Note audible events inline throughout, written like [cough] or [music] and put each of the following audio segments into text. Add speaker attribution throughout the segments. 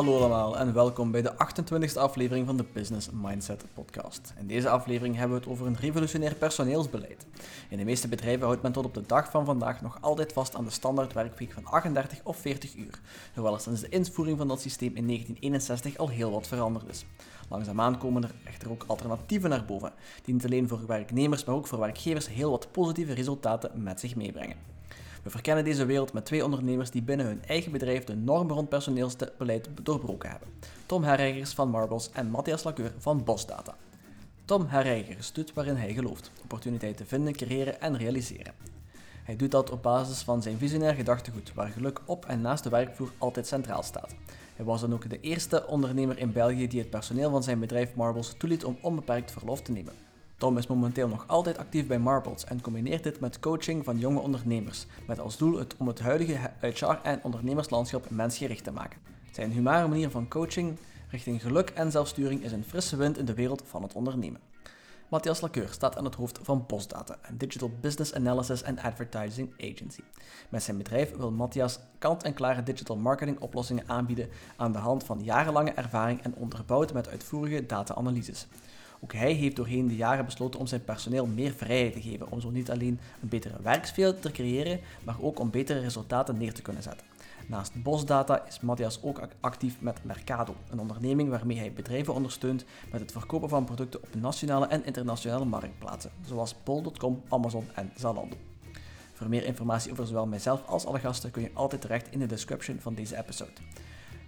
Speaker 1: Hallo allemaal en welkom bij de 28e aflevering van de Business Mindset podcast. In deze aflevering hebben we het over een revolutionair personeelsbeleid. In de meeste bedrijven houdt men tot op de dag van vandaag nog altijd vast aan de standaard werkweek van 38 of 40 uur, hoewel er sinds de invoering van dat systeem in 1961 al heel wat veranderd is. Langzaamaan komen er echter ook alternatieven naar boven, die niet alleen voor werknemers, maar ook voor werkgevers heel wat positieve resultaten met zich meebrengen. We verkennen deze wereld met twee ondernemers die binnen hun eigen bedrijf de norm rond personeelsbeleid doorbroken hebben. Tom Herreigers van Marbles en Matthias Lacour van Bosdata. Tom Herreigers doet waarin hij gelooft, opportuniteiten vinden, creëren en realiseren. Hij doet dat op basis van zijn visionair gedachtegoed, waar geluk op en naast de werkvloer altijd centraal staat. Hij was dan ook de eerste ondernemer in België die het personeel van zijn bedrijf Marbles toeliet om onbeperkt verlof te nemen. Tom is momenteel nog altijd actief bij Marbles en combineert dit met coaching van jonge ondernemers, met als doel het om het huidige HR- en ondernemerslandschap mensgericht te maken. Zijn humare manier van coaching richting geluk en zelfsturing is een frisse wind in de wereld van het ondernemen. Matthias Lacour staat aan het hoofd van Postdata, een digital business analysis en advertising agency. Met zijn bedrijf wil Matthias kant-en-klare digital marketing oplossingen aanbieden aan de hand van jarenlange ervaring en onderbouwd met uitvoerige data-analyses. Ook hij heeft doorheen de jaren besloten om zijn personeel meer vrijheid te geven, om zo niet alleen een betere werksfeer te creëren, maar ook om betere resultaten neer te kunnen zetten. Naast Bosdata is Matthias ook actief met Mercado, een onderneming waarmee hij bedrijven ondersteunt met het verkopen van producten op nationale en internationale marktplaatsen, zoals Bol.com, Amazon en Zalando. Voor meer informatie over zowel mijzelf als alle gasten kun je altijd terecht in de description van deze episode.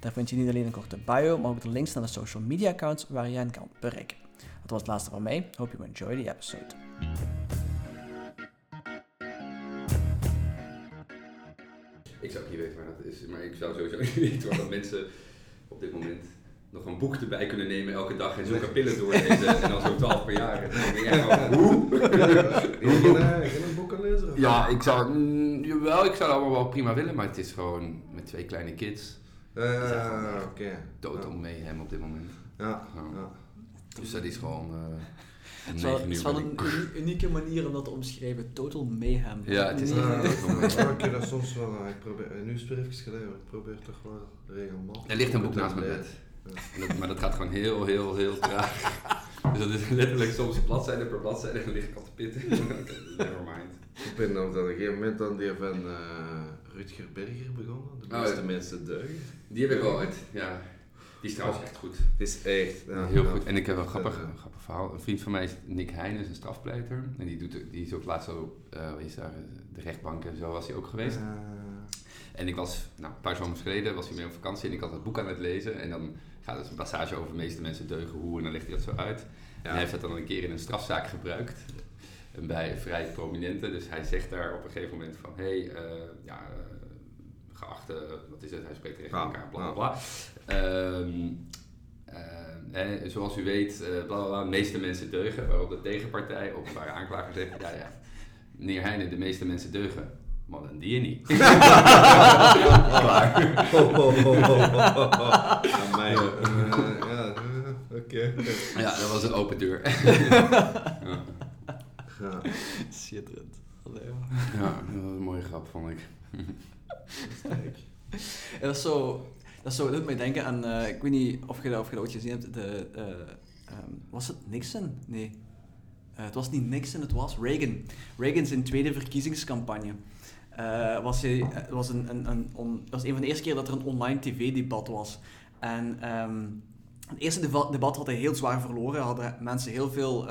Speaker 1: Daar vind je niet alleen een korte bio, maar ook de links naar de social media accounts waar je hen kan bereiken. Dat was het laatste van mij. Hope you enjoy the episode.
Speaker 2: Ik zou niet weten waar dat is, maar ik zou sowieso [laughs] niet weten waar dat mensen op dit moment nog een boek erbij kunnen nemen elke dag en zulke pillen doorlezen en dan zo 12 per jaar. En dan denk ik hoe? [laughs]
Speaker 3: Geen een boek aan lezen?
Speaker 2: Ja, ik zou, mm, jawel, ik zou dat allemaal wel prima willen, maar het is gewoon met twee kleine kids.
Speaker 3: Uh, oké.
Speaker 2: Dood om mee hem op dit moment.
Speaker 3: Ja, ja.
Speaker 2: Dus dat is gewoon. Uh,
Speaker 1: het is wel, het is wel een unieke manier om dat te omschrijven. Total mayhem.
Speaker 2: Ja, het is
Speaker 3: ja, ik heb dat soms wel. Ik probeer, nu is het weer even geleden, ik probeer toch wel regelmatig.
Speaker 2: Er ligt een boek naast mijn bed. Ja. Maar dat gaat gewoon heel, heel, heel traag. dus dat is letterlijk soms een bladzijde per bladzijde en dan lig ik al te pitten. [laughs] Nevermind.
Speaker 3: Ik ben op een gegeven moment dan die van uh, Rutger Berger begonnen. De meeste oh, mensen deugen.
Speaker 2: Die heb ik al uit, ja. Die is trouwens echt goed.
Speaker 3: Het is echt
Speaker 2: ja, heel goed. En ik heb een grappig, een grappig verhaal. Een vriend van mij is Nick Heijn, is een strafpleiter. En die, doet, die is ook laatst zo, uh, is daar, de rechtbank en zo was hij ook geweest. Uh. En ik was, nou, een paar zomers geleden was hij mee op vakantie en ik had het boek aan het lezen. En dan gaat het een passage over de meeste mensen deugen hoe en dan legt hij dat zo uit. Ja. En hij heeft dat dan een keer in een strafzaak gebruikt. Bij vrij prominente. Dus hij zegt daar op een gegeven moment van, hé, hey, uh, ja, geachte, wat is het, hij spreekt tegen elkaar, bla bla bla. Um, uh, zoals u weet, uh, bla, bla, bla, de meeste mensen deugen, waarop de tegenpartij, openbare aanklager zegt, ja ja, meneer Heijnen, de meeste mensen deugen. Maar dan die je niet. [laughs] Klaar.
Speaker 3: Aan mij. ja, oké.
Speaker 2: Ja, dat was een open deur. [laughs]
Speaker 1: ja. Schitterend.
Speaker 2: Ja, dat was een mooie grap, vond ik.
Speaker 1: En dat is zo, dat, zo, dat doet mij denken aan, uh, ik weet niet of je dat, of je dat ooit gezien hebt, de, uh, um, was het Nixon? Nee. Uh, het was niet Nixon, het was Reagan. Reagan zijn tweede verkiezingscampagne. was, hij, was, een, een, een was een van de eerste keer dat er een online tv-debat was. En um, het eerste debat had hij heel zwaar verloren. Hadden mensen heel veel,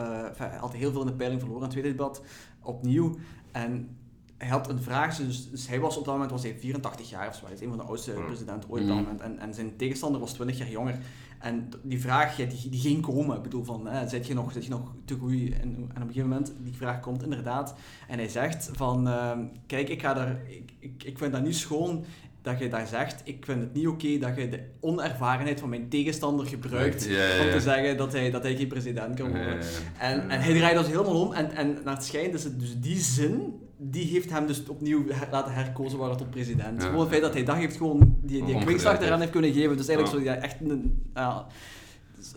Speaker 1: had heel veel in de peiling verloren. Het tweede debat opnieuw. En hij had een vraag, dus, dus, hij was op dat moment was hij 84 jaar of zo. Hij is een van de oudste mm. presidenten ooit op dat mm. moment. En, en zijn tegenstander was 20 jaar jonger. En die vraag, die, die ging komen. Ik bedoel, van, hè, zit je nog, zit je nog te groeien? En, en, op een gegeven moment, die vraag komt inderdaad. En hij zegt van, uh, kijk, ik, ga daar, ik, ik, ik vind dat niet schoon dat je daar zegt, ik vind het niet oké dat je de onervarenheid van mijn tegenstander gebruikt om te zeggen dat hij, dat hij geen president kan worden. En, en hij draait dus helemaal om en, en naar het schijnt is het dus die zin die heeft hem dus opnieuw laten herkozen worden tot president. Gewoon het feit dat hij dat heeft gewoon die, die eraan heeft kunnen geven. Dus eigenlijk zo ja, echt een, uh,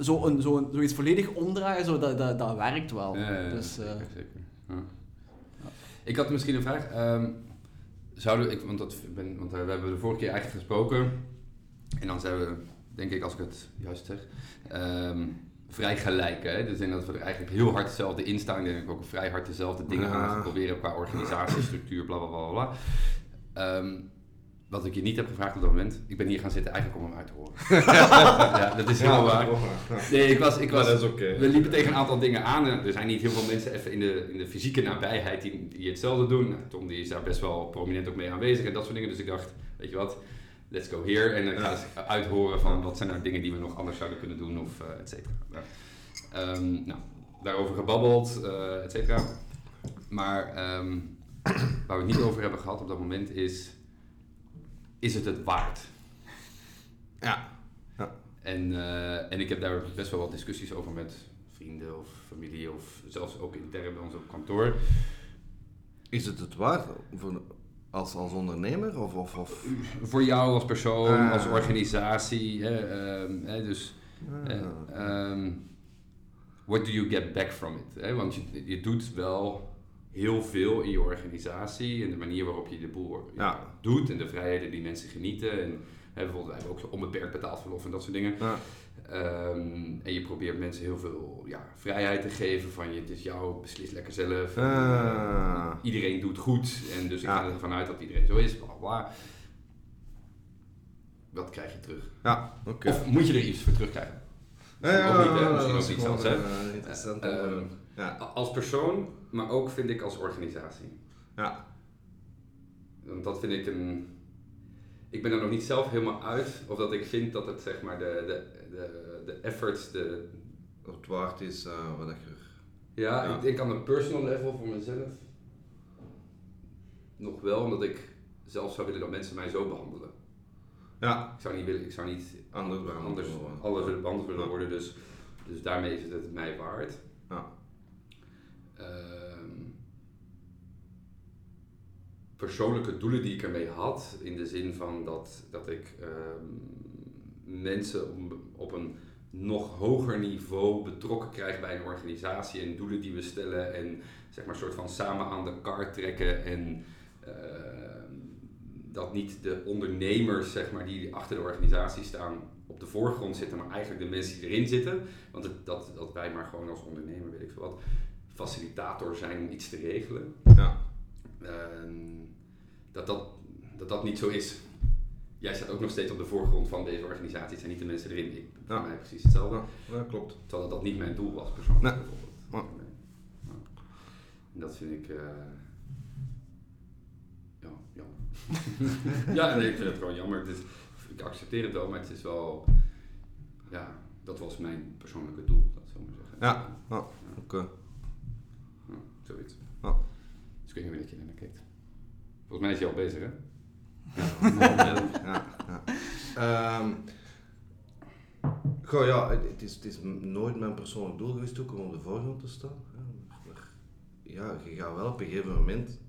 Speaker 1: zo een, zo een, zoiets volledig omdraaien, zo, dat, dat, dat werkt wel.
Speaker 2: Ja,
Speaker 1: dus, uh,
Speaker 2: zeker. Ik had misschien een vraag. Um, zouden, ik, want, dat, ben, want uh, we hebben de vorige keer eigenlijk gesproken. En dan zijn we denk ik als ik het juist zeg, ehm, vrij gelijk. Hè? Dus ik denk dat we er eigenlijk heel hard hetzelfde in staan. Ik denk dat ik ook vrij hard dezelfde dingen aan gaan proberen qua organisatie, structuur, bla bla bla bla. Ehm, wat ik je niet heb gevraagd op dat moment, ik ben hier gaan zitten eigenlijk om hem uit te horen. [laughs] ja, dat is heel waar. Nee, ik was, ik was,
Speaker 3: dat is oké.
Speaker 2: We liepen tegen een aantal dingen aan. En er zijn niet heel veel mensen even in de, in de fysieke nabijheid die, die hetzelfde doen. Nou, Tom die is daar best wel prominent ook mee aanwezig en dat soort dingen. Dus ik dacht, weet je wat, let's go here. En dan ga ik eens uithoren van wat zijn nou dingen die we nog anders zouden kunnen doen of uh, et cetera. Ehm, nou, daarover gebabbeld, uh, et cetera. Maar um, waar we het niet over hebben gehad op dat moment is is het het waard?
Speaker 3: Ja. ja.
Speaker 2: En, uh, en ik heb daar best wel wat discussies over met vrienden of familie of zelfs ook intern bij ons op kantoor.
Speaker 3: Is het het waard voor, als, als ondernemer? Of, of, of?
Speaker 2: Voor jou als persoon, ah. als organisatie. Hè, hè, dus uh, um, what do you get back from it? Hè? Want je, je doet wel heel veel in je organisatie en de manier waarop je de boel ja. doet en de vrijheden die mensen genieten. En hè, bijvoorbeeld, wij hebben ook onbeperkt betaald verlof en dat soort dingen. Ja. Um, en je probeert mensen heel veel ja, vrijheid te geven van je, het is jou, beslis lekker zelf. Uh. Iedereen doet goed en dus ik ga ervan uit dat iedereen zo is, bla bla. Wat krijg je terug?
Speaker 3: Ja, oké.
Speaker 2: Of moet je er iets voor terugkrijgen?
Speaker 3: Ja,
Speaker 2: of niet, hè? Misschien ook iets anders, hè?
Speaker 3: Uh, interessant. Uh,
Speaker 2: ja. Als persoon, maar ook vind ik als organisatie.
Speaker 3: Ja.
Speaker 2: Want dat vind ik een. Ik ben er nog niet zelf helemaal uit of dat ik vind dat het zeg maar de, de, de, de efforts, de.
Speaker 3: Het waard is uh, wat ik er.
Speaker 2: Ja, ja, ik denk aan een personal level voor mezelf. Nog wel, omdat ik zelf zou willen dat mensen mij zo behandelen.
Speaker 3: Ja.
Speaker 2: Ik zou niet willen, ik zou niet
Speaker 3: anders,
Speaker 2: anders, anders willen behandeld willen worden, dus, dus daarmee is het mij waard.
Speaker 3: Ja.
Speaker 2: Ehm, persoonlijke doelen die ik ermee had, in de zin van dat, dat ik ehm, mensen op, op een nog hoger niveau betrokken krijg bij een organisatie en doelen die we stellen en zeg maar een soort van samen aan de kar trekken en ehm, dat niet de ondernemers zeg maar, die achter de organisatie staan op de voorgrond zitten, maar eigenlijk de mensen die erin zitten. Want het, dat, dat wij maar gewoon als ondernemer, weet ik veel wat, facilitator zijn om iets te regelen.
Speaker 3: Ja.
Speaker 2: dat, dat, dat dat niet zo is. Jij staat ook nog steeds op de voorgrond van deze organisatie. Het zijn niet de mensen erin. Ik. Voor mij precies hetzelfde.
Speaker 3: Ja, klopt.
Speaker 2: Terwijl dat niet mijn doel was persoonlijk.
Speaker 3: Nee.
Speaker 2: Bijvoorbeeld. Ja. En dat vind ik... Uh, ja, jammer. [laughs] ja, nee, ik vind het gewoon jammer. Ik accepteer het wel, maar het is wel... Ja, dat was mijn persoonlijke doel, dat zou ik maar zeggen.
Speaker 3: Ja, ja. oké. Okay.
Speaker 2: Zoiets. Dus ik weet niet hoe dat je naar kijkt. Volgens mij is je al bezig, hè?
Speaker 3: Ja. ja. Um, goh, ja, het is, het is nooit mijn persoonlijk doel geweest om op de voorgrond te staan. Maar, ja, je gaat wel op een gegeven moment...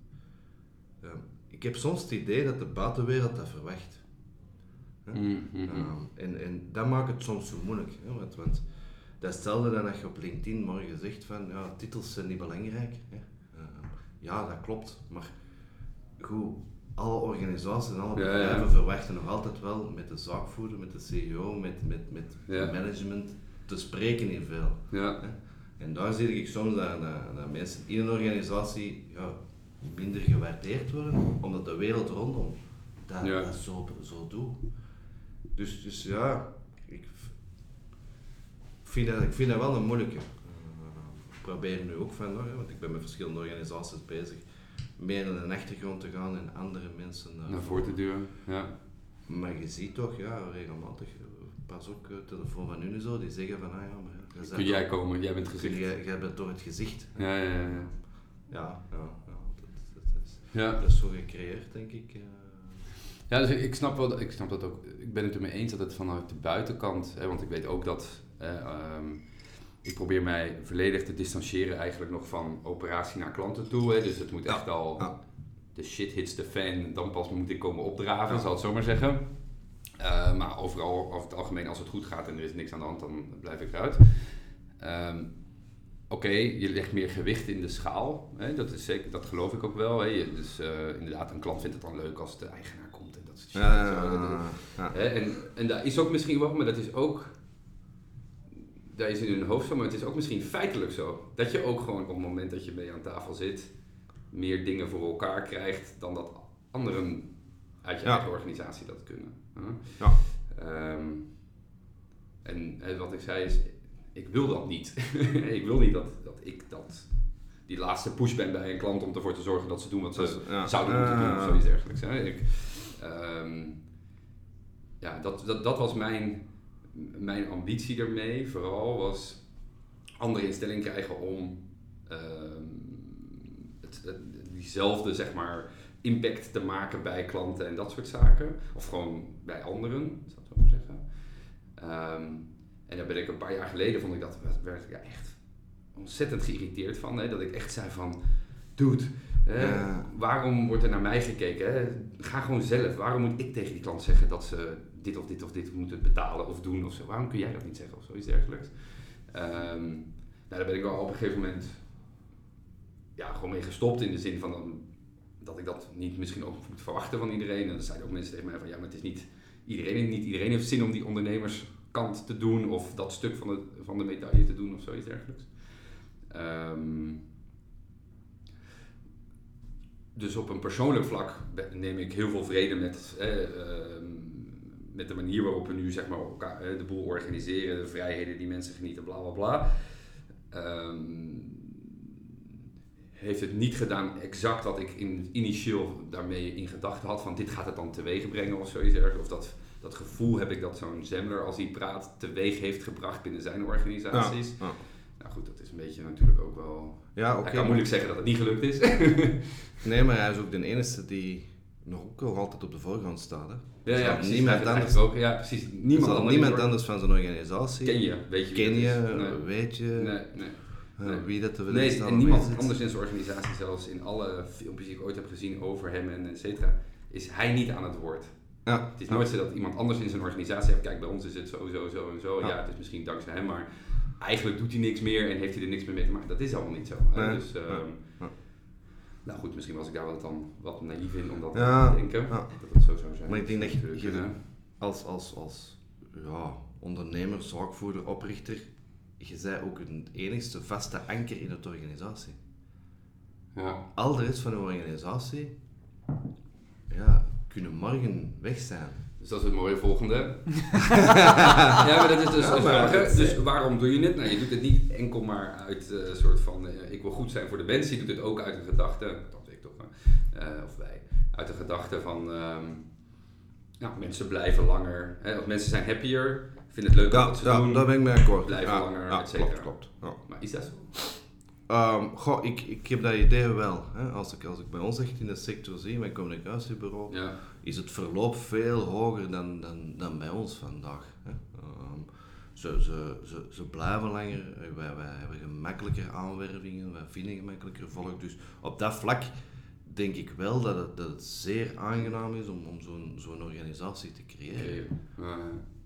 Speaker 3: Um, ik heb soms het idee dat de buitenwereld dat verwacht.
Speaker 2: Mm -hmm.
Speaker 3: um, en, en dat maakt het soms zo moeilijk. Hè, want, want dat is hetzelfde dan dat je op LinkedIn morgen zegt van ja, titels zijn niet belangrijk. Hè. Uh, ja, dat klopt, maar goed, alle organisaties en alle bedrijven ja, verwachten nog altijd wel met de zaakvoerder, met de CEO, met, met, met management te spreken in veel.
Speaker 2: Ja.
Speaker 3: En daar zie ik soms dat, dat, dat, mensen in een organisatie ja, minder gewaardeerd worden, omdat de wereld rondom dat, dat zo, zo doet. Dus, dus ja, ik vind dat, ik vind dat wel een moeilijke. Ik probeer nu ook van, want ik ben met verschillende organisaties bezig, meer in de achtergrond te gaan en andere mensen
Speaker 2: naar voren te duwen. Ja.
Speaker 3: Maar je ziet toch, ja, regelmatig, pas ook telefoon van nu zo, die zeggen van, ah ja, maar...
Speaker 2: Kun jij komen, jij bent gezicht.
Speaker 3: Jij, jij bent toch het gezicht.
Speaker 2: Ja, ja, ja. Ja,
Speaker 3: ja, ja, ja dat, dat, is,
Speaker 2: ja.
Speaker 3: dat is zo gecreëerd, denk ik.
Speaker 2: Ja, dus ik snap, wel, ik snap dat ook. Ik ben het ermee eens dat het vanuit de buitenkant, hè, want ik weet ook dat uh, ik probeer mij volledig te distancieren eigenlijk nog van operatie naar klanten toe. Hè. Dus het moet echt al,
Speaker 3: ja.
Speaker 2: de shit hits the fan, dan pas moet ik komen opdraven, ja. zal het zo maar zeggen. Uh, maar overal, over het algemeen, als het goed gaat en er is niks aan de hand, dan blijf ik eruit. Um, Oké, okay, je legt meer gewicht in de schaal. Hè? Dat, is zeker, dat geloof ik ook wel. Hè? Dus uh, inderdaad, een klant vindt het dan leuk als de eigenaar komt en dat soort shit. Hè, en, en dat is ook misschien wel, maar dat is ook daar is in hun hoofd zo, maar het is ook misschien feitelijk zo. Dat je ook gewoon op het moment dat je mee aan tafel zit, meer dingen voor elkaar krijgt dan dat anderen uit je eigen organisatie dat kunnen. Ja. Ehm, en, wat ik zei is, ik wil dat niet. [laughs] ik wil niet dat, dat ik dat, die laatste push ben bij een klant om ervoor te zorgen dat ze doen wat ze zouden moeten doen of zoiets dergelijks. Hè. Ik, um, ja, dat, dat, dat was mijn mijn ambitie ermee vooral was andere instelling krijgen om ehm, het, diezelfde zeg maar, impact te maken bij klanten en dat soort zaken. Of gewoon bij anderen, zou ik zo maar zeggen. Ehm, en daar ben ik een paar jaar geleden, vond ik dat, werd ik echt ontzettend geïrriteerd van. Hè? Dat ik echt zei van, dude, waarom wordt er naar mij gekeken? Hè? Ga gewoon zelf. Waarom moet ik tegen die klant zeggen dat ze dit of dit of dit moeten betalen of doen of zo. Waarom kun jij dat niet zeggen of zoiets dergelijks? Um, daar ben ik wel op een gegeven moment ja, gewoon mee gestopt in de zin van dat ik dat niet misschien ook moet verwachten van iedereen. En dan zeiden ook mensen tegen mij van ja, maar het is niet iedereen, niet iedereen heeft zin om die ondernemerskant te doen of dat stuk van de, van de medaille te doen of zoiets dergelijks. Um, dus op een persoonlijk vlak neem ik heel veel vrede met eh, met de manier waarop we nu zeg maar, elkaar, de boel organiseren, de vrijheden die mensen genieten, bla bla bla. Ehm, heeft het niet gedaan exact wat ik in, initieel daarmee in gedachten had, van dit gaat het dan teweeg brengen of zoiets ergens. Of dat, dat gevoel heb ik dat zo'n Zemmler, als hij praat, teweeg heeft gebracht binnen zijn organisaties. Ja, Nou goed, dat is een beetje natuurlijk ook wel... Ja, okay, hij kan moeilijk zeggen dat het niet gelukt is.
Speaker 3: nee, maar hij is ook de enige die nog ook altijd op de voorgrond staat. Hè?
Speaker 2: Ja, ja, precies, niemand anders. Ook, ja, precies.
Speaker 3: Niemand, anders, niemand anders van zijn organisatie.
Speaker 2: Ken je, weet je.
Speaker 3: Ken je, weet je. Nee, nee. Uh, wie dat er
Speaker 2: nee, en niemand anders in zijn organisatie, zelfs in alle filmpjes die ik ooit heb gezien over hem en et cetera, is hij niet aan het woord. Ja. Het is nooit zo dat iemand anders in zijn organisatie heeft, kijk bij ons is het zo, zo, zo en zo. Ja, het is misschien dankzij hem, maar eigenlijk doet hij niks meer en heeft hij er niks meer mee te maken. Dat is allemaal niet zo. Dus, um, nou goed, misschien was ik daar wel dan wat naïef in om dat te denken. Dat het zo zou zijn.
Speaker 3: Maar ik denk dat je, je als, als, als ja, ondernemer, zaakvoerder, oprichter, je zij ook een enigste vaste anker in het organisatie. Ja. Al de rest van de organisatie ja, kunnen morgen weg zijn.
Speaker 2: Dus dat is het mooie volgende. [laughs] ja, maar dat is dus ja, Dus waarom doe je het? Nou, je doet het niet enkel maar uit een uh, soort van, uh, ik wil goed zijn voor de mensen. Je doet het ook uit een gedachte, dat ik toch, uh, of wij, uit de gedachte van, um, nou, mensen blijven langer. Hè, of mensen zijn happier, vinden het leuk ja, wat ze
Speaker 3: ja,
Speaker 2: doen.
Speaker 3: daar ben ik mee akkoord.
Speaker 2: Blijven langer, et cetera. Klopt, klopt. Maar is dat zo?
Speaker 3: Um, goh, ik, ik heb dat idee wel. Hè. Als, ik, als ik bij ons echt in de sector zie, mijn communicatiebureau, ja. Is het verloop veel hoger dan, dan, dan bij ons vandaag. Hè. Um, ze, ze, ze, ze blijven langer, wij, wij hebben gemakkelijker aanwervingen, wij vinden gemakkelijker volk. Dus op dat vlak denk ik wel dat het, dat het zeer aangenaam is om, om zo'n zo'n organisatie te creëren. Ja.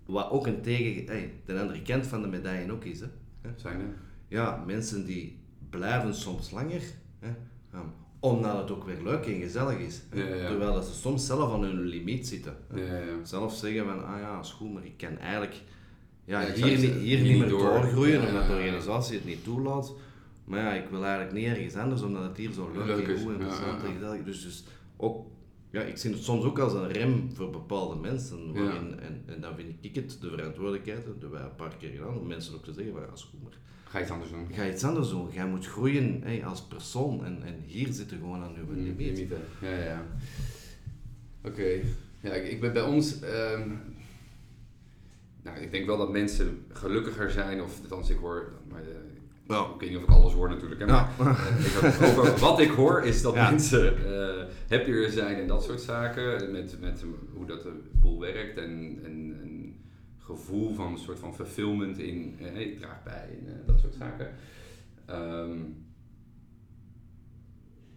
Speaker 3: Wat ook een tegen, hey, de andere kant van de medaille ook is. Hè.
Speaker 2: Zijn er?
Speaker 3: Ja, mensen die blijven soms langer. Hè, um, omdat het ook weer leuk en gezellig is. Terwijl dat ze soms zelf aan hun limiet zitten. Zelf zeggen van, ah ja, is goed, maar ik kan eigenlijk ja, hier, niet, hier niet meer doorgroeien omdat de organisatie het niet toelaat. Maar ja, ik wil eigenlijk niet ergens anders omdat het hier zo leuk, en goed en gezellig en gezellig Dus, dus ook, ja, ik zie het soms ook als een rem voor bepaalde mensen. Waarin, en, en dan vind ik het de verantwoordelijkheid, dat hebben wij een paar keer gedaan, om mensen ook te zeggen van, ja, is goed, maar
Speaker 2: Ga iets anders doen.
Speaker 3: Ga iets anders doen. Jij moet groeien hey, als persoon en, en hier zitten gewoon aan uw limiet.
Speaker 2: Ja, ja. Oké. Ja, ik, ik, ben bij ons... Um, nou, ik denk wel dat mensen gelukkiger zijn, of althans ik hoor... Maar, uh, Ik weet niet of ik alles hoor natuurlijk, hè, maar uh, over wat ik hoor is dat mensen uh, happier zijn en dat soort zaken, met, met hoe dat de boel werkt en, en gevoel van een soort van fulfillment in, eh, ik draag bij en uh, dat soort zaken. Um,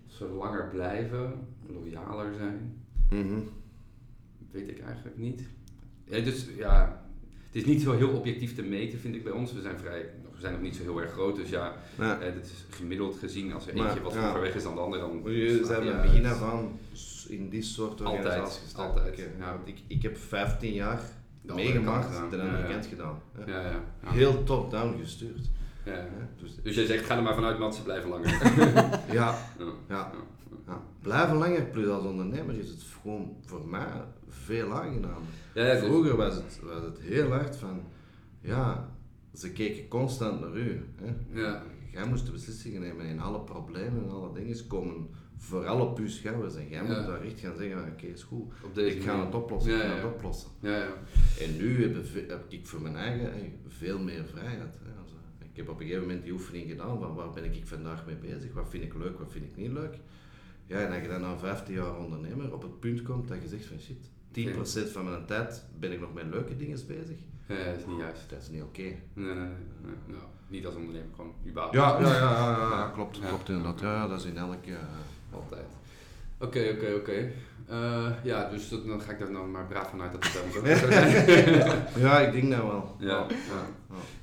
Speaker 2: als we langer blijven, loyaler zijn, mm -hmm. weet ik eigenlijk niet. Ja, dus ja, het is niet zo heel objectief te meten, vind ik bij ons. We zijn, vrij, we zijn nog niet zo heel erg groot, dus ja,
Speaker 3: Ja.
Speaker 2: eh, dit is gemiddeld gezien. Als er
Speaker 3: Maar,
Speaker 2: eentje wat
Speaker 3: ja.
Speaker 2: weg is dan de ander, dan...
Speaker 3: Je
Speaker 2: slaat
Speaker 3: zijn van
Speaker 2: uit.
Speaker 3: begin af aan in die soort
Speaker 2: Altijd,
Speaker 3: organisaties
Speaker 2: altijd, ja.
Speaker 3: want Ik, ik heb 15 jaar
Speaker 2: De
Speaker 3: meegemaakt, andere
Speaker 2: ja.
Speaker 3: kant gedaan. Heel top-down gestuurd.
Speaker 2: Ja,
Speaker 3: Dus,
Speaker 2: Dus jij zegt, ga er maar vanuit, Mats, ze blijven langer. [laughs]
Speaker 3: ja,
Speaker 2: ja.
Speaker 3: ja. Blijven langer, plus als ondernemer is het gewoon voor mij veel aangenamer.
Speaker 2: Ja, ja, dus-
Speaker 3: Vroeger was het, was het heel hard van, ja, ze keken constant naar u. Hè.
Speaker 2: Ja.
Speaker 3: Jij moest de beslissingen nemen en alle problemen en alle dingen komen vooral op uw schouders. En jij
Speaker 2: Ja.
Speaker 3: moet daar echt gaan zeggen, oké, is goed. Ik ga
Speaker 2: manier.
Speaker 3: het oplossen, ik ga het oplossen.
Speaker 2: Ja, ja.
Speaker 3: En nu heb, ik- heb ik voor mijn eigen hey, veel meer vrijheid. Hè. Also, ik heb op een gegeven moment die oefening gedaan van waar ben ik vandaag mee bezig, wat vind ik leuk, wat vind ik niet leuk. Ja, en als je dan na 15 jaar ondernemer op het punt komt dat je zegt van shit, 10% van mijn tijd ben ik nog met leuke dingen bezig.
Speaker 2: Ja, dat is niet juist.
Speaker 3: Dat is niet oké.
Speaker 2: Nee, nee, nee. nee. Nou, niet als ondernemer, gewoon überhaupt.
Speaker 3: Ja, ja, ja, ja, ja, ja, klopt, klopt inderdaad. Ja, ja, dat is in elke...
Speaker 2: Altijd. Oké, oké, oké. Eh, Ja, dus dat, dan ga ik daar nou maar braaf vanuit dat het zijn. [laughs]
Speaker 3: ja, ik denk dat wel.
Speaker 2: Ja, ja.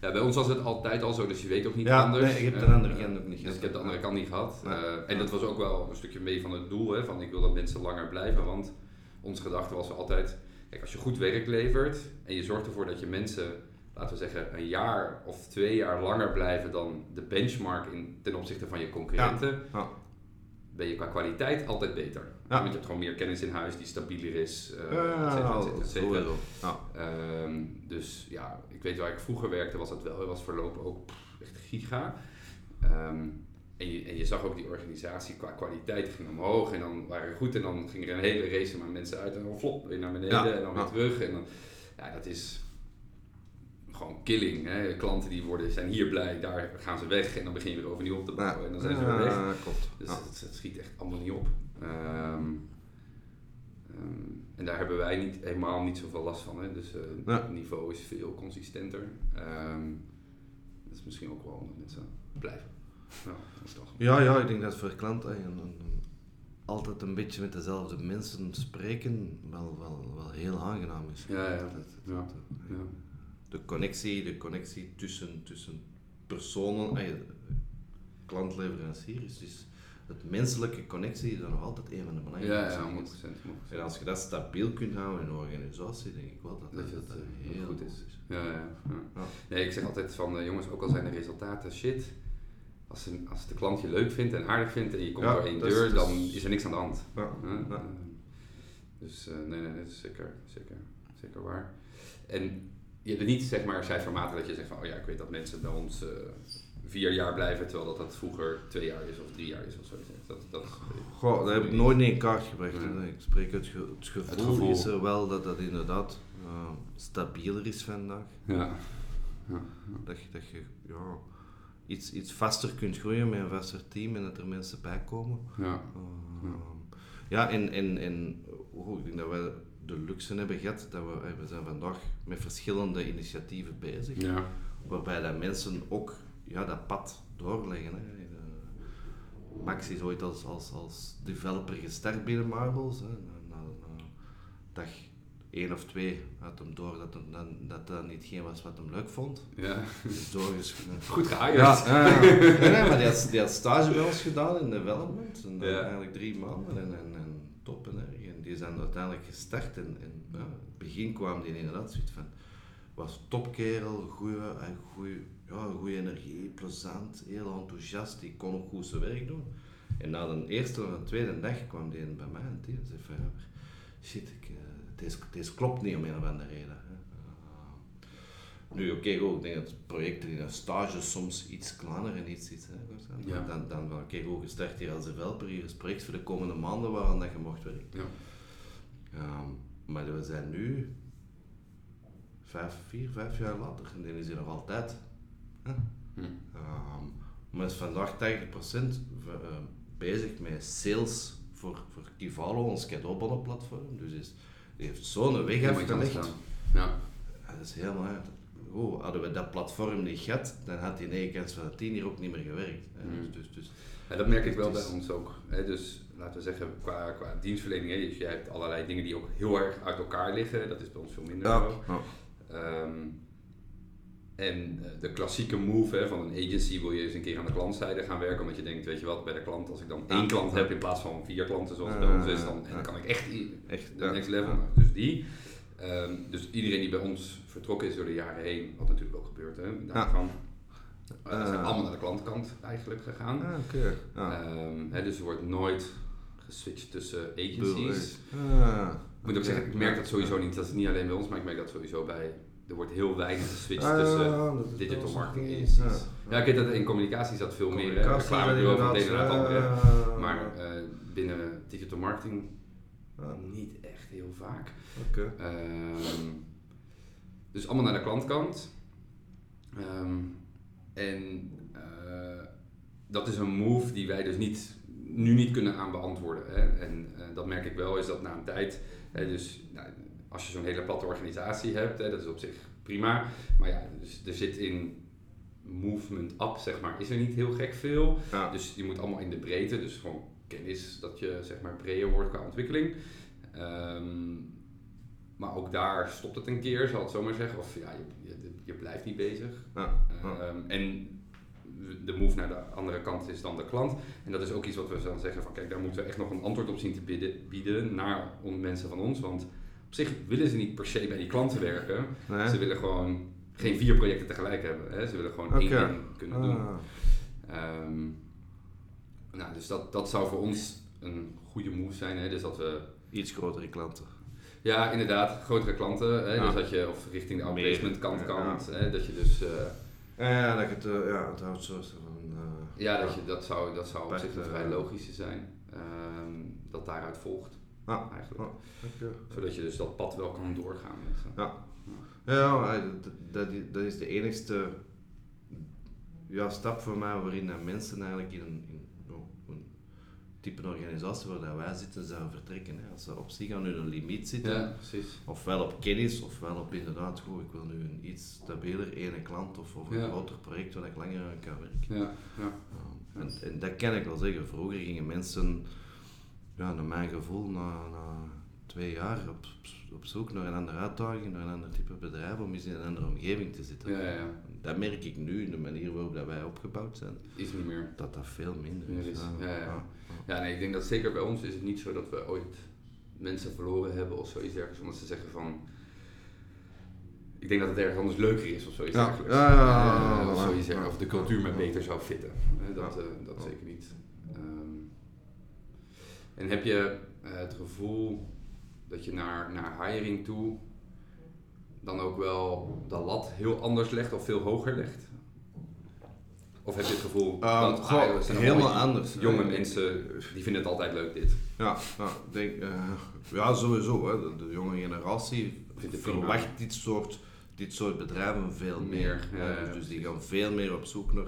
Speaker 2: ja, bij ons was het altijd al zo, dus je weet ook niet
Speaker 3: Ja,
Speaker 2: anders.
Speaker 3: nee, je hebt de
Speaker 2: Eh,
Speaker 3: andere kant ook niet
Speaker 2: Dus
Speaker 3: gehad.
Speaker 2: ik heb de andere kant niet gehad. Eh, en dat was ook wel een stukje mee van het doel, hè, van ik wil dat mensen langer blijven, want onze gedachte was altijd, kijk, als je goed werk levert en je zorgt ervoor dat je mensen, laten we zeggen, een jaar of twee jaar langer blijven dan de benchmark in, ten opzichte van je concurrenten,
Speaker 3: Ja.
Speaker 2: Ben je qua kwaliteit altijd beter.
Speaker 3: Ja.
Speaker 2: Want je hebt gewoon meer kennis in huis die stabieler is, eh,
Speaker 3: Ja,
Speaker 2: et cetera, et
Speaker 3: ja,
Speaker 2: cetera, et cetera.
Speaker 3: sowieso. Ja.
Speaker 2: Ehm, dus ja, ik weet waar ik vroeger werkte, was dat wel, het was voorlopig ook pff, echt giga. Ehm, en, je, en je zag ook die organisatie qua kwaliteit ging omhoog en dan waren we goed en dan ging er een hele race maar mensen uit en dan flop weer naar beneden
Speaker 3: Ja,
Speaker 2: en dan weer terug. En dan, ja, dat is gewoon killing. Hè? Klanten die worden, zijn hier blij, daar gaan ze weg en dan begin je weer overnieuw op te bouwen en dan zijn ze weer weg.
Speaker 3: Ja, klopt.
Speaker 2: Dus
Speaker 3: Ja.
Speaker 2: het, het schiet echt allemaal niet op. Ehm, ehm, en daar hebben wij niet, helemaal niet zoveel last van. Hè? Dus eh, het niveau is veel consistenter. Ehm, dat is misschien ook wel omdat mensen blijven. Ja, toch.
Speaker 3: Ja, ja, ik denk dat voor klanten en, en- en altijd een beetje met dezelfde mensen spreken wel, wel, wel heel aangenaam is.
Speaker 2: Ja, ja.
Speaker 3: Dat- dat-
Speaker 2: Ja.
Speaker 3: dat-
Speaker 2: Ja.
Speaker 3: De connectie, de connectie tussen, tussen personen, eh, klant-leverancier, is dus het menselijke connectie is dan nog altijd een van de
Speaker 2: Ja,
Speaker 3: belangrijkste
Speaker 2: ja,
Speaker 3: dingen.
Speaker 2: 100%. 100%.
Speaker 3: En als je dat stabiel kunt houden in een organisatie, denk ik wel dat
Speaker 2: Dat
Speaker 3: dat,
Speaker 2: je
Speaker 3: dat,
Speaker 2: dat, eh,
Speaker 3: heel
Speaker 2: goed is.
Speaker 3: is.
Speaker 2: Ja, ja, ja.
Speaker 3: Ja.
Speaker 2: Nee, ik zeg altijd van eh, jongens, ook al zijn de resultaten shit. Als, een, als de klant je leuk vindt en aardig vindt en je komt
Speaker 3: Ja,
Speaker 2: door één
Speaker 3: is-
Speaker 2: deur, dan
Speaker 3: is-
Speaker 2: er niks aan de hand.
Speaker 3: Ja, ja.
Speaker 2: Dus nee, nee, dat is zeker, zeker, zeker waar. En je hebt niet zeg maar cijfermatig dat je zegt van, oh ja, ik weet dat mensen bij ons eh, vier jaar blijven, terwijl dat, dat vroeger twee jaar is of drie jaar is of zo. Dat, dat,
Speaker 3: Goh, dat heb ik nooit in kaart gebracht.
Speaker 2: Ja.
Speaker 3: Ik spreek het, ge- het gevoel,
Speaker 2: Het gevoel.
Speaker 3: is er wel dat dat inderdaad eh, stabieler is vandaag.
Speaker 2: ja. ja.
Speaker 3: Dat je, dat je ja, iets, iets vaster kunt groeien met een vaster team en dat er mensen bij komen.
Speaker 2: ja.
Speaker 3: Uh, ja, en, en, en oh, ik denk dat wij de luxe hebben gehad dat we, eh, we zijn vandaag met verschillende initiatieven bezig,
Speaker 2: ja.
Speaker 3: waarbij dat mensen ook ja, dat pad doorleggen. Hè. Eh, Max is ooit als, als, als developer gestart binnen Marbles. Hè. Na, na, na dag één of twee had hem door dat hem dan, dat dat niet geen was wat hem leuk vond.
Speaker 2: ja.
Speaker 3: Dus. [laughs]
Speaker 2: Goed gehaald.
Speaker 3: Ja, ja, ja. Nee, nee, maar die had, die had stage bij ons gedaan in development. En
Speaker 2: Ja.
Speaker 3: eigenlijk drie maanden en, en, en top. En die zijn uiteindelijk gestart. En, in het begin kwam die inderdaad zoiets van... Was topkerel, goeie, eh, goeie, ja, goeie energie, plezant, heel enthousiast. Die kon ook goed zijn werk doen. En na de eerste of de tweede dag kwam die bij mij en die zei van... Shit, ik, eh, deze, deze klopt niet om een of andere reden. Nu, oké, goed, ik denk dat projecten in een stage soms iets kleiner en iets, iets hè, zijn.
Speaker 2: Ja.
Speaker 3: Dan, dan van, oké, goed, je start hier als developer, hier is project voor de komende maanden waaraan dat je mocht werken.
Speaker 2: Ja.
Speaker 3: Ehm, maar we zijn nu vijf, vier, vijf jaar later en die is hier nog altijd. Hè?
Speaker 2: Hm.
Speaker 3: Ehm, maar is vandaag 80% v- eh, bezig met sales voor, voor Kivalo, ons cadeaubonnenplatform. Dus is, die heeft zo'n weg afgelegd.
Speaker 2: Ja,
Speaker 3: dat is helemaal uit. Oh, hadden we dat platform niet gehad, dan had die 9 kans van 10 hier ook niet meer gewerkt. hè.
Speaker 2: Mm.
Speaker 3: Dus, dus, dus,
Speaker 2: Ja, dat merk ik wel bij ons ook. Hè? Dus laten we zeggen, qua, qua dienstverlening, hè, dus jij hebt allerlei dingen die ook heel erg uit elkaar liggen. Dat is bij ons veel minder
Speaker 3: ja.
Speaker 2: Ehm, en eh, de klassieke move hè, van een agency wil je eens een keer aan de klantzijde gaan werken, omdat je denkt, weet je wat, bij de klant, als ik dan één klant heb in plaats van vier klanten zoals bij ons is, dan, en dan kan ik echt, echt de next level. Dus die. Ehm, dus iedereen die bij ons vertrokken is door de jaren heen, wat natuurlijk ook gebeurt, hè, daarvan, uh, zijn allemaal naar de klantkant eigenlijk gegaan.
Speaker 3: Ah, okay.
Speaker 2: Ehm, dus er wordt nooit geswitcht tussen agencies. Ah, ik moet ook zeggen, ik merk dat sowieso niet, dat is niet alleen bij ons, maar ik merk dat sowieso bij er wordt heel weinig geswitcht ah, tussen digital marketing agencies. Ja, ja. ja, kijk, dat in communicatie dat veel meer. Hè. Reclame van het naar het andere. Maar uh, binnen digital marketing niet echt heel vaak.
Speaker 3: Okay.
Speaker 2: Um, dus allemaal naar de klantkant. Um, en uh, dat is een move die wij dus niet, nu niet kunnen aan beantwoorden. Hè. En uh, dat merk ik wel, is dat na een tijd, hè, dus nou, als je zo'n hele platte organisatie hebt, hè, dat is op zich prima. Maar ja, dus er zit in movement up, zeg maar, is er niet heel gek veel. Dus je moet allemaal in de breedte, dus gewoon kennis dat je zeg maar breder wordt qua ontwikkeling. Um, maar ook daar stopt het een keer, zal het zomaar zeggen. Of ja, je, je, je blijft niet bezig. Ja. Um, en de move naar de andere kant is dan de klant. En dat is ook iets wat we dan zeggen van kijk, daar moeten we echt nog een antwoord op zien te bieden, bieden naar mensen van ons. Want op zich willen ze niet per se bij die klanten werken. Ze willen gewoon geen vier projecten tegelijk hebben. Hè. Ze willen gewoon één ding kunnen doen. Um, nou, dus dat, dat zou voor ons een goede move zijn. Hè. Dus dat we...
Speaker 3: Iets grotere klanten.
Speaker 2: Ja, inderdaad, grotere klanten. Hè, Dus dat je, of richting de outplacement kant kan, hè, dat je dus... Uh,
Speaker 3: ja, dat je het, uh, ja, het outsourcen van... Uh,
Speaker 2: ja, dat, je, dat zou, dat zou op zich een vrij logische zijn, ehm, dat daaruit volgt. Ja. Eigenlijk. Ja, Zodat je dus dat pad wel kan doorgaan. Met,
Speaker 3: ja. Ja, dat, dat is de enigste ja, stap voor mij waarin mensen eigenlijk in een, type organisatie waar dat wij zitten zouden vertrekken. Hè. Als ze op zich aan hun limiet zitten,
Speaker 2: ja,
Speaker 3: ofwel op kennis, ofwel op inderdaad, goed, ik wil nu een iets stabieler ene klant of, of een groter project waar ik langer aan kan werken.
Speaker 2: Ja, ja.
Speaker 3: En, en, dat kan ik wel zeggen. Vroeger gingen mensen, ja, naar mijn gevoel, na, na twee jaar op, op zoek naar een andere uitdaging, naar een ander type bedrijf, om eens in een andere omgeving te zitten.
Speaker 2: Ja, ja,
Speaker 3: Dat merk ik nu, in de manier waarop dat wij opgebouwd zijn.
Speaker 2: Is niet meer.
Speaker 3: Dat dat veel minder is.
Speaker 2: Ja, ja, ja. nee, ik denk dat zeker bij ons is het niet zo dat we ooit mensen verloren hebben of zoiets dergelijks, omdat ze zeggen van... Ik denk dat het ergens anders leuker is of zoiets ja. dergelijks. Ja, ja, uh, of, zoiets of de cultuur me beter zou fitten. Dat, uh, dat zeker niet. Um, en heb je uh, het gevoel dat je naar, naar hiring toe dan ook wel de lat heel anders legt of veel hoger legt? Of heb je het gevoel
Speaker 3: um, dat ah, helemaal anders?
Speaker 2: Jonge mensen die vinden het altijd leuk dit.
Speaker 3: Ja, nou, denk, uh, ja sowieso. Hè. De, de, jonge generatie verwacht dit soort, dit soort bedrijven veel meer. meer ja, dus, dus die gaan veel meer op zoek naar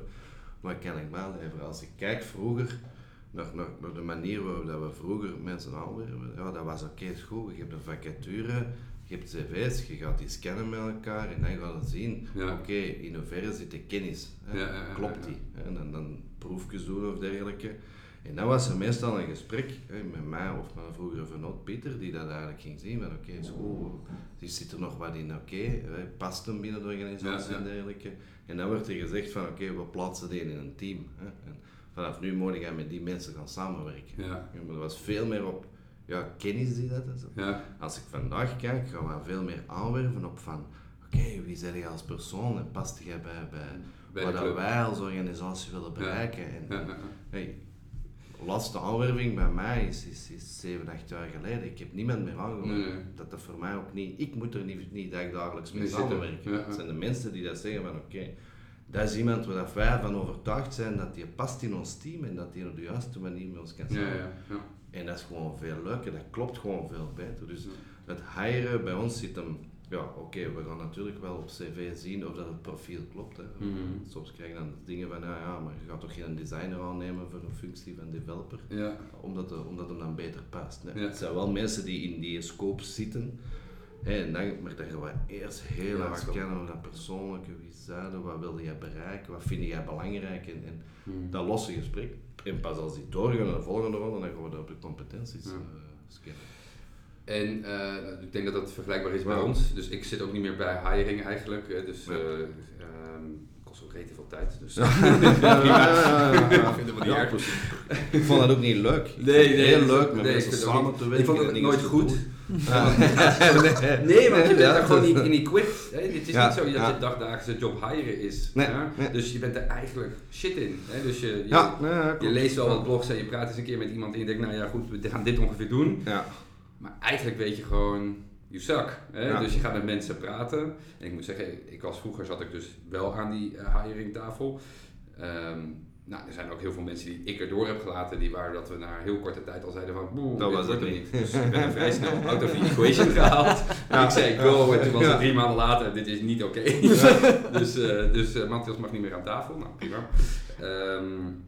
Speaker 3: wat kan ik leveren. Als ik kijk vroeger naar, naar, naar de manier waarop dat we vroeger mensen aanwerven. Ja, dat was oké, okay, goed. Je hebt een vacature, je hebt cv's, je gaat die scannen met elkaar en dan gaat je zien, oké, in hoeverre zit de kennis. Hè? Klopt die? En dan, dan proefjes doen of dergelijke. En dan was er meestal een gesprek hè, met mij of met een vroegere vernoot Pieter, die dat eigenlijk ging zien van oké, okay, school, zit er nog wat in, oké, okay, past hem binnen de organisatie en dergelijke. En dan wordt er gezegd van oké, we plaatsen die in een team. Hè. En, vanaf nu moet je met die mensen gaan samenwerken.
Speaker 2: Ja. ja
Speaker 3: maar er was veel meer op ja, kennis die dat is.
Speaker 2: Ja.
Speaker 3: Als ik vandaag kijk, gaan we veel meer aanwerven op van oké, wie ben je als persoon en past je bij, bij, wat wij als organisatie willen bereiken. En, ja. Hey, laatste aanwerving bij mij is, is, is 7, 8 jaar geleden. Ik heb niemand meer aangewerven. Dat dat voor mij ook niet, ik moet er niet, niet dagelijks mee samenwerken. Het zijn de mensen die dat zeggen van oké, dat is iemand waar wij van overtuigd zijn dat die past in ons team en dat die op de juiste manier met ons kan
Speaker 2: samenwerken. Ja, ja,
Speaker 3: ja. En dat is gewoon veel leuker, dat klopt gewoon veel beter. Dus het hiren bij ons zit hem, ja oké, we gaan natuurlijk wel op cv zien of dat het profiel klopt. Hè.
Speaker 2: Mm -hmm.
Speaker 3: Soms krijg je dan dingen van, ja, ja, maar je gaat toch geen designer aannemen voor een functie van developer,
Speaker 2: ja.
Speaker 3: omdat, de, omdat hem dan beter past. Hè. Het zijn wel mensen die in die scope zitten, en dan, maar dan gaan we eerst heel ja, hard kennen over dat persoonlijke, wie zijn wat wilde jij bereiken, wat vind jij belangrijk en, en hmm. dat losse gesprek. En pas als die doorgaan naar de volgende ronde, dan gaan we op de competenties ja. uh, scannen.
Speaker 2: En uh, ik denk dat dat vergelijkbaar is bij ons. Dus ik zit ook niet meer bij hiring eigenlijk. Dus uh, um, kost ook redelijk veel tijd. Dus [laughs] [laughs] ja.
Speaker 3: ik vind het wel niet erg. Ik vond dat ook niet leuk.
Speaker 2: Nee, nee.
Speaker 3: Heel leuk met nee, mensen samen te werken.
Speaker 2: Ik vond het nooit goed. [laughs] nee, want je bent daar gewoon niet in equipped. Hè? Het is niet zo dat je dagdagelijkse job hiren is. Nee, nee. Dus je bent er eigenlijk shit in. Hè? Dus je, je, ja, je leest wel wat blogs en je praat eens een keer met iemand en je denkt, nou ja goed, we gaan dit ongeveer doen. Ja. Maar eigenlijk weet je gewoon, you suck. Hè? Dus je gaat met mensen praten. En ik moet zeggen, ik was vroeger zat ik dus wel aan die uh, hiring tafel. Um, nou, er zijn ook heel veel mensen die ik erdoor heb gelaten, die waren dat we na heel korte tijd al zeiden van, boe, dat was het niet. Dus ik ben [laughs] vrij snel out of the equation gehaald. Ja. Ik zei go, en toen was het drie maanden later, dit is niet oké. [laughs] Okay. dus uh, dus uh, Matthias mag niet meer aan tafel, nou prima. Um,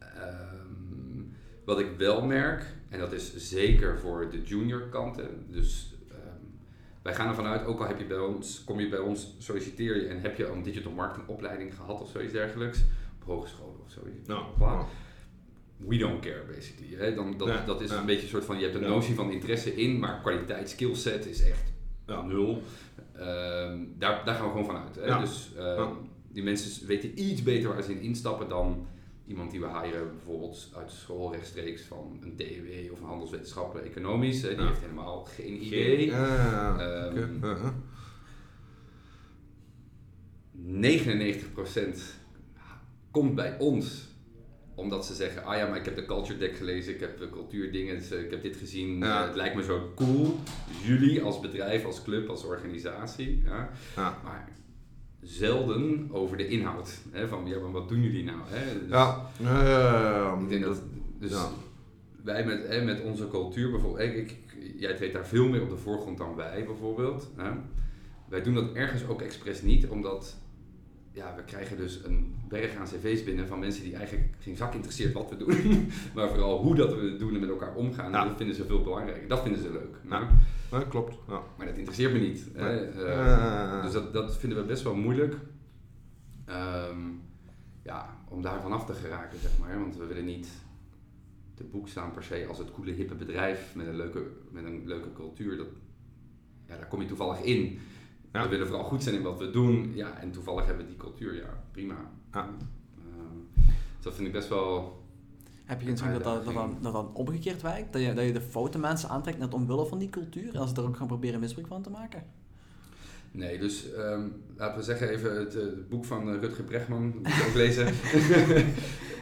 Speaker 2: um, wat ik wel merk, en dat is zeker voor de junior kanten, dus wij gaan ervan uit, ook al heb je bij ons, kom je bij ons, solliciteer je en heb je een digital marketing opleiding gehad of zoiets dergelijks, op hogeschool of zoiets. We don't care, basically. Hè? Dan, dat, dat is een beetje een soort van, je hebt een notie van interesse in, maar kwaliteit, skillset is echt nul. Um, daar, daar gaan we gewoon van uit. Hè? Dus um, die mensen weten iets beter waar ze in instappen dan iemand die we hiren, bijvoorbeeld uit school rechtstreeks van een DEW of een handelswetenschappen economisch. Die heeft helemaal geen idee. Um, uh -huh. 99% komt bij ons omdat ze zeggen, ah ja, maar ik heb de culture deck gelezen, ik heb de cultuurdingen, ik heb dit gezien, het lijkt me zo cool. Jullie als bedrijf, als club, als organisatie. Maar zelden over de inhoud. Hè, van, ja, maar wat doen jullie nou? Hè? Dus, ja. ik denk dat, dus wij met, hè, met onze cultuur bijvoorbeeld, ik, ik, jij treedt daar veel meer op de voorgrond dan wij bijvoorbeeld. Hè. Wij doen dat ergens ook expres niet, omdat ja, we krijgen dus een berg aan cv's binnen van mensen die eigenlijk geen zak interesseert wat we doen. [laughs] maar vooral hoe dat we het doen en met elkaar omgaan. Dat vinden ze veel belangrijker. Dat vinden ze leuk.
Speaker 3: Ja. klopt. Ja.
Speaker 2: Maar dat interesseert me niet. Hè? Uh, dus dat, dat vinden we best wel moeilijk. Um, ja, om daar vanaf te geraken, zeg maar. Want we willen niet te boek staan per se als het coole hippe bedrijf met een leuke, met een leuke cultuur. Dat, ja, daar kom je toevallig in. We willen vooral goed zijn in wat we doen. Ja, en toevallig hebben we die cultuur. Ja, prima. Ja. Uh, dat vind ik best wel...
Speaker 1: Heb je geen dat dat, dat, dan, dat dan omgekeerd werkt? Dat je, dat je de foute mensen aantrekt net omwille van die cultuur? En als ze er ook gaan proberen misbruik van te maken?
Speaker 2: Nee, dus um, laten we zeggen even het, het boek van uh, Rutger Bregman, moet je ook [laughs] lezen.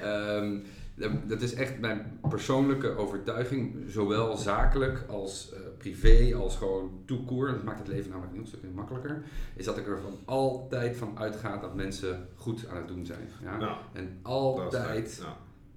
Speaker 2: um, [laughs] dat is echt mijn persoonlijke overtuiging, zowel zakelijk als uh, privé, als gewoon toekoer. Dat maakt het leven namelijk een heel stuk makkelijker. Is dat ik er van altijd van uitga dat mensen goed aan het doen zijn. Ja? en altijd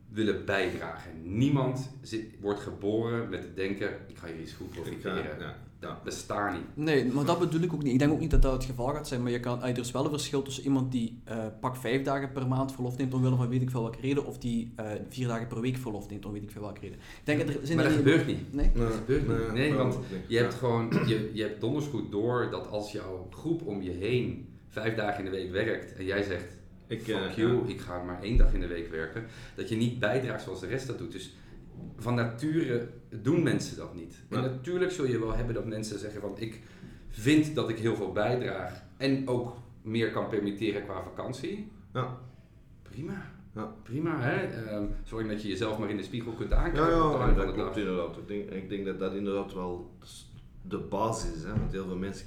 Speaker 2: willen bijdragen. Niemand zit, wordt geboren met het denken: ik ga hier iets goed profiteren. Ja dat bestaat niet.
Speaker 1: Nee, maar dat bedoel ik ook niet. Ik denk ook niet dat dat het geval gaat zijn, maar je kan, er is wel een verschil tussen iemand die uh, pak vijf dagen per maand verlof neemt omwille van weet ik veel welke reden, of die uh, vier dagen per week verlof neemt om weet ik veel welke reden. Ik denk
Speaker 2: dat er, maar dat gebeurt niet. Nee? Dat gebeurt niet. Nee, want je hebt gewoon, je, je hebt donders goed door dat als jouw groep om je heen vijf dagen in de week werkt en jij zegt, ik, fuck uh, you, ik ga maar één dag in de week werken, dat je niet bijdraagt zoals de rest dat doet. Dus van nature doen mensen dat niet. En natuurlijk zul je wel hebben dat mensen zeggen van ik vind dat ik heel veel bijdraag en ook meer kan permitteren qua vakantie. Ja. Prima. Ja. Prima, hè? Um, zolang dat je jezelf maar in de spiegel kunt aankijken.
Speaker 3: Ja, ja, dat klopt inderdaad. Ik denk, ik denk dat dat inderdaad wel de basis is. Hè? Want heel veel mensen,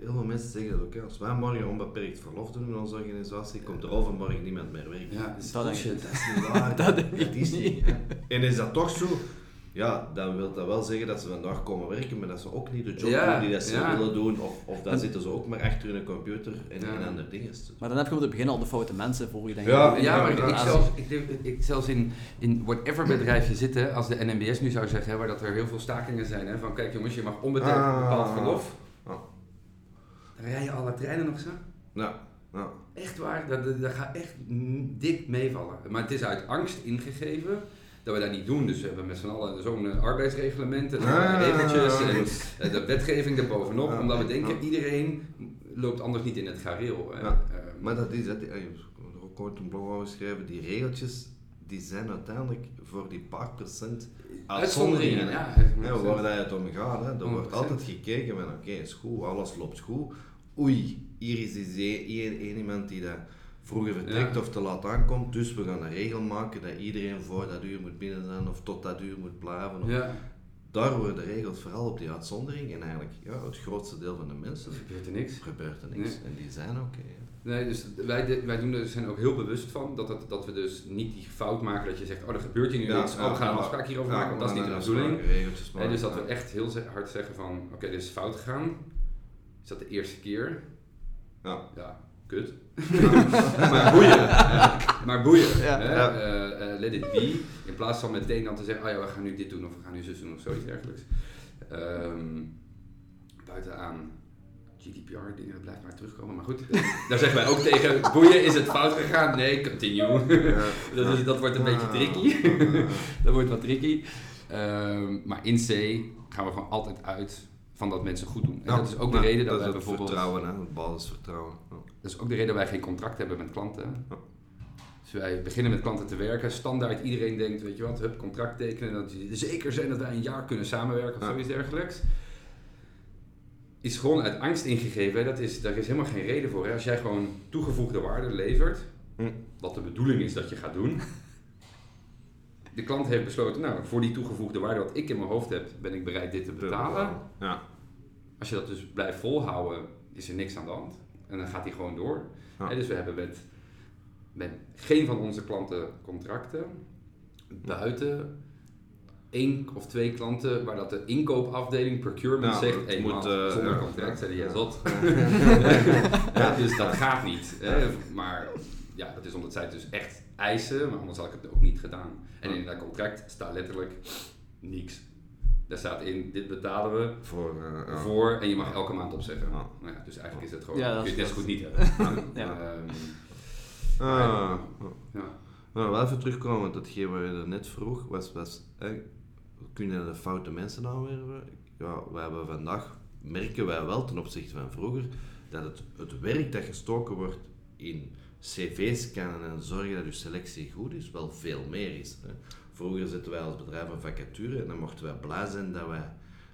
Speaker 3: heel veel mensen zeggen dat ook. Hè? Als wij morgen onbeperkt verlof doen in onze organisatie, komt er overmorgen niemand meer werken.
Speaker 2: Ja, dat is, dat, is
Speaker 3: niet waar. [laughs] dat is niet. En is dat toch zo? Ja, dan wil dat wel zeggen dat ze vandaag komen werken, maar dat ze ook niet de job doen die dat ze willen doen. Of, of dan zitten ze ook maar achter hun computer en, en andere dingen.
Speaker 1: Maar dan heb je op het begin al de foute mensen voor je, denk
Speaker 2: Ja, ja, maar ik, zelfs, ik, ik, zelfs in, in whatever bedrijf je zit, als de NMBS nu zou zeggen, hè, waar dat er heel veel stakingen zijn, hè, van kijk jongens, je mag onbeperkt ah. bepaald verlof. Ah. Dan rijden alle treinen nog zo. Ja. ja. Echt waar, dat, dat gaat echt dik meevallen. Maar het is uit angst ingegeven dat we dat niet doen. Dus we hebben met z'n allen zo'n uh, arbeidsreglement en ah, regeltjes en uh, de wetgeving erbovenop. Ja, omdat we denken, iedereen loopt anders niet in het gareel.
Speaker 3: Ja, uh, maar dat is, dat, ik heb een blog geschreven, die regeltjes, die zijn uiteindelijk voor die paar procent
Speaker 2: Uitzonderingen,
Speaker 3: uitzonderingen.
Speaker 2: ja.
Speaker 3: waar dat het om gaat. Hè. Er wordt
Speaker 2: 100%.
Speaker 3: altijd gekeken van oké, is goed, alles loopt goed. Oei, hier is één iemand die dat vroeger vertrekt
Speaker 2: Ja.
Speaker 3: of te laat aankomt, dus we gaan een regel maken dat iedereen voor dat uur moet binnen zijn of tot dat uur moet blijven. Of-
Speaker 2: Ja,
Speaker 3: Daar worden de regels vooral op die uitzondering en eigenlijk ja, het grootste deel van de mensen
Speaker 2: er gebeurt er niks.
Speaker 3: gebeurt er niks.
Speaker 2: Nee.
Speaker 3: En die zijn oké.
Speaker 2: Nee, dus wij, wij doen er, zijn er ook heel bewust van dat, het, dat we dus niet die fout maken dat je zegt, oh er gebeurt hier nu
Speaker 3: Ja,
Speaker 2: niks, oh we gaan een afspraak hierover maken, want dat is niet de bedoeling. En dus dat we echt heel hard zeggen van, oké dit is fout gegaan. Is dat de eerste keer?
Speaker 3: Ja.
Speaker 2: Ja, kut. [laughs] maar boeien. hè. maar boeien.
Speaker 1: Ja.
Speaker 2: Eh, eh, let it be. In plaats van meteen dan te zeggen, oh ja, we gaan nu dit doen of we gaan nu zus doen of zoiets dergelijks. Ehm buitenaan GDPR dingen, dat blijft maar terugkomen. Maar goed, [laughs] daar zeggen wij ook tegen, boeien, is het fout gegaan? Nee, continue. [laughs] dat, is, dat wordt een beetje tricky. dat wordt wat tricky. Ehm, maar in C gaan we gewoon altijd uit van dat mensen goed doen. En dat is ook de reden dat,
Speaker 3: is het
Speaker 2: bijvoorbeeld...
Speaker 3: vertrouwen, hè. het basisvertrouwen. Ja.
Speaker 2: Dat is ook de reden dat wij geen contract hebben met klanten. Dus wij beginnen met klanten te werken. Standaard iedereen denkt, weet je wat, hup, contract tekenen. Dat ze zeker zijn dat wij een jaar kunnen samenwerken of
Speaker 3: Ja.
Speaker 2: zoiets dergelijks. Is gewoon uit angst ingegeven. Dat is, daar is helemaal geen reden voor. Hè. Als jij gewoon toegevoegde waarde levert,
Speaker 3: Hm.
Speaker 2: wat de bedoeling is dat je gaat doen. [laughs] De klant heeft besloten, nou, voor die toegevoegde waarde wat ik in mijn hoofd heb, ben ik bereid dit te betalen.
Speaker 3: Ja.
Speaker 2: Als je dat dus blijft volhouden, is er niks aan de hand. En dan gaat hij gewoon door.
Speaker 3: Ja.
Speaker 2: Dus we hebben met, met geen van onze klanten contracten. Buiten één of twee klanten waar dat de inkoopafdeling, procurement, zegt: hey,
Speaker 3: moet, eh,
Speaker 2: zonder contract,
Speaker 3: ja,
Speaker 2: zei jij zot. [laughs] Ja, dus dat gaat niet. Maar ja, dat is omdat zij het dus echt eisen, maar anders had ik het ook niet gedaan. En in dat contract staat letterlijk niks. Daar staat in, dit betalen we
Speaker 3: Voor, eh, ja.
Speaker 2: voor en je mag elke maand opzeggen.
Speaker 3: Ja.
Speaker 2: Nou ja, dus eigenlijk is het gewoon,
Speaker 1: Ja, dat
Speaker 2: kun je het
Speaker 1: dat
Speaker 2: goed niet hebben. [laughs]
Speaker 1: Ja.
Speaker 2: Ehm,
Speaker 3: Ah,
Speaker 2: ja.
Speaker 3: Nou, wel even terugkomen, want datgene wat je er net vroeg, was, was hè, kun je de foute mensen aanwerven? Ja, wij hebben vandaag, merken wij wel ten opzichte van vroeger, dat het, het werk dat gestoken wordt in cv's scannen en zorgen dat je selectie goed is, wel veel meer is. Hè. Vroeger zetten wij als bedrijf een vacature en dan mochten wij blij zijn dat wij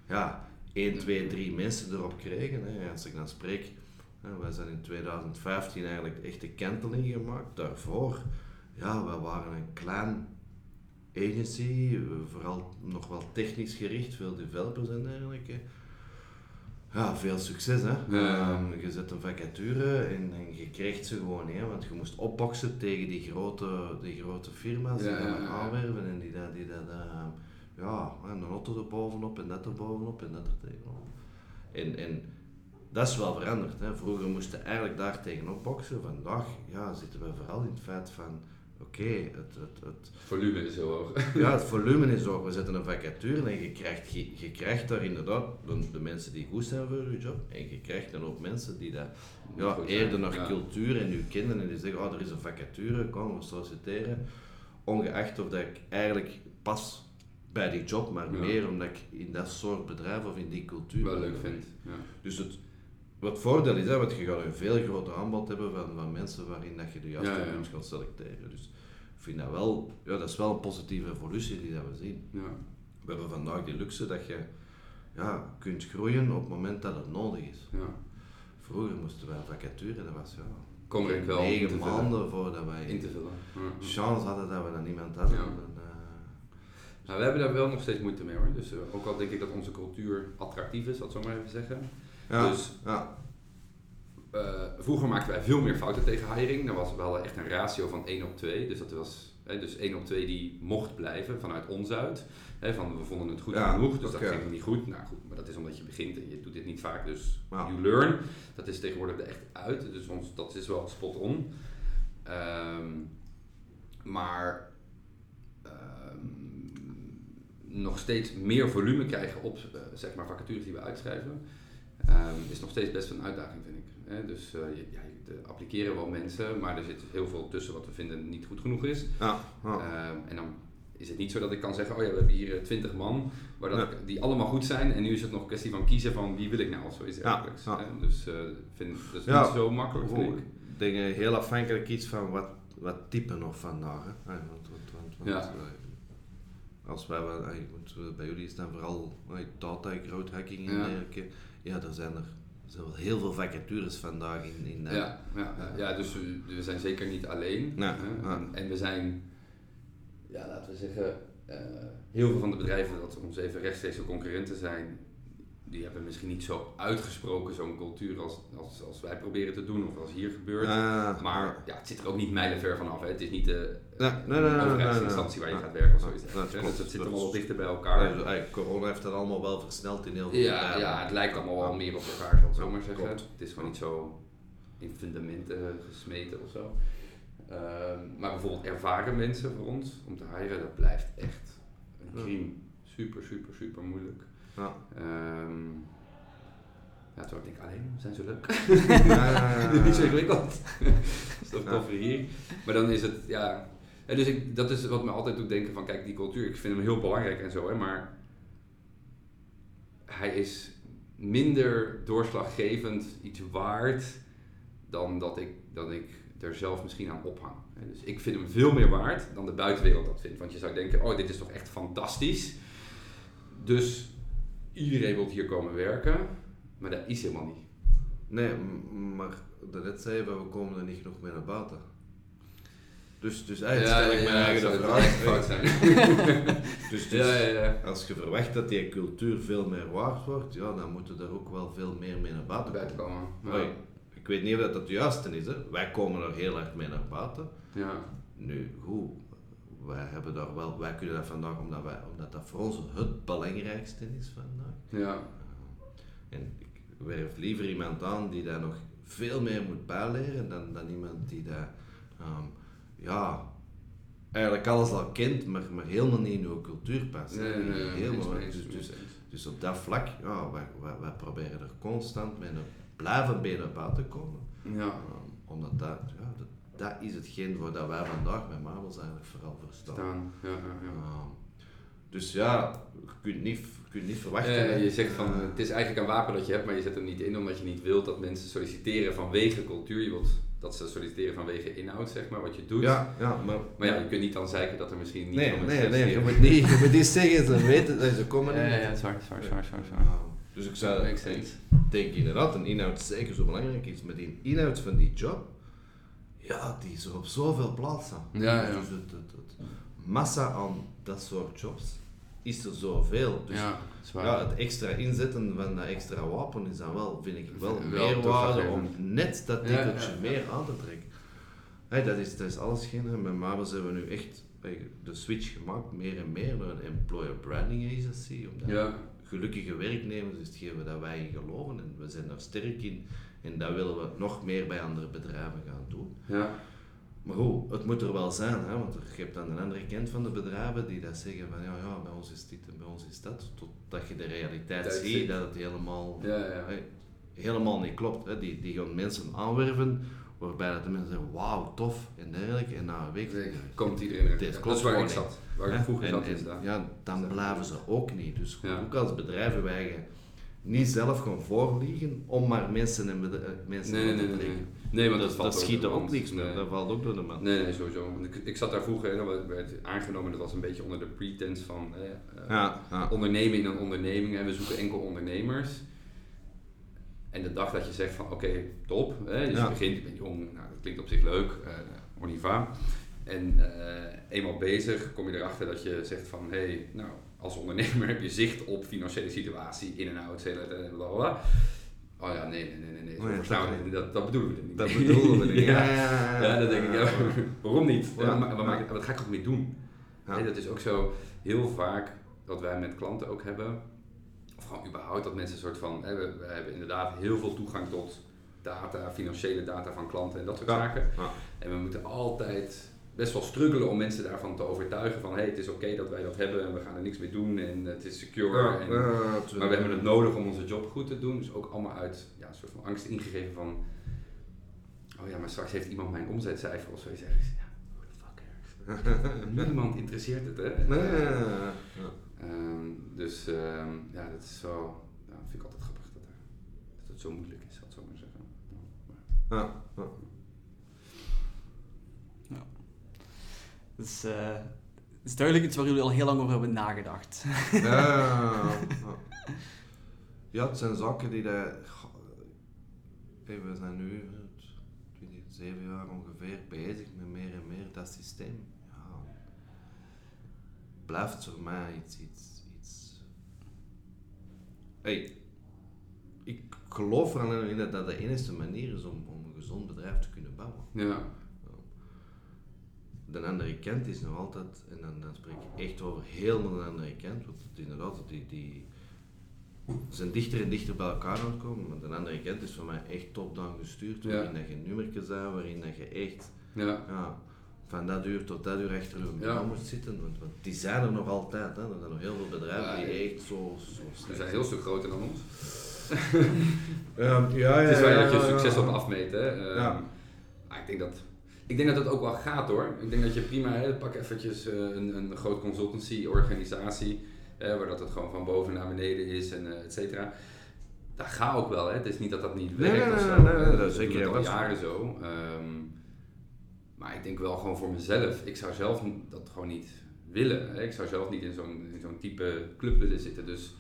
Speaker 3: ja, 1, 2, 3 mensen erop kregen. Hè. Als ik dan spreek, hè, wij zijn in 2015 eigenlijk echt de kenteling gemaakt. Daarvoor, ja, wij waren een klein agency, vooral nog wel technisch gericht, veel developers en dergelijke. Ja, veel succes hè.
Speaker 2: Ja.
Speaker 3: Ehm, je zet een vacature en, en je krijgt ze gewoon, hè, want je moest opboksen tegen die grote, die grote firma's die dat
Speaker 2: ja,
Speaker 3: aanwerven en die dat, die dat eh, ja, en een auto er bovenop en dat er bovenop en dat er tegenop. En, en dat is wel veranderd. Hè. Vroeger moesten eigenlijk daar tegenop boksen. Vandaag ja, zitten we vooral in het feit van, oké, het, het, het,
Speaker 2: Volume is hoog. [laughs]
Speaker 3: ja, het [laughs] volume is hoog. We zetten een vacature en je krijgt, je, je krijgt daar inderdaad de, de mensen die goed zijn voor je job. En je krijgt een hoop mensen die dat ja, eerder naar
Speaker 2: ja.
Speaker 3: cultuur en u kennen en die zeggen, oh, er is een vacature, kom, we solliciteren. Ongeacht of dat ik eigenlijk pas bij die job, maar
Speaker 2: Ja.
Speaker 3: meer omdat ik in dat soort bedrijf of in die cultuur
Speaker 2: Wel leuk vind. Ja.
Speaker 3: Dus het, wat voordeel is, hè, want je gaat een veel groter aanbod hebben van, van mensen waarin dat je de juiste
Speaker 2: Ja,
Speaker 3: kan selecteren. Dus vind dat wel, ja, dat is wel een positieve evolutie die dat we zien.
Speaker 2: Ja.
Speaker 3: We hebben vandaag die luxe dat je ja, kunt groeien op het moment dat het nodig is.
Speaker 2: Ja.
Speaker 3: Vroeger moesten wij vacature, dat was ja,
Speaker 2: er ik wel
Speaker 3: negen maanden voordat wij
Speaker 2: In te vullen. Ja.
Speaker 3: chance hadden dat we dan niemand hadden.
Speaker 2: Ja.
Speaker 3: En, eh,
Speaker 2: Nou, we hebben daar wel nog steeds moeite mee hoor. Dus eh, ook al denk ik dat onze cultuur attractief is, dat zo maar even zeggen.
Speaker 3: ja,
Speaker 2: Dus-
Speaker 3: ja,
Speaker 2: Eh, vroeger maakten wij veel meer fouten tegen hiring. Dan was, we hadden echt een ratio van 1 op 2. Dus dat was hè, dus 1 op 2 die mocht blijven vanuit ons uit. Hè, van we vonden het goed
Speaker 3: Ja,
Speaker 2: genoeg, dus dat ging niet goed. Nou goed, maar dat is omdat je begint en je doet dit niet vaak, dus you learn. Dat is tegenwoordig er echt uit, dus ons, dat is wel spot on. Ehm, maar ehm, nog steeds meer volume krijgen op eh, zeg maar vacatures die we uitschrijven, ehm, is nog steeds best wel een uitdaging, vind ik. Hè? Dus eh, je- ja, er appliceren wel mensen, maar er zit heel veel tussen wat we vinden niet goed genoeg is.
Speaker 3: ja, ja.
Speaker 2: Ehm, en dan is het niet zo dat ik kan zeggen, oh ja, we hebben hier twintig man, waar dat,
Speaker 3: Ja.
Speaker 2: die allemaal goed zijn. En nu is het nog een kwestie van kiezen van wie wil ik nou of zoiets
Speaker 3: Ja,
Speaker 2: dergelijks.
Speaker 3: ja.
Speaker 2: Dus eh, vind, dat is niet zo makkelijk, ik.
Speaker 3: Eh, heel afhankelijk iets van wat, wat type nog vandaag. Hè. Eh, Want, want, want
Speaker 2: Ja.
Speaker 3: Eh, als wij, wel- eh, eh, bij jullie is dan vooral eh, data, crowd hacking en
Speaker 2: Ja.
Speaker 3: dergelijke. Ja, er zijn er, er zijn wel heel veel vacatures vandaag in. in eh,
Speaker 2: Ja, ja, ja, ja, dus we, we zijn zeker niet alleen.
Speaker 3: Ja,
Speaker 2: hè.
Speaker 3: ja.
Speaker 2: En, we zijn, ja, laten we zeggen, eh, heel veel van de bedrijven dat ons even rechtstreekse concurrenten zijn, die hebben misschien niet zo uitgesproken zo'n cultuur als, als, als wij proberen te doen of als hier gebeurt.
Speaker 3: Ah,
Speaker 2: maar ja, het zit er ook niet mijlenver vanaf. Hè. Het is niet de
Speaker 3: Nee, nee, nee,
Speaker 2: overheidsinstantie
Speaker 3: nee,
Speaker 2: waar je gaat werken of zoiets.
Speaker 3: Dat
Speaker 2: Dus
Speaker 3: klopt.
Speaker 2: het zit allemaal dichter bij elkaar.
Speaker 3: dus, corona heeft dat allemaal wel versneld in heel veel
Speaker 2: Ja, ja, het lijkt allemaal wel meer op elkaar, zal ik zo maar zeggen.
Speaker 3: klopt.
Speaker 2: Het is gewoon niet zo in fundamenten gesmeten of zo. Ehm, maar bijvoorbeeld ervaren mensen voor ons om te hiren, dat blijft echt een crime. Super, super, super moeilijk.
Speaker 3: Ja.
Speaker 2: Ehm ja, ik denk, alleen, we zijn zo leuk.
Speaker 3: Ja. [laughs]
Speaker 2: niet zo ingewikkeld. dat [laughs] is toch tof hier. Maar dan is het, ja... En dus ik, dat is wat me altijd doet denken van, kijk, die cultuur, ik vind hem heel belangrijk en zo, hè, maar hij is minder doorslaggevend iets waard dan dat ik, dat ik er zelf misschien aan ophang. Dus ik vind hem veel meer waard dan de buitenwereld dat vindt. Want je zou denken, oh, dit is toch echt fantastisch. Dus iedereen wil hier komen werken, maar dat is helemaal niet.
Speaker 3: Nee, maar daarnet zei je, we komen er niet genoeg mee naar buiten. Dus, dus eigenlijk stel ik mijn eigen vraag.
Speaker 2: zijn. [laughs]
Speaker 3: Dus, dus
Speaker 2: ja, ja, ja.
Speaker 3: als je verwacht dat die cultuur veel meer waard wordt, ja, dan moeten er ook wel veel meer mee naar buiten komen.
Speaker 2: komen.
Speaker 3: Ik weet niet of dat het juiste is, hè. wij komen er heel hard mee naar buiten.
Speaker 2: Ja.
Speaker 3: Nu, goed, wij, hebben daar wel, wij kunnen dat vandaag, omdat, wij, omdat dat voor ons het belangrijkste is vandaag.
Speaker 2: Ja.
Speaker 3: En ik werf liever iemand aan die daar nog veel meer moet bijleren dan, dan iemand die daar, ehm, ja, eigenlijk alles al kent, maar, maar helemaal niet in uw cultuur past.
Speaker 2: Nee, nee, nee.
Speaker 3: helemaal. dus, dus, dus op dat vlak, ja, wij, wij, wij proberen er constant mee naar, blijven bij naar buiten komen.
Speaker 2: Ja.
Speaker 3: Ehm, omdat dat, ja, dat, is hetgeen waar dat wij vandaag met Marvels eigenlijk vooral voor staan.
Speaker 2: Ja, ja, ja.
Speaker 3: Ehm, dus ja, je kunt niet, je kunt niet verwachten. Hè.
Speaker 2: je zegt van, het is eigenlijk een wapen dat je hebt, maar je zet hem niet in omdat je niet wilt dat mensen solliciteren vanwege cultuur. Je wilt dat ze solliciteren vanwege inhoud, zeg maar, wat je doet.
Speaker 3: ja, ja, maar
Speaker 2: Maar ja, je kunt niet dan zeiken dat er misschien niet
Speaker 3: Nee,
Speaker 2: veel
Speaker 3: nee,
Speaker 2: mensen
Speaker 3: nee, je moet niet, je moet niet zeggen, ze weten dat ze komen [laughs]
Speaker 2: Ja, ja, ja, zwaar, zwaar, zwaar,
Speaker 3: Dus ik zou ik denk inderdaad dat inhoud zeker zo belangrijk is, maar die inhoud van die job, ja, die is er op zoveel plaatsen.
Speaker 2: Ja, ja.
Speaker 3: Dus het, het, het massa aan dat soort jobs is er zoveel. Dus
Speaker 2: Ja,
Speaker 3: ja, het extra inzetten van dat extra wapen is dan wel, vind ik wel, meerwaarde om net dat
Speaker 2: Ja,
Speaker 3: tikkeltje
Speaker 2: ja, ja.
Speaker 3: meer aan te trekken. Hey, dat, is, dat is alles geen. Met Mabels hebben we nu echt hey, de switch gemaakt, meer en meer, naar een employer branding agency. Omdat
Speaker 2: Ja.
Speaker 3: gelukkige werknemers is hetgeen dat wij in geloven en we zijn daar sterk in. En dat willen we nog meer bij andere bedrijven gaan doen.
Speaker 2: Ja.
Speaker 3: Maar goed, het moet er wel zijn, hè? want je hebt aan de andere kant van de bedrijven die dat zeggen van ja, ja, bij ons is dit en bij ons is dat. Totdat je de realiteit
Speaker 2: Dat
Speaker 3: ziet dat het helemaal,
Speaker 2: Ja, ja.
Speaker 3: helemaal niet klopt. Hè? Die, die gaan mensen aanwerven waarbij dat de mensen zeggen wauw, tof en dergelijke. En na een week
Speaker 2: Nee, komt iedereen er.
Speaker 3: Dit
Speaker 2: Dat
Speaker 3: klopt
Speaker 2: is waar ik zat. Waar ik vroeger
Speaker 3: en-
Speaker 2: zat
Speaker 3: en
Speaker 2: inderdaad.
Speaker 3: Ja, dan blijven ze ook niet. Dus ook als bedrijven wij gaan niet zelf gaan voorliegen om maar mensen en bedrijf, mensen
Speaker 2: Nee,
Speaker 3: aan
Speaker 2: nee,
Speaker 3: te
Speaker 2: nee, nee. Nee, want
Speaker 3: dat,
Speaker 2: dat,
Speaker 3: dat schiet er ook niks.
Speaker 2: Nee.
Speaker 3: Dat valt ook door de man.
Speaker 2: Nee, nee, sowieso. Ik, ik zat daar vroeger en dan werd- aangenomen, dat was een beetje onder de pretense van eh, eh,
Speaker 3: Ja, ja.
Speaker 2: ondernemen in een onderneming en we zoeken enkel ondernemers. En de dag dat je zegt van oké, top, hè, dus
Speaker 3: Ja.
Speaker 2: je begint, je bent jong, nou, dat klinkt op zich leuk, eh on y va. En eh, eenmaal bezig kom je erachter dat je zegt van hé, hey, nou, als ondernemer heb je zicht op financiële situatie, in en out, bla bla bla. Oh ja, nee, nee, nee, nee, nee.
Speaker 3: Oh ja,
Speaker 2: verstaan we
Speaker 3: dat-
Speaker 2: dat, dat bedoelen we niet.
Speaker 3: Dat bedoelen we [laughs] niet.
Speaker 2: ja.
Speaker 3: Ja,
Speaker 2: dan denk ik, ja, [laughs] waarom niet?
Speaker 3: Ja.
Speaker 2: Maar wat ga ik ook mee doen?
Speaker 3: Ja.
Speaker 2: Hè, dat is ook zo heel vaak wat wij met klanten ook hebben. Of gewoon überhaupt dat mensen een soort van, hè, we, we hebben inderdaad heel veel toegang tot data, financiële data van klanten en dat soort zaken.
Speaker 3: Ja.
Speaker 2: En we moeten altijd best wel struggelen om mensen daarvan te overtuigen van hé, hey, het is oké dat wij dat hebben en we gaan er niks mee doen en het is secure.
Speaker 3: Ja,
Speaker 2: en,
Speaker 3: ja,
Speaker 2: maar we hebben het nodig om onze job goed te doen. Dus ook allemaal uit ja, een soort van angst ingegeven van... Oh ja, maar straks heeft iemand mijn omzetcijfer of zoiets. Ja, who the fuck? [laughs] Niemand interesseert het, hè?
Speaker 3: Nee, ja.
Speaker 2: Ehm, dus ehm, ja, dat is zo... Ja, vind ik altijd grappig dat, er- dat het zo moeilijk is, zal ik zo maar zeggen.
Speaker 3: Ja,
Speaker 1: Dus eh, Het is duidelijk iets waar jullie al heel lang over hebben nagedacht.
Speaker 3: Ja, ja, ja. ja, [laughs] het zijn zaken die. Hey, we zijn nu eh, ik weet niet, zeven jaar ongeveer bezig met meer en meer dat systeem. Ja, blijft voor mij iets... iets, iets... Hey, ik geloof er alleen in dat dat de enige manier is om, om een gezond bedrijf te kunnen bouwen.
Speaker 2: Ja.
Speaker 3: De andere kant is nog altijd, en dan, dan spreek ik echt over helemaal de andere kant, want het inderdaad, die, die zijn dichter en dichter bij elkaar aan komen, maar de andere kant is voor mij echt top-down gestuurd,
Speaker 2: Ja.
Speaker 3: waarin dat je nummertjes zijn, waarin dat je echt
Speaker 2: Ja.
Speaker 3: ja, van dat uur tot dat uur achter een
Speaker 2: Ja.
Speaker 3: moet zitten, want, want die zijn er nog altijd, hè. er zijn nog heel veel bedrijven
Speaker 2: Ja,
Speaker 3: die
Speaker 2: ja.
Speaker 3: echt zo, zo
Speaker 2: Ze
Speaker 3: slecht
Speaker 2: zijn heel stuk groter dan ons.
Speaker 3: Ja, [laughs] ja,
Speaker 2: Het is waar je
Speaker 3: ja,
Speaker 2: succes
Speaker 3: ja.
Speaker 2: op afmeet. Hè. Ehm,
Speaker 3: Ja.
Speaker 2: maar ik denk dat ik denk dat het ook wel gaat hoor. Ik denk dat je prima, hè, pak eventjes eh, een, een groot consultancy organisatie, hè, waar dat het gewoon van boven naar beneden is en eh et cetera. Dat gaat ook wel, hè. Het is niet dat dat niet werkt
Speaker 3: nee,
Speaker 2: of
Speaker 3: nee,
Speaker 2: zo.
Speaker 3: nee, nee, dat
Speaker 2: ik
Speaker 3: zeker,
Speaker 2: al
Speaker 3: dat is-
Speaker 2: jaren zo. Ehm, maar ik denk wel gewoon voor mezelf. Ik zou zelf dat gewoon niet willen. Hè. Ik zou zelf niet in zo'n, in zo'n type club willen zitten. Dus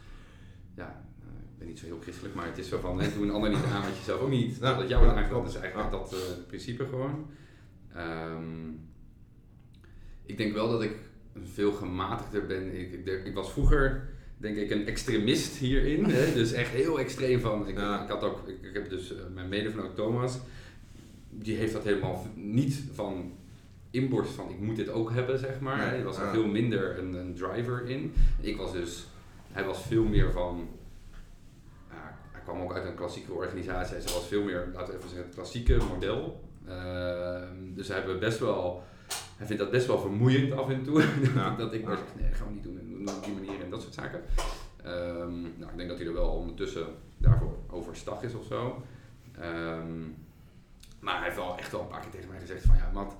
Speaker 2: ja, eh, ik ben niet zo heel christelijk, maar het is zo van, hè, doe een ander niet aan wat je zelf ook niet.
Speaker 3: Ja,
Speaker 2: dat jou wordt
Speaker 3: ja,
Speaker 2: aangedaan. Dat is eigenlijk dat principe gewoon. Ehm, ik denk wel dat ik veel gematigder ben. Ik, ik, ik was vroeger, denk ik, een extremist hierin. Hè? [laughs] Dus echt heel extreem van. Ik,
Speaker 3: Ja.
Speaker 2: ik, had ook, ik, heb dus eh, mijn medevenoot Thomas, die heeft dat helemaal niet van inborst van ik moet dit ook hebben, zeg maar. Hij was er
Speaker 3: ja.
Speaker 2: veel minder een, een driver in. Ik was dus, hij was veel meer van hij kwam ook uit een klassieke organisatie. Hij was veel meer, laten we even zeggen, het klassieke model. Ehm, dus hij, hebben best wel, hij vindt dat best wel vermoeiend af en toe. [laughs]
Speaker 3: Ja.
Speaker 2: dat ik zeg, nee, dat gaan we niet doen. En doen we op die manier en dat soort zaken. Ehm, nou, ik denk dat hij er wel ondertussen daarvoor overstag is of zo. Ehm, maar hij heeft wel echt wel een paar keer tegen mij gezegd van ja, Matt,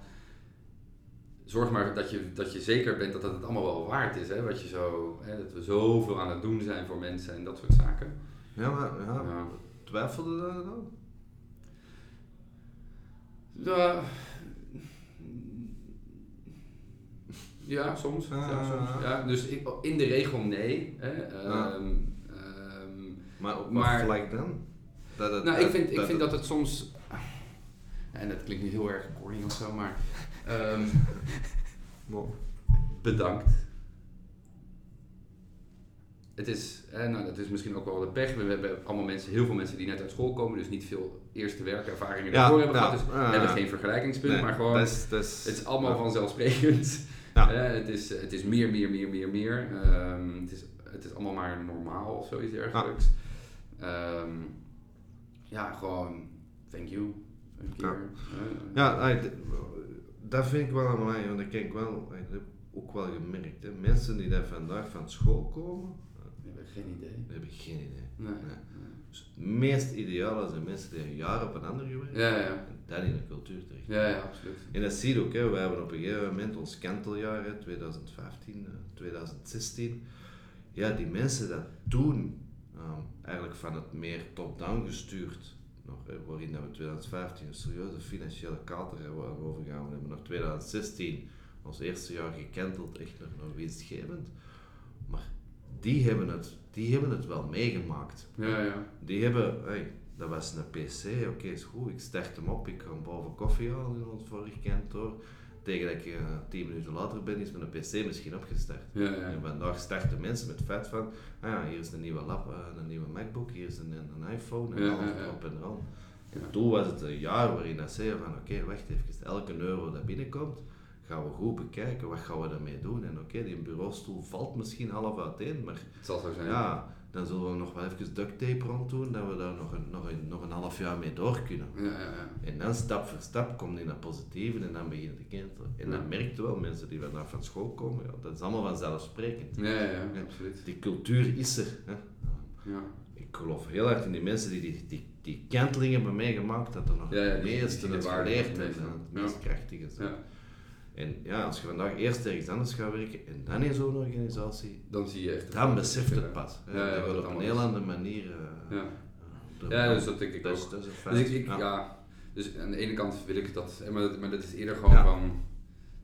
Speaker 2: zorg maar dat je, dat je zeker bent dat het het allemaal wel waard is. Hè? Wat je zo, hè, dat we zoveel aan het doen zijn voor mensen en dat soort zaken.
Speaker 3: Ja, maar ja,
Speaker 2: Ja.
Speaker 3: twijfelde dat dan?
Speaker 2: Ja, ja soms. ja,
Speaker 3: Ah.
Speaker 2: soms. Ja, dus ik, in de regel nee. Hè. Ehm,
Speaker 3: Ja.
Speaker 2: ehm,
Speaker 3: Maar op
Speaker 2: Maar-
Speaker 3: vlak dan? Dat
Speaker 2: nou, ik vind, ik
Speaker 3: dat
Speaker 2: vind
Speaker 3: het-
Speaker 2: dat het soms... En dat klinkt niet heel erg corny of zo, maar... ehm,
Speaker 3: Wow.
Speaker 2: bedankt. Het is, nou, dat is misschien ook wel de pech. We hebben allemaal mensen, heel veel mensen die net uit school komen, dus niet veel eerste werkervaringen
Speaker 3: Ja,
Speaker 2: daarvoor hebben
Speaker 3: ja,
Speaker 2: gehad. Dus
Speaker 3: ja,
Speaker 2: hebben geen vergelijkingspunt,
Speaker 3: Nee,
Speaker 2: maar gewoon, het is allemaal vanzelfsprekend.
Speaker 3: Ja. [laughs]
Speaker 2: Eh, het, is, het is meer, meer, meer, meer, meer. Ehm, het, is, het is allemaal maar normaal of zoiets dergelijks. Ehm, ja, gewoon thank you. Een keer.
Speaker 3: Ja. Dat vind ik wel mij, want dat heb ik wel, heb ook wel gemerkt. Hè. Mensen die daar vandaag van school komen,
Speaker 2: geen idee.
Speaker 3: die hebben geen idee.
Speaker 2: Nee.
Speaker 3: Nee. Dus het meest ideale zijn mensen die jaren op een ander gewerkt
Speaker 2: Ja, ja.
Speaker 3: en dan in de cultuur terecht.
Speaker 2: Ja, ja, absoluut.
Speaker 3: En dat zie je ook, hè. we hebben op een gegeven moment ons kanteljaar, hè, 2015, eh, 2016. Ja, die mensen dat toen ehm, eigenlijk van het meer top-down gestuurd, nog, waarin dat we 2015 een serieuze financiële kater hebben overgegaan. We hebben nog 2016 ons eerste jaar gekenteld, echt nog, nog winstgevend. Die hebben, het, die hebben het wel meegemaakt.
Speaker 2: Ja, ja.
Speaker 3: Die hebben, hey, dat was een PC, oké, is goed, ik start hem op, ik ga hem boven koffie halen in ons vorige kantoor. Tegen dat ik eh, tien minuten later ben, is mijn PC misschien opgestart.
Speaker 2: Ja, ja.
Speaker 3: En vandaag starten mensen met vet van, ah ja, hier is een nieuwe lap, eh, een nieuwe MacBook, hier is een, een iPhone en
Speaker 2: Ja,
Speaker 3: alles erop en eraan. En toen was het een jaar waarin dat zeiden van, oké, wacht even, elke euro dat binnenkomt, gaan we goed bekijken, wat gaan we daarmee doen? En oké, die bureaustoel valt misschien half uiteen, maar
Speaker 2: Het zal zo zijn.
Speaker 3: ja, dan zullen we nog wel even duct tape rond doen, dat we daar nog een, nog een, nog een half jaar mee door kunnen.
Speaker 2: Ja, ja, ja.
Speaker 3: En dan stap voor stap komt die naar positieve en dan beginnen te kentelen. En dan merk je wel, mensen die vandaag van school komen, ja, dat is allemaal vanzelfsprekend.
Speaker 2: Ja, ja, absoluut.
Speaker 3: Die cultuur is er. Hè.
Speaker 2: Ja.
Speaker 3: Ik geloof heel erg in die mensen die die, die, die kantelingen hebben meegemaakt, dat er nog
Speaker 2: Ja, ja,
Speaker 3: het meeste
Speaker 2: de
Speaker 3: geleerd
Speaker 2: van
Speaker 3: en
Speaker 2: het
Speaker 3: meest krachtige zijn. En ja, als je vandaag eerst ergens anders gaat werken en dan in zo'n organisatie,
Speaker 2: Dan zie je echt...
Speaker 3: dan beseft het pas. hè.
Speaker 2: Ja, ja,
Speaker 3: dat op een heel andere manier. eh,
Speaker 2: Ja.
Speaker 3: eh,
Speaker 2: Ja, dus dat denk ik
Speaker 3: dat is,
Speaker 2: ook.
Speaker 3: dat is een feit.
Speaker 2: Dus ik, ik
Speaker 3: Ja.
Speaker 2: Dus aan de ene kant wil ik dat, eh, maar, dat- maar dat is eerder gewoon van,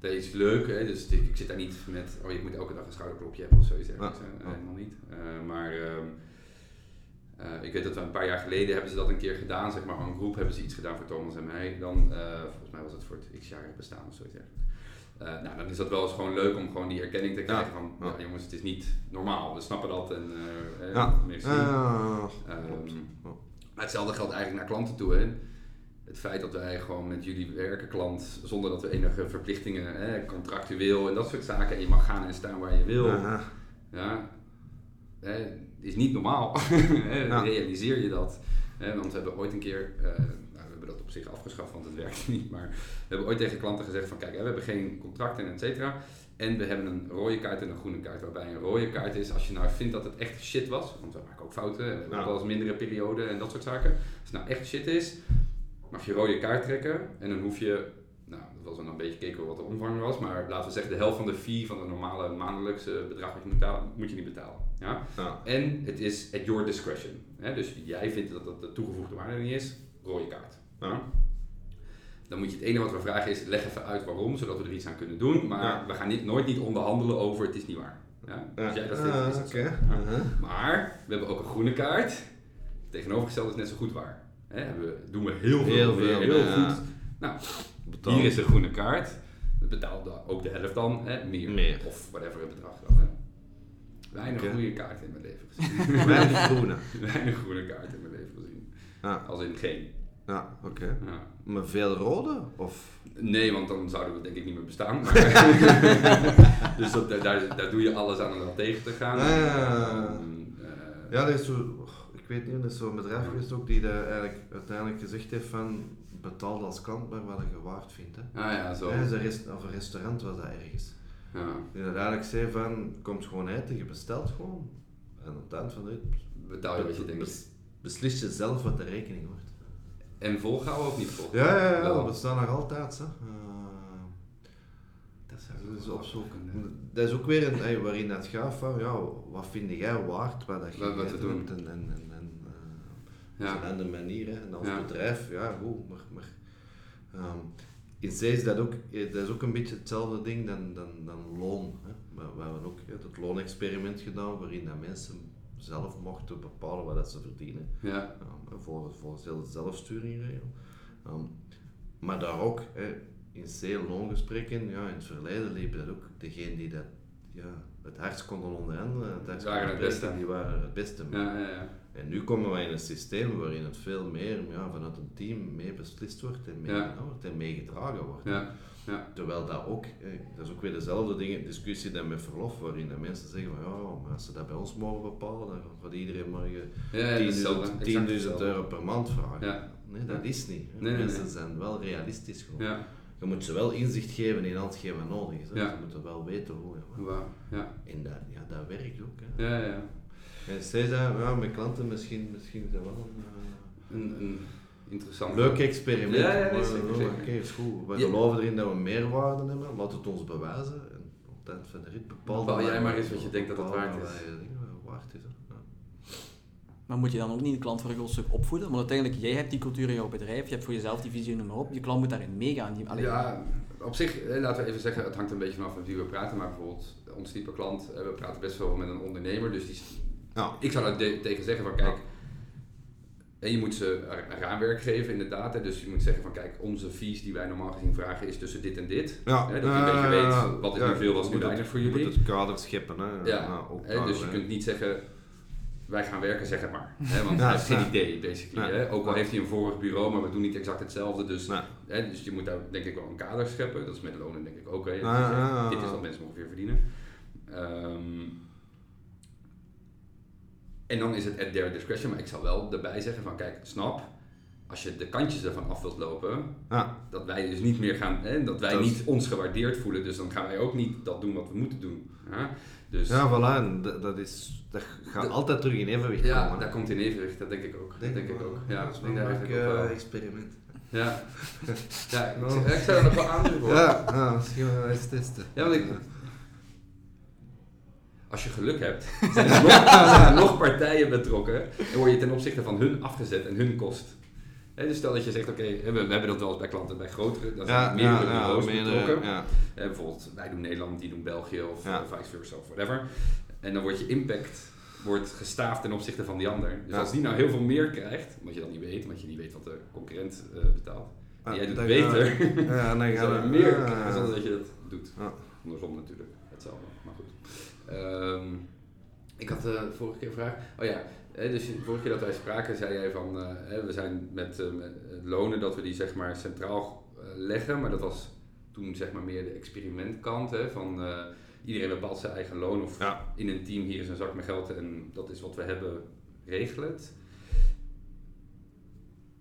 Speaker 2: dat is leuk, hè? dus ik, ik, zit daar niet met, oh je moet elke dag een schouderklopje hebben of zoiets. Helemaal niet. Uh, maar ehm, uh, ik weet dat we een paar jaar geleden hebben ze dat een keer gedaan, zeg maar, een groep hebben ze iets gedaan voor Thomas en mij. Dan, uh, volgens mij was het voor het x-jaar bestaan of zoiets. Uh, nou, dan is dat wel eens gewoon leuk om gewoon die erkenning te krijgen van, ja. Ja, jongens, het is niet normaal, we snappen dat en ja. merci. Um, maar hetzelfde geldt eigenlijk naar klanten toe. Hè. Het feit dat wij gewoon met jullie werken, klant, zonder dat we enige verplichtingen, hè, contractueel en dat soort zaken, en je mag gaan en staan waar je wil. Ja, hè, is niet normaal. [laughs] Realiseer je dat? want we hebben ooit een keer, uh, we hebben dat op zich afgeschaft, want het werkt [laughs] niet, maar we hebben ooit tegen klanten gezegd van kijk, we hebben geen contracten en et cetera. En we hebben een rode kaart en een groene kaart. Waarbij een rode kaart is als je nou vindt dat het echt shit was. Want we maken ook fouten. We hebben ook wel eens mindere perioden en dat soort zaken. Als het nou echt shit is, mag je rode kaart trekken. En dan hoef je nou, dat was dan een beetje gekeken wat de omvang was, maar laten we zeggen de helft van de fee van het normale maandelijkse bedrag wat je moet betalen, moet je niet betalen. Ja? En het is at your discretion. Hè? Dus jij vindt dat dat de toegevoegde waarde niet is, rode kaart. Ja? Dan moet je het enige wat we vragen is, leg even uit waarom, zodat we er iets aan kunnen doen. Maar we gaan niet, nooit niet onderhandelen over het is niet waar. Ja? Als jij dat vindt, is het okay. uh-huh. Maar we hebben ook een groene kaart. Tegenovergesteld is net zo goed waar. Hè? We, doen we heel veel, heel, veel, heel goed. Nou, hier is een groene kaart. Dat betaalt ook de helft dan, hè, meer, meer. Of whatever het bedrag dan. Hè. Weinig okay. goede kaarten in mijn leven gezien.
Speaker 3: Weinig groene. [laughs]
Speaker 2: Weinig groene kaarten in mijn leven gezien. Ja. Als in geen.
Speaker 3: Ja, oké. Okay. Ja. Maar veel rode? Of?
Speaker 2: Nee, want dan zouden we denk ik niet meer bestaan. [laughs] [laughs] dus dat, daar, daar doe je alles aan om dat tegen te gaan. Ja, ja,
Speaker 3: um, uh, ja er is zo, ik weet niet, er is zo'n bedrijf geweest ook die daar eigenlijk uiteindelijk gezegd heeft van betaald als klant maar wat je waard vindt. Hè.
Speaker 2: Ah ja, zo.
Speaker 3: Hè, rest, of een restaurant was dat ergens. Ja. Die dat eigenlijk zei van, komt gewoon eten, je bestelt gewoon. En op het eind van de rit...
Speaker 2: Betaal je wat je denkt.
Speaker 3: beslis je zelf wat de rekening wordt.
Speaker 2: En volhouden of niet volhouden?
Speaker 3: Ja, ja, ja, dat bestaat nog altijd. Hè. Uh, dat, is dat, is ook, dat is ook weer een, waarin dat gaat van, ja, wat vind jij waard wat, dat je wat, doen. En, en, en, ja. op een andere manier. Hè. En als bedrijf, ja, goed, maar, maar um, in zee is dat ook, dat is ook een beetje hetzelfde ding dan, dan, dan loon. Hè. We, we hebben ook het loonexperiment gedaan, waarin dat mensen zelf mochten bepalen wat dat ze verdienen. Ja. Um, volgens, volgens de zelfsturingregel. Um, maar daar ook, hè, in zee loongesprekken, ja, in het verleden liep dat ook degene die dat ja, het hardst konden onderhandelen, het hardst
Speaker 2: waren het beste.
Speaker 3: die waren het beste.
Speaker 2: Ja, ja, ja.
Speaker 3: En nu komen wij in een systeem waarin het veel meer ja, vanuit een team mee beslist wordt en meegenomen wordt en meegedragen wordt.
Speaker 2: Ja. Ja.
Speaker 3: Terwijl dat ook, dat is ook weer dezelfde dingen, discussie dan met verlof, waarin de mensen zeggen van ja, maar als ze dat bij ons mogen bepalen, dan gaat iedereen maar je 10.000 euro per maand vragen. Ja. Nee, dat is niet. Nee, mensen zijn wel realistisch gewoon. Je moet ze wel inzicht geven in hetgeen wat nodig is. Ze moeten wel weten hoe. Ja. En dat, ja, dat werkt ook. Hè.
Speaker 2: Ja, ja.
Speaker 3: En zij zei, ja, met klanten misschien, misschien is dat wel
Speaker 2: een, een, een interessant...
Speaker 3: Leuk experiment. Ja, ja, nee, Oké, okay, is goed. We geloven erin dat we meerwaarde hebben, laat het ons bewijzen. En op het eind van de rit bepaalt...
Speaker 2: Bepaal jij maar eens wat je denkt dat het waard is.
Speaker 3: Waard is
Speaker 1: maar moet je dan ook niet de klant voor een groot stuk opvoeden? Want uiteindelijk, jij hebt die cultuur in jouw bedrijf, je hebt voor jezelf die visie, noem maar op. Je klant moet daarin meegaan. Die,
Speaker 2: ja, op zich, laten we even zeggen, het hangt een beetje vanaf met wie we praten. Maar bijvoorbeeld, ons type klant, we praten best wel met een ondernemer. Dus die, nou. ik zou daar tegen zeggen van, kijk, en je moet ze een raamwerk geven, inderdaad. Dus je moet zeggen van kijk, onze fees die wij normaal gezien vragen is tussen dit en dit. Ja. Hè, dat je een beetje weet wat is nu veel, wat is nu weinig voor jullie.
Speaker 3: Je moet het kader scheppen. Hè.
Speaker 2: Ja. dus je kunt niet zeggen, wij gaan werken, zeg het maar. Want hij heeft geen idee, basically. Ook al heeft hij een vorig bureau, maar we doen niet exact hetzelfde. Dus, dus je moet daar denk ik wel een kader scheppen. Dat is met lonen denk ik ook. Dit is wat mensen ongeveer verdienen. Um, en dan is het at their discretion, maar ik zal wel erbij zeggen van kijk, snap, als je de kantjes ervan af wilt lopen, ja. dat wij dus niet meer gaan, hè, dat wij niet ons gewaardeerd voelen, dus dan gaan wij ook niet dat doen wat we moeten doen. Ja, dus,
Speaker 3: ja voilà, dat, dat, is, dat gaat altijd terug in evenwicht
Speaker 2: ja,
Speaker 3: komen.
Speaker 2: dat komt in evenwicht, dat denk ik ook.
Speaker 3: Denk
Speaker 2: dat denk ik ook. Ja,
Speaker 3: dat is een leuk uh, experiment.
Speaker 2: Ja, [laughs] ja ik, ik zou dat nog wel.
Speaker 3: Ja, ja, misschien wel eens testen.
Speaker 2: Ja, want ik, als je geluk hebt, [laughs] zijn er nog, nog partijen betrokken en word je ten opzichte van hun afgezet en hun kost. dus stel dat je zegt, oké, we, we, hebben dat wel eens bij klanten, bij grotere, dat zijn meerdere bureaus betrokken. Ja. bijvoorbeeld, wij doen Nederland, die doen België of vice versa of whatever. En dan wordt je impact wordt gestaafd ten opzichte van die ander. Dus als die nou heel veel meer krijgt, wat je dan niet weet, omdat je niet weet wat de concurrent uh, betaalt, en jij doet het beter, ja, [laughs] dan gaan we meer krijgen zonder dat je dat doet. Ja. Andersom natuurlijk, hetzelfde. Um, ik had de uh, vorige keer een vraag. Oh ja, dus de vorige keer dat wij spraken, zei jij van uh, we zijn met, uh, met, lonen dat we die zeg maar centraal leggen, maar dat was toen zeg maar meer de experimentkant hè, van iedereen bepaalt zijn eigen loon of in een team hier is een zak met geld en dat is wat we hebben, regel het.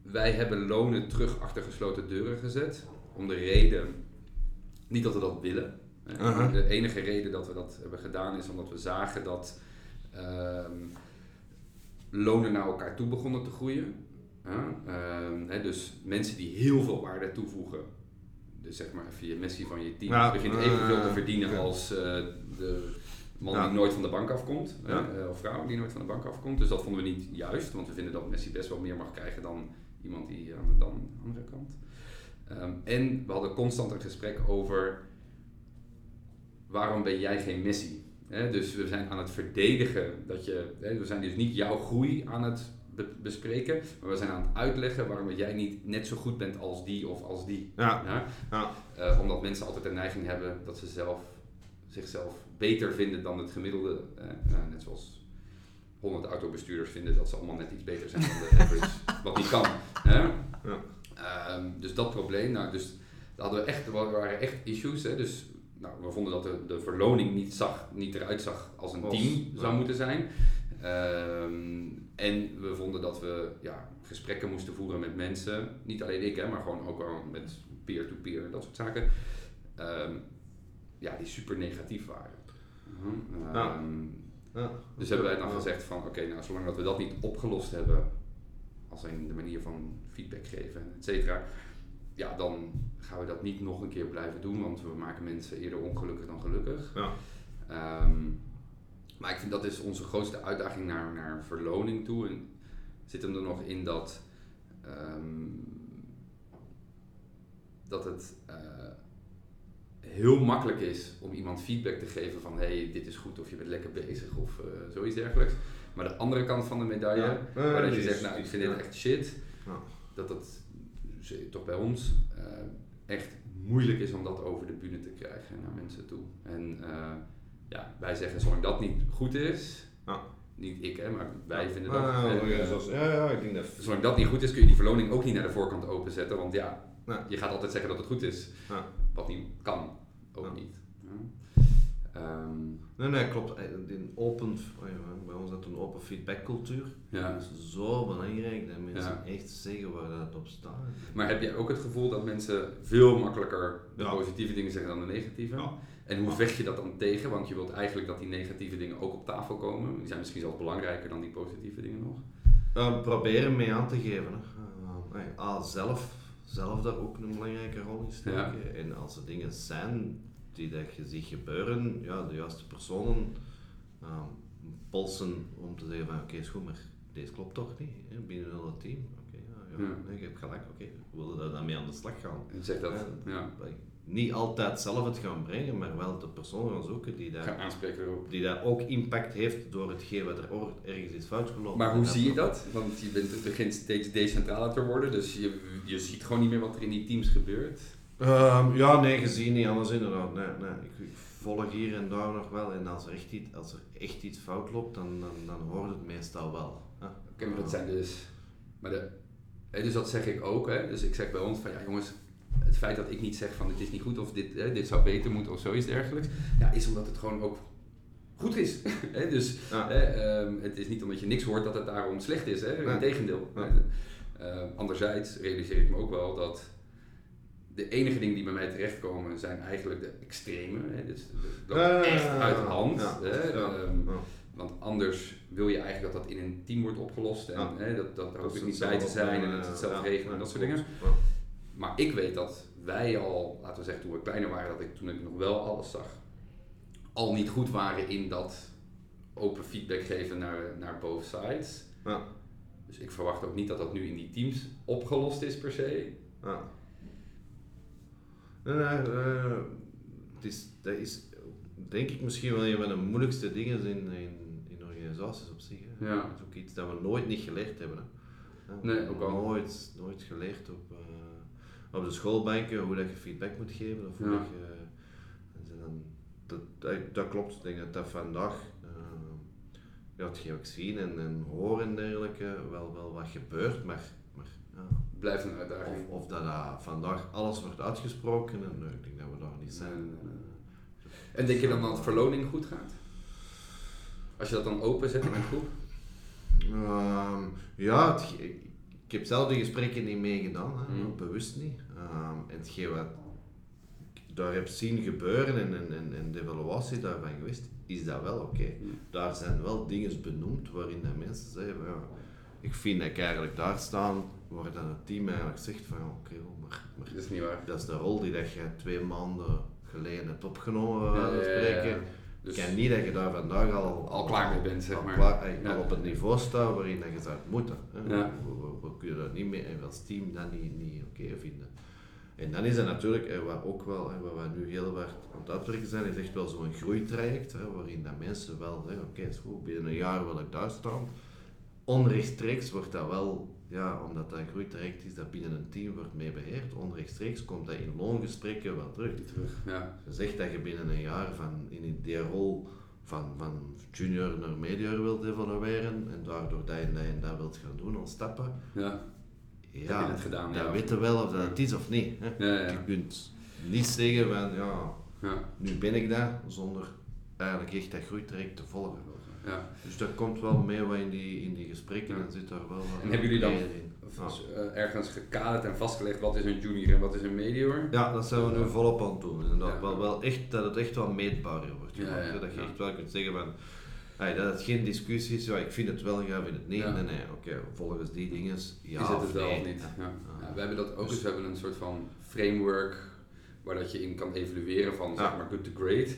Speaker 2: Wij hebben lonen terug achter gesloten deuren gezet om de reden, niet dat we dat willen, uh-huh. de enige reden dat we dat hebben gedaan is omdat we zagen dat ehm, lonen naar elkaar toe begonnen te groeien. Uh, dus mensen die heel veel waarde toevoegen, dus zeg maar via Messi van je team, ja, begint evenveel te verdienen als uh, de man die nooit van de bank afkomt, uh, of vrouw die nooit van de bank afkomt. Dus dat vonden we niet juist, want we vinden dat Messi best wel meer mag krijgen dan iemand die aan de, dan, andere kant. Um, en we hadden constant een gesprek over waarom ben jij geen Messi? dus we zijn aan het verdedigen dat je, we zijn dus niet jouw groei aan het bespreken, maar we zijn aan het uitleggen waarom jij niet net zo goed bent als die of als die. Ja. ja? Uh, omdat mensen altijd de neiging hebben dat ze zelf, zichzelf beter vinden dan het gemiddelde. Uh, nou, net zoals 100 autobestuurders vinden dat ze allemaal net iets beter zijn dan de [laughs] average, wat niet kan. Hè? Ja. Um, dus dat probleem, nou, dus daar hadden we echt, er waren echt issues. Hè? Dus nou, we vonden dat de, de verloning niet, zag, niet eruit zag als een team zou moeten zijn. Um, en we vonden dat we ja, gesprekken moesten voeren met mensen, niet alleen ik, hè, maar gewoon ook wel met peer-to-peer en dat soort zaken, um, ja, die super negatief waren. Uh ja. Ja. Dus hebben wij dan gezegd van oké, nou zolang dat we dat niet opgelost hebben, als in de manier van feedback geven, et cetera, ja, dan gaan we dat niet nog een keer blijven doen, want we maken mensen eerder ongelukkig dan gelukkig. Ja. Um, maar ik vind dat is onze grootste uitdaging naar, naar verloning toe. En zit hem er nog in dat, um, dat het uh, heel makkelijk is om iemand feedback te geven van hey, dit is goed of je bent lekker bezig of uh, zoiets dergelijks. Maar de andere kant van de medaille, ja. waar dat je zegt, nou ik vind dit echt shit, ja. dat dat toch bij ons uh, echt moeilijk is om dat over de bühne te krijgen naar mensen toe. En ja, wij zeggen zolang dat niet goed is, ja. niet ik hè, maar wij vinden dat. Ah, oh, ja, zoals, ja, ja, ik denk dat. Zolang dat niet goed is, kun je die verloning ook niet naar de voorkant openzetten, want ja, je gaat altijd zeggen dat het goed is, wat niet kan, ook niet.
Speaker 3: Um, nee, nee, klopt. Eh, in open, oh bij ons dat een open feedbackcultuur. Ja. Dat is zo belangrijk dat mensen echt zeggen waar dat op staat.
Speaker 2: Maar heb jij ook het gevoel dat mensen veel makkelijker de positieve dingen zeggen dan de negatieve? Ja. En hoe vecht je dat dan tegen? Want je wilt eigenlijk dat die negatieve dingen ook op tafel komen. Die zijn misschien zelfs belangrijker dan die positieve dingen nog.
Speaker 3: Uh, proberen mee aan te geven. Hè. Uh, A, zelf, zelf daar ook een belangrijke rol in steken. En als er dingen zijn die dat je ziet gebeuren, ja, de juiste personen uh, polsen om te zeggen van oké, okay, is goed, maar deze klopt toch niet hè, binnen het team. Oké, okay, ja, ja. je hebt gelijk, oké, okay, we willen daar dan mee aan de slag gaan.
Speaker 2: En zeg dat, ja
Speaker 3: niet altijd zelf het gaan brengen, maar wel de persoon gaan zoeken die daar, die daar ook impact heeft door hetgeen wat er ergens is fout gelopen.
Speaker 2: Maar hoe zie je dat? Want je bent, begint steeds decentraler te worden, dus je, je ziet gewoon niet meer wat er in die teams gebeurt.
Speaker 3: Um, ja, nee, gezien niet anders inderdaad. Nee, nee. Ik, ik, volg hier en daar nog wel en als er echt iets, als er echt iets fout loopt, dan, dan, dan hoort het meestal wel.
Speaker 2: Oké, maar dat zijn dus... Maar de, dus dat zeg ik ook, hè. dus ik zeg bij ons van ja jongens, het feit dat ik niet zeg van het is niet goed of dit, hè, dit zou beter moeten of zoiets dergelijks, ja, is omdat het gewoon ook goed is. [laughs] dus ehm, het is niet omdat je niks hoort dat het daarom slecht is, hè? integendeel. Ja. Uh, anderzijds realiseer ik me ook wel dat de enige dingen die bij mij terechtkomen zijn eigenlijk de extreme. Hè? Dus, dat echt uit de hand. Hè? Ehm, want anders wil je eigenlijk dat dat in een team wordt opgelost en hè, dat, dat, daar hoef ik niet bij te zijn en het, het zelf regelen en dat soort dingen. Maar ik weet dat wij al, laten we zeggen toen we kleiner waren, dat ik toen ik nog wel alles zag, al niet goed waren in dat open feedback geven naar, naar both sides. Ja. Dus ik verwacht ook niet dat dat nu in die teams opgelost is per se.
Speaker 3: Nee, nee, eh, het is, dat is denk ik misschien wel een van de moeilijkste dingen in, in, in organisaties op zich. Hè.
Speaker 2: Ja.
Speaker 3: Dat is ook iets dat we nooit niet geleerd hebben. Hè.
Speaker 2: Nee, ook al.
Speaker 3: Nooit, nooit geleerd op, eh, op de schoolbanken hoe dat je feedback moet geven. Of hoe dat je, dan, dat, dat, dat klopt. Ik denk dat dat vandaag, eh, ja, hetgeen wat ik zie en, en hoor en dergelijke, wel, wel wat gebeurt. Maar, maar ja,
Speaker 2: Blijft een uitdaging.
Speaker 3: of, of dat vandaag alles wordt uitgesproken, en nee, ik denk dat we daar niet zijn.
Speaker 2: Nee, En denk je dan dat verloning goed gaat? Als je dat dan openzet in een groep?
Speaker 3: Ehm, ja, het, ik, ik heb zelf die gesprekken niet meegedaan, hè,
Speaker 2: Mm.
Speaker 3: bewust niet. Ehm, en hetgeen wat ik daar heb zien gebeuren en, en, en, en de evaluatie daarvan geweest, is dat wel oké.
Speaker 2: Mm.
Speaker 3: Daar zijn wel dingen benoemd waarin dat mensen zeggen, ja, ik vind dat ik eigenlijk daar staan, waar dan het team eigenlijk zegt van, oké, maar, maar
Speaker 2: Dat is niet waar.
Speaker 3: dat is de rol die dat je twee maanden geleden hebt opgenomen,
Speaker 2: Ja, ja, ja. Dus
Speaker 3: ik ken niet dat je daar vandaag al,
Speaker 2: Al klaar mee bent, zeg
Speaker 3: al
Speaker 2: maar.
Speaker 3: klaar- eh, al op het niveau staat waarin dat je zou moeten. Hè. We, we- we kunnen dat niet meer en als team dat niet, niet oké vinden. En dan is het natuurlijk, eh, wat ook wel, hè, wat we nu heel hard aan het uitwerken zijn, is echt wel zo'n groeitraject, hè, waarin dat mensen wel zeggen, oké, is goed, binnen een jaar wil ik daar staan. Onrechtstreeks wordt dat wel, ja, omdat dat groeitraject is dat binnen een team wordt mee beheerd, onrechtstreeks komt dat in loongesprekken wel terug.
Speaker 2: terug. Ja.
Speaker 3: Je zegt dat je binnen een jaar van in die rol van, van junior naar medior wilt evolueren en daardoor dat en dat en dat wilt gaan doen als stappen.
Speaker 2: Ja.
Speaker 3: Ja,
Speaker 2: het gedaan, ja.
Speaker 3: weten we wel of dat het is of niet. Hè.
Speaker 2: Ja, ja, ja.
Speaker 3: Je kunt niet zeggen van ja,
Speaker 2: Ja.
Speaker 3: nu ben ik dat, zonder eigenlijk echt dat groeitraject te volgen.
Speaker 2: Ja.
Speaker 3: Dus dat komt wel mee wat in die, in die gesprekken
Speaker 2: Ja.
Speaker 3: en zit daar wel wat
Speaker 2: En hebben jullie dan
Speaker 3: in.
Speaker 2: Eh, ergens gekaderd en vastgelegd wat is een junior en wat is een medior?
Speaker 3: Ja, dat zijn we nu volop aan het doen. En dat,
Speaker 2: Ja.
Speaker 3: wel, wel echt, dat het echt wel meetbaarder wordt. Gemaakt, dat je echt wel kunt zeggen van, hey, dat het geen discussie is, ja, ik vind het wel, jij vindt het niet.
Speaker 2: Ja.
Speaker 3: Nee, nee, oké, volgens die dingen, ja
Speaker 2: is het wel
Speaker 3: nee.
Speaker 2: of niet? Ja. We hebben dat ook
Speaker 3: Dus-
Speaker 2: we hebben een soort van framework waar dat je in kan evalueren van zeg maar good to great.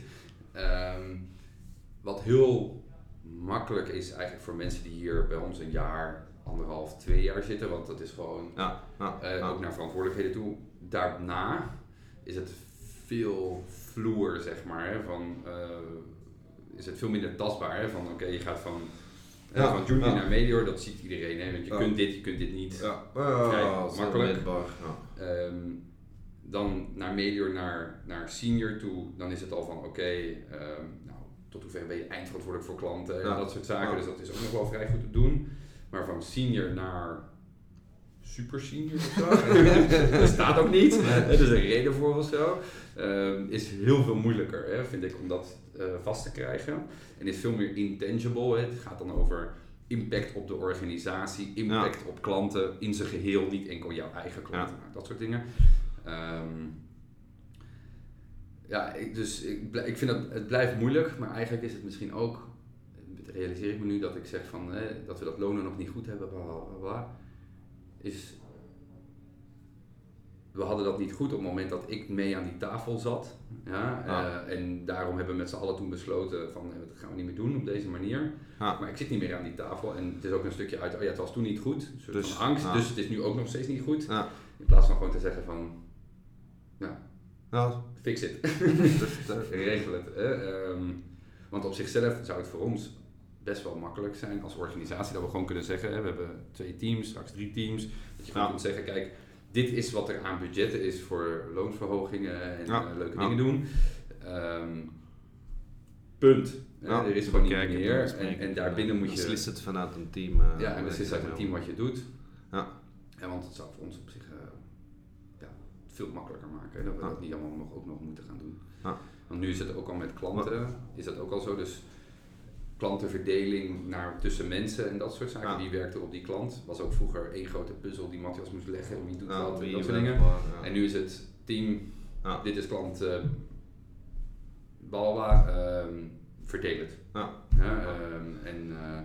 Speaker 2: Ehm, wat heel makkelijk is eigenlijk voor mensen die hier bij ons een jaar, anderhalf, twee jaar zitten, want dat is gewoon
Speaker 3: Ja, ja,
Speaker 2: eh,
Speaker 3: ja.
Speaker 2: ook naar verantwoordelijkheden toe. Daarna is het veel vloer, zeg maar, hè, van, eh, is het veel minder tastbaar. Hè, van oké, je gaat van, eh,
Speaker 3: Ja,
Speaker 2: van junior naar medior, dat ziet iedereen. Hè, want je kunt dit, je kunt dit niet.
Speaker 3: Ja,
Speaker 2: Vrij makkelijk. Ehm, dan naar medior naar, naar senior toe, dan is het al van oké, ehm, tot hoever ben je eindverantwoordelijk voor klanten en
Speaker 3: Ja.
Speaker 2: dat soort zaken.
Speaker 3: Ja.
Speaker 2: Dus dat is ook nog wel vrij goed te doen. Maar van senior naar super senior of zo, [laughs] dat staat ook niet. Er is een reden voor of zo. Ehm, is heel veel moeilijker, hè, vind ik, om dat eh, vast te krijgen. En is veel meer intangible. Hè. Het gaat dan over impact op de organisatie, impact op klanten in zijn geheel, niet enkel jouw eigen klanten, dat soort dingen. Ehm, ja, ik, dus ik, ik vind dat het blijft moeilijk, maar eigenlijk is het misschien ook, realiseer ik me nu dat ik zeg van, hè, dat we dat lonen nog niet goed hebben, bla bla bla, bla, is, we hadden dat niet goed op het moment dat ik mee aan die tafel zat. Ja,
Speaker 3: Ja.
Speaker 2: eh, en daarom hebben we met z'n allen toen besloten van, dat gaan we niet meer doen op deze manier.
Speaker 3: Ja.
Speaker 2: Maar ik zit niet meer aan die tafel en het is ook een stukje uit, oh ja, het was toen niet goed, een soort
Speaker 3: Dus,
Speaker 2: van angst,
Speaker 3: ja.
Speaker 2: dus het is nu ook nog steeds niet goed. In plaats van gewoon te zeggen van, Fix it.
Speaker 3: dus, [laughs]
Speaker 2: Regel het. Ehm, want op zichzelf zou het voor ons best wel makkelijk zijn als organisatie dat we gewoon kunnen zeggen, hè, we hebben twee teams, straks drie teams, dat je gewoon
Speaker 3: Ja.
Speaker 2: kunt zeggen, kijk, dit is wat er aan budgetten is voor loonsverhogingen en
Speaker 3: Ja.
Speaker 2: eh, leuke dingen doen. Ehm, punt.
Speaker 3: Ja,
Speaker 2: er is gewoon niet meer en, en daarbinnen moet je...
Speaker 3: Beslist het vanuit een team. eh,
Speaker 2: Ja, en beslist uit een team wat je doet.
Speaker 3: Ja.
Speaker 2: En want het zou voor ons op zich eh, veel makkelijker maken. Hè, dat we dat niet allemaal nog, ook nog moeten gaan doen.
Speaker 3: Ja.
Speaker 2: Want nu is het ook al met klanten, is dat ook al zo. Dus klantenverdeling naar, tussen mensen en dat soort zaken.
Speaker 3: Ja.
Speaker 2: Wie werkte op die klant? Was ook vroeger één grote puzzel die Matthias moest leggen. Wie doet
Speaker 3: Ja,
Speaker 2: wat en dat soort dingen.
Speaker 3: ja.
Speaker 2: En nu is het team, dit is klant, Balwa, ehm, verdeel het. Ehm, en eh,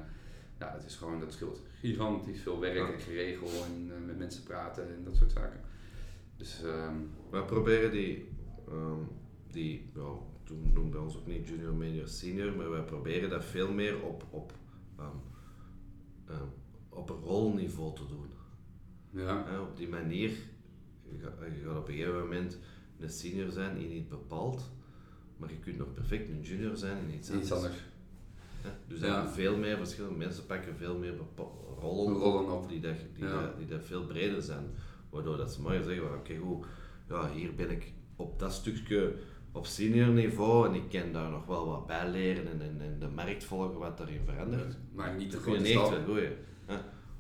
Speaker 2: ja, het is gewoon, dat scheelt gigantisch veel werk en geregel en eh, met mensen praten en dat soort zaken. Dus ehm,
Speaker 3: Wij proberen die, ehm, die ja, toen noemden we ons ook niet junior, medior, senior, maar wij proberen dat veel meer op, op, ehm, op een rolniveau te doen.
Speaker 2: Ja.
Speaker 3: Op die manier, je gaat, je gaat op een gegeven moment een senior zijn in iets bepaald, maar je kunt nog perfect een junior zijn in iets anders.
Speaker 2: Iets anders.
Speaker 3: Dus er
Speaker 2: Ja.
Speaker 3: zijn veel meer verschillende mensen pakken veel meer rollen,
Speaker 2: Rollen op.
Speaker 3: die, dat, die,
Speaker 2: Ja.
Speaker 3: dat, die dat veel breder zijn. Waardoor dat ze maar zeggen, van, oké goed, ja, hier ben ik op dat stukje op senior niveau en ik kan daar nog wel wat bij leren en, en, en de markt volgen wat daarin verandert.
Speaker 2: Maar niet te grote stap.
Speaker 3: hè.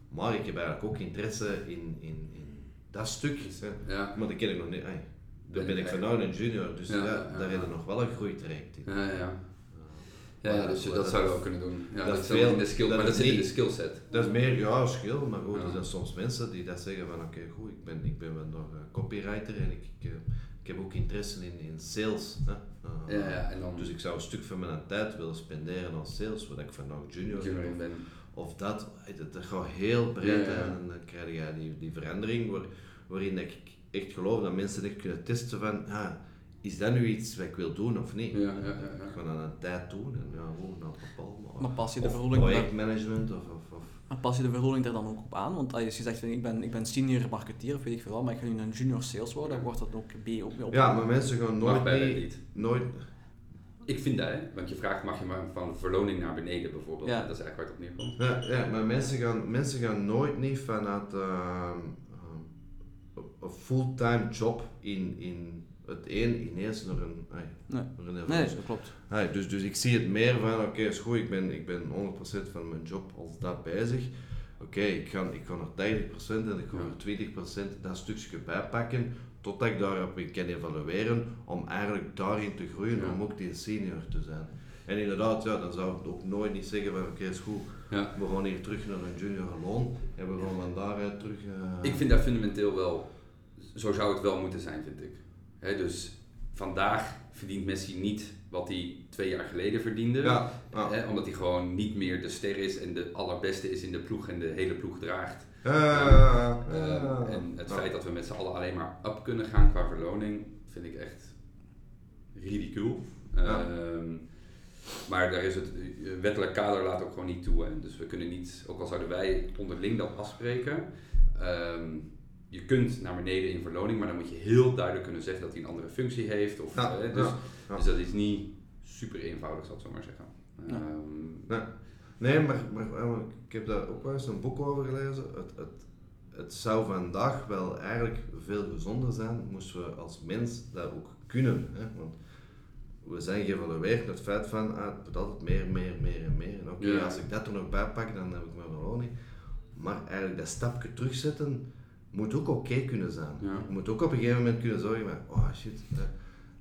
Speaker 3: Maar ik heb eigenlijk ook interesse in, in, in dat stuk. Hè.
Speaker 2: Ja.
Speaker 3: Maar dat ken ik nog niet. Ai,
Speaker 2: Ben
Speaker 3: ik
Speaker 2: echt-
Speaker 3: vandaag een junior, dus daar
Speaker 2: ja.
Speaker 3: heb je nog wel een groeitraject in.
Speaker 2: Ja, ja, ja. Dus
Speaker 3: dat-
Speaker 2: dat
Speaker 3: dat-
Speaker 2: zouden we ook kunnen doen. Ja,
Speaker 3: dat
Speaker 2: dat,
Speaker 3: is veel-
Speaker 2: in de skill,
Speaker 3: dat
Speaker 2: maar dat
Speaker 3: is
Speaker 2: zit in de skillset.
Speaker 3: Dat is meer, ja, schil, maar goed, er zijn soms mensen die dat zeggen van oké, goed, ik ben, ik ben wel nog eh, copywriter en ik, ik, eh, ik heb ook interesse in, in sales. Hè. Eh,
Speaker 2: Ja, ja, en dan
Speaker 3: Dus ik zou een stuk van mijn tijd willen spenderen aan sales, wat ik vandaag junior
Speaker 2: junior
Speaker 3: ben. Of dat, dat, gaat heel breed en dan krijg je die, die verandering waar, waarin ik echt geloof dat mensen echt kunnen testen van, ah, is dat nu iets wat ik wil doen of niet?
Speaker 2: Ja, ja, ja, ja.
Speaker 3: Ik ga dat een tijd doen en ja, gewoon dat bepaald. Maar,
Speaker 1: Maar pas je de daar-
Speaker 3: projectmanagement of, of, of
Speaker 1: Maar pas je de verhouding er dan ook op aan? Want als je zegt, van, ik ben, ik ben senior marketeer of weet ik veel wat, maar ik ga nu een junior sales worden, dan wordt dat ook B ook mee op.
Speaker 3: Ja, maar mensen gaan nooit
Speaker 2: bijna
Speaker 3: niet,
Speaker 2: niet.
Speaker 3: nooit,
Speaker 2: Ik vind dat, hè. want je vraagt mag je maar van verloning naar beneden bijvoorbeeld.
Speaker 1: Ja.
Speaker 2: Dat is eigenlijk waar het op neerkomt.
Speaker 3: ja, ja, maar mensen gaan, mensen gaan nooit niet vanuit ehm, een fulltime job in, in het een ineens naar een, ai,
Speaker 1: Nee.
Speaker 3: naar een
Speaker 1: Nee, dat klopt.
Speaker 3: Dus, dus ik zie het meer van, oké, is goed, ik ben, ik ben 100% van mijn job als dat bezig. Oké, ik, ga, ik ga er 30% en ik ga er 20% dat stukje bijpakken, totdat ik daarop kan evalueren, om eigenlijk daarin te groeien,
Speaker 2: Ja.
Speaker 3: om ook die senior te zijn. En inderdaad, ja, dan zou ik ook nooit niet zeggen van, oké, is goed,
Speaker 2: Ja.
Speaker 3: we gaan hier terug naar een junior loon en we gaan van daaruit terug... eh,
Speaker 2: Ik vind dat fundamenteel wel, zo zou het wel moeten zijn, vind ik. Dus vandaag verdient Messi niet wat hij twee jaar geleden verdiende.
Speaker 3: Ja, ja.
Speaker 2: Hè, omdat hij gewoon niet meer de ster is en de allerbeste is in de ploeg en de hele ploeg draagt.
Speaker 3: Ja,
Speaker 2: Ehm,
Speaker 3: ja.
Speaker 2: en het feit dat we met z'n allen alleen maar up kunnen gaan qua verloning, vind ik echt ridicuul.
Speaker 3: Ja.
Speaker 2: Ehm, maar daar is het eh, wettelijk kader laat ook gewoon niet toe. Hè. Dus we kunnen niet, ook al zouden wij onderling dat afspreken, ehm, je kunt naar beneden in verloning, maar dan moet je heel duidelijk kunnen zeggen dat hij een andere functie heeft. Of,
Speaker 3: Ja,
Speaker 2: eh, dus,
Speaker 3: ja, ja.
Speaker 2: dus dat is niet super eenvoudig, zal ik zo maar zeggen. Ehm,
Speaker 3: Nee, nee maar, maar, maar ik heb daar ook wel eens een boek over gelezen. Het, het, het zou vandaag wel eigenlijk veel gezonder zijn, moesten we als mens dat ook kunnen. Hè? Want we zijn geëvalueerd met het feit van, ah, het moet altijd meer, meer, meer en meer. En oké, als ik dat er nog bij pak, dan heb ik mijn beloning. Maar eigenlijk dat stapje terugzetten moet ook oké kunnen zijn.
Speaker 2: Ja.
Speaker 3: Je moet ook op een gegeven moment kunnen zorgen van, oh shit, eh,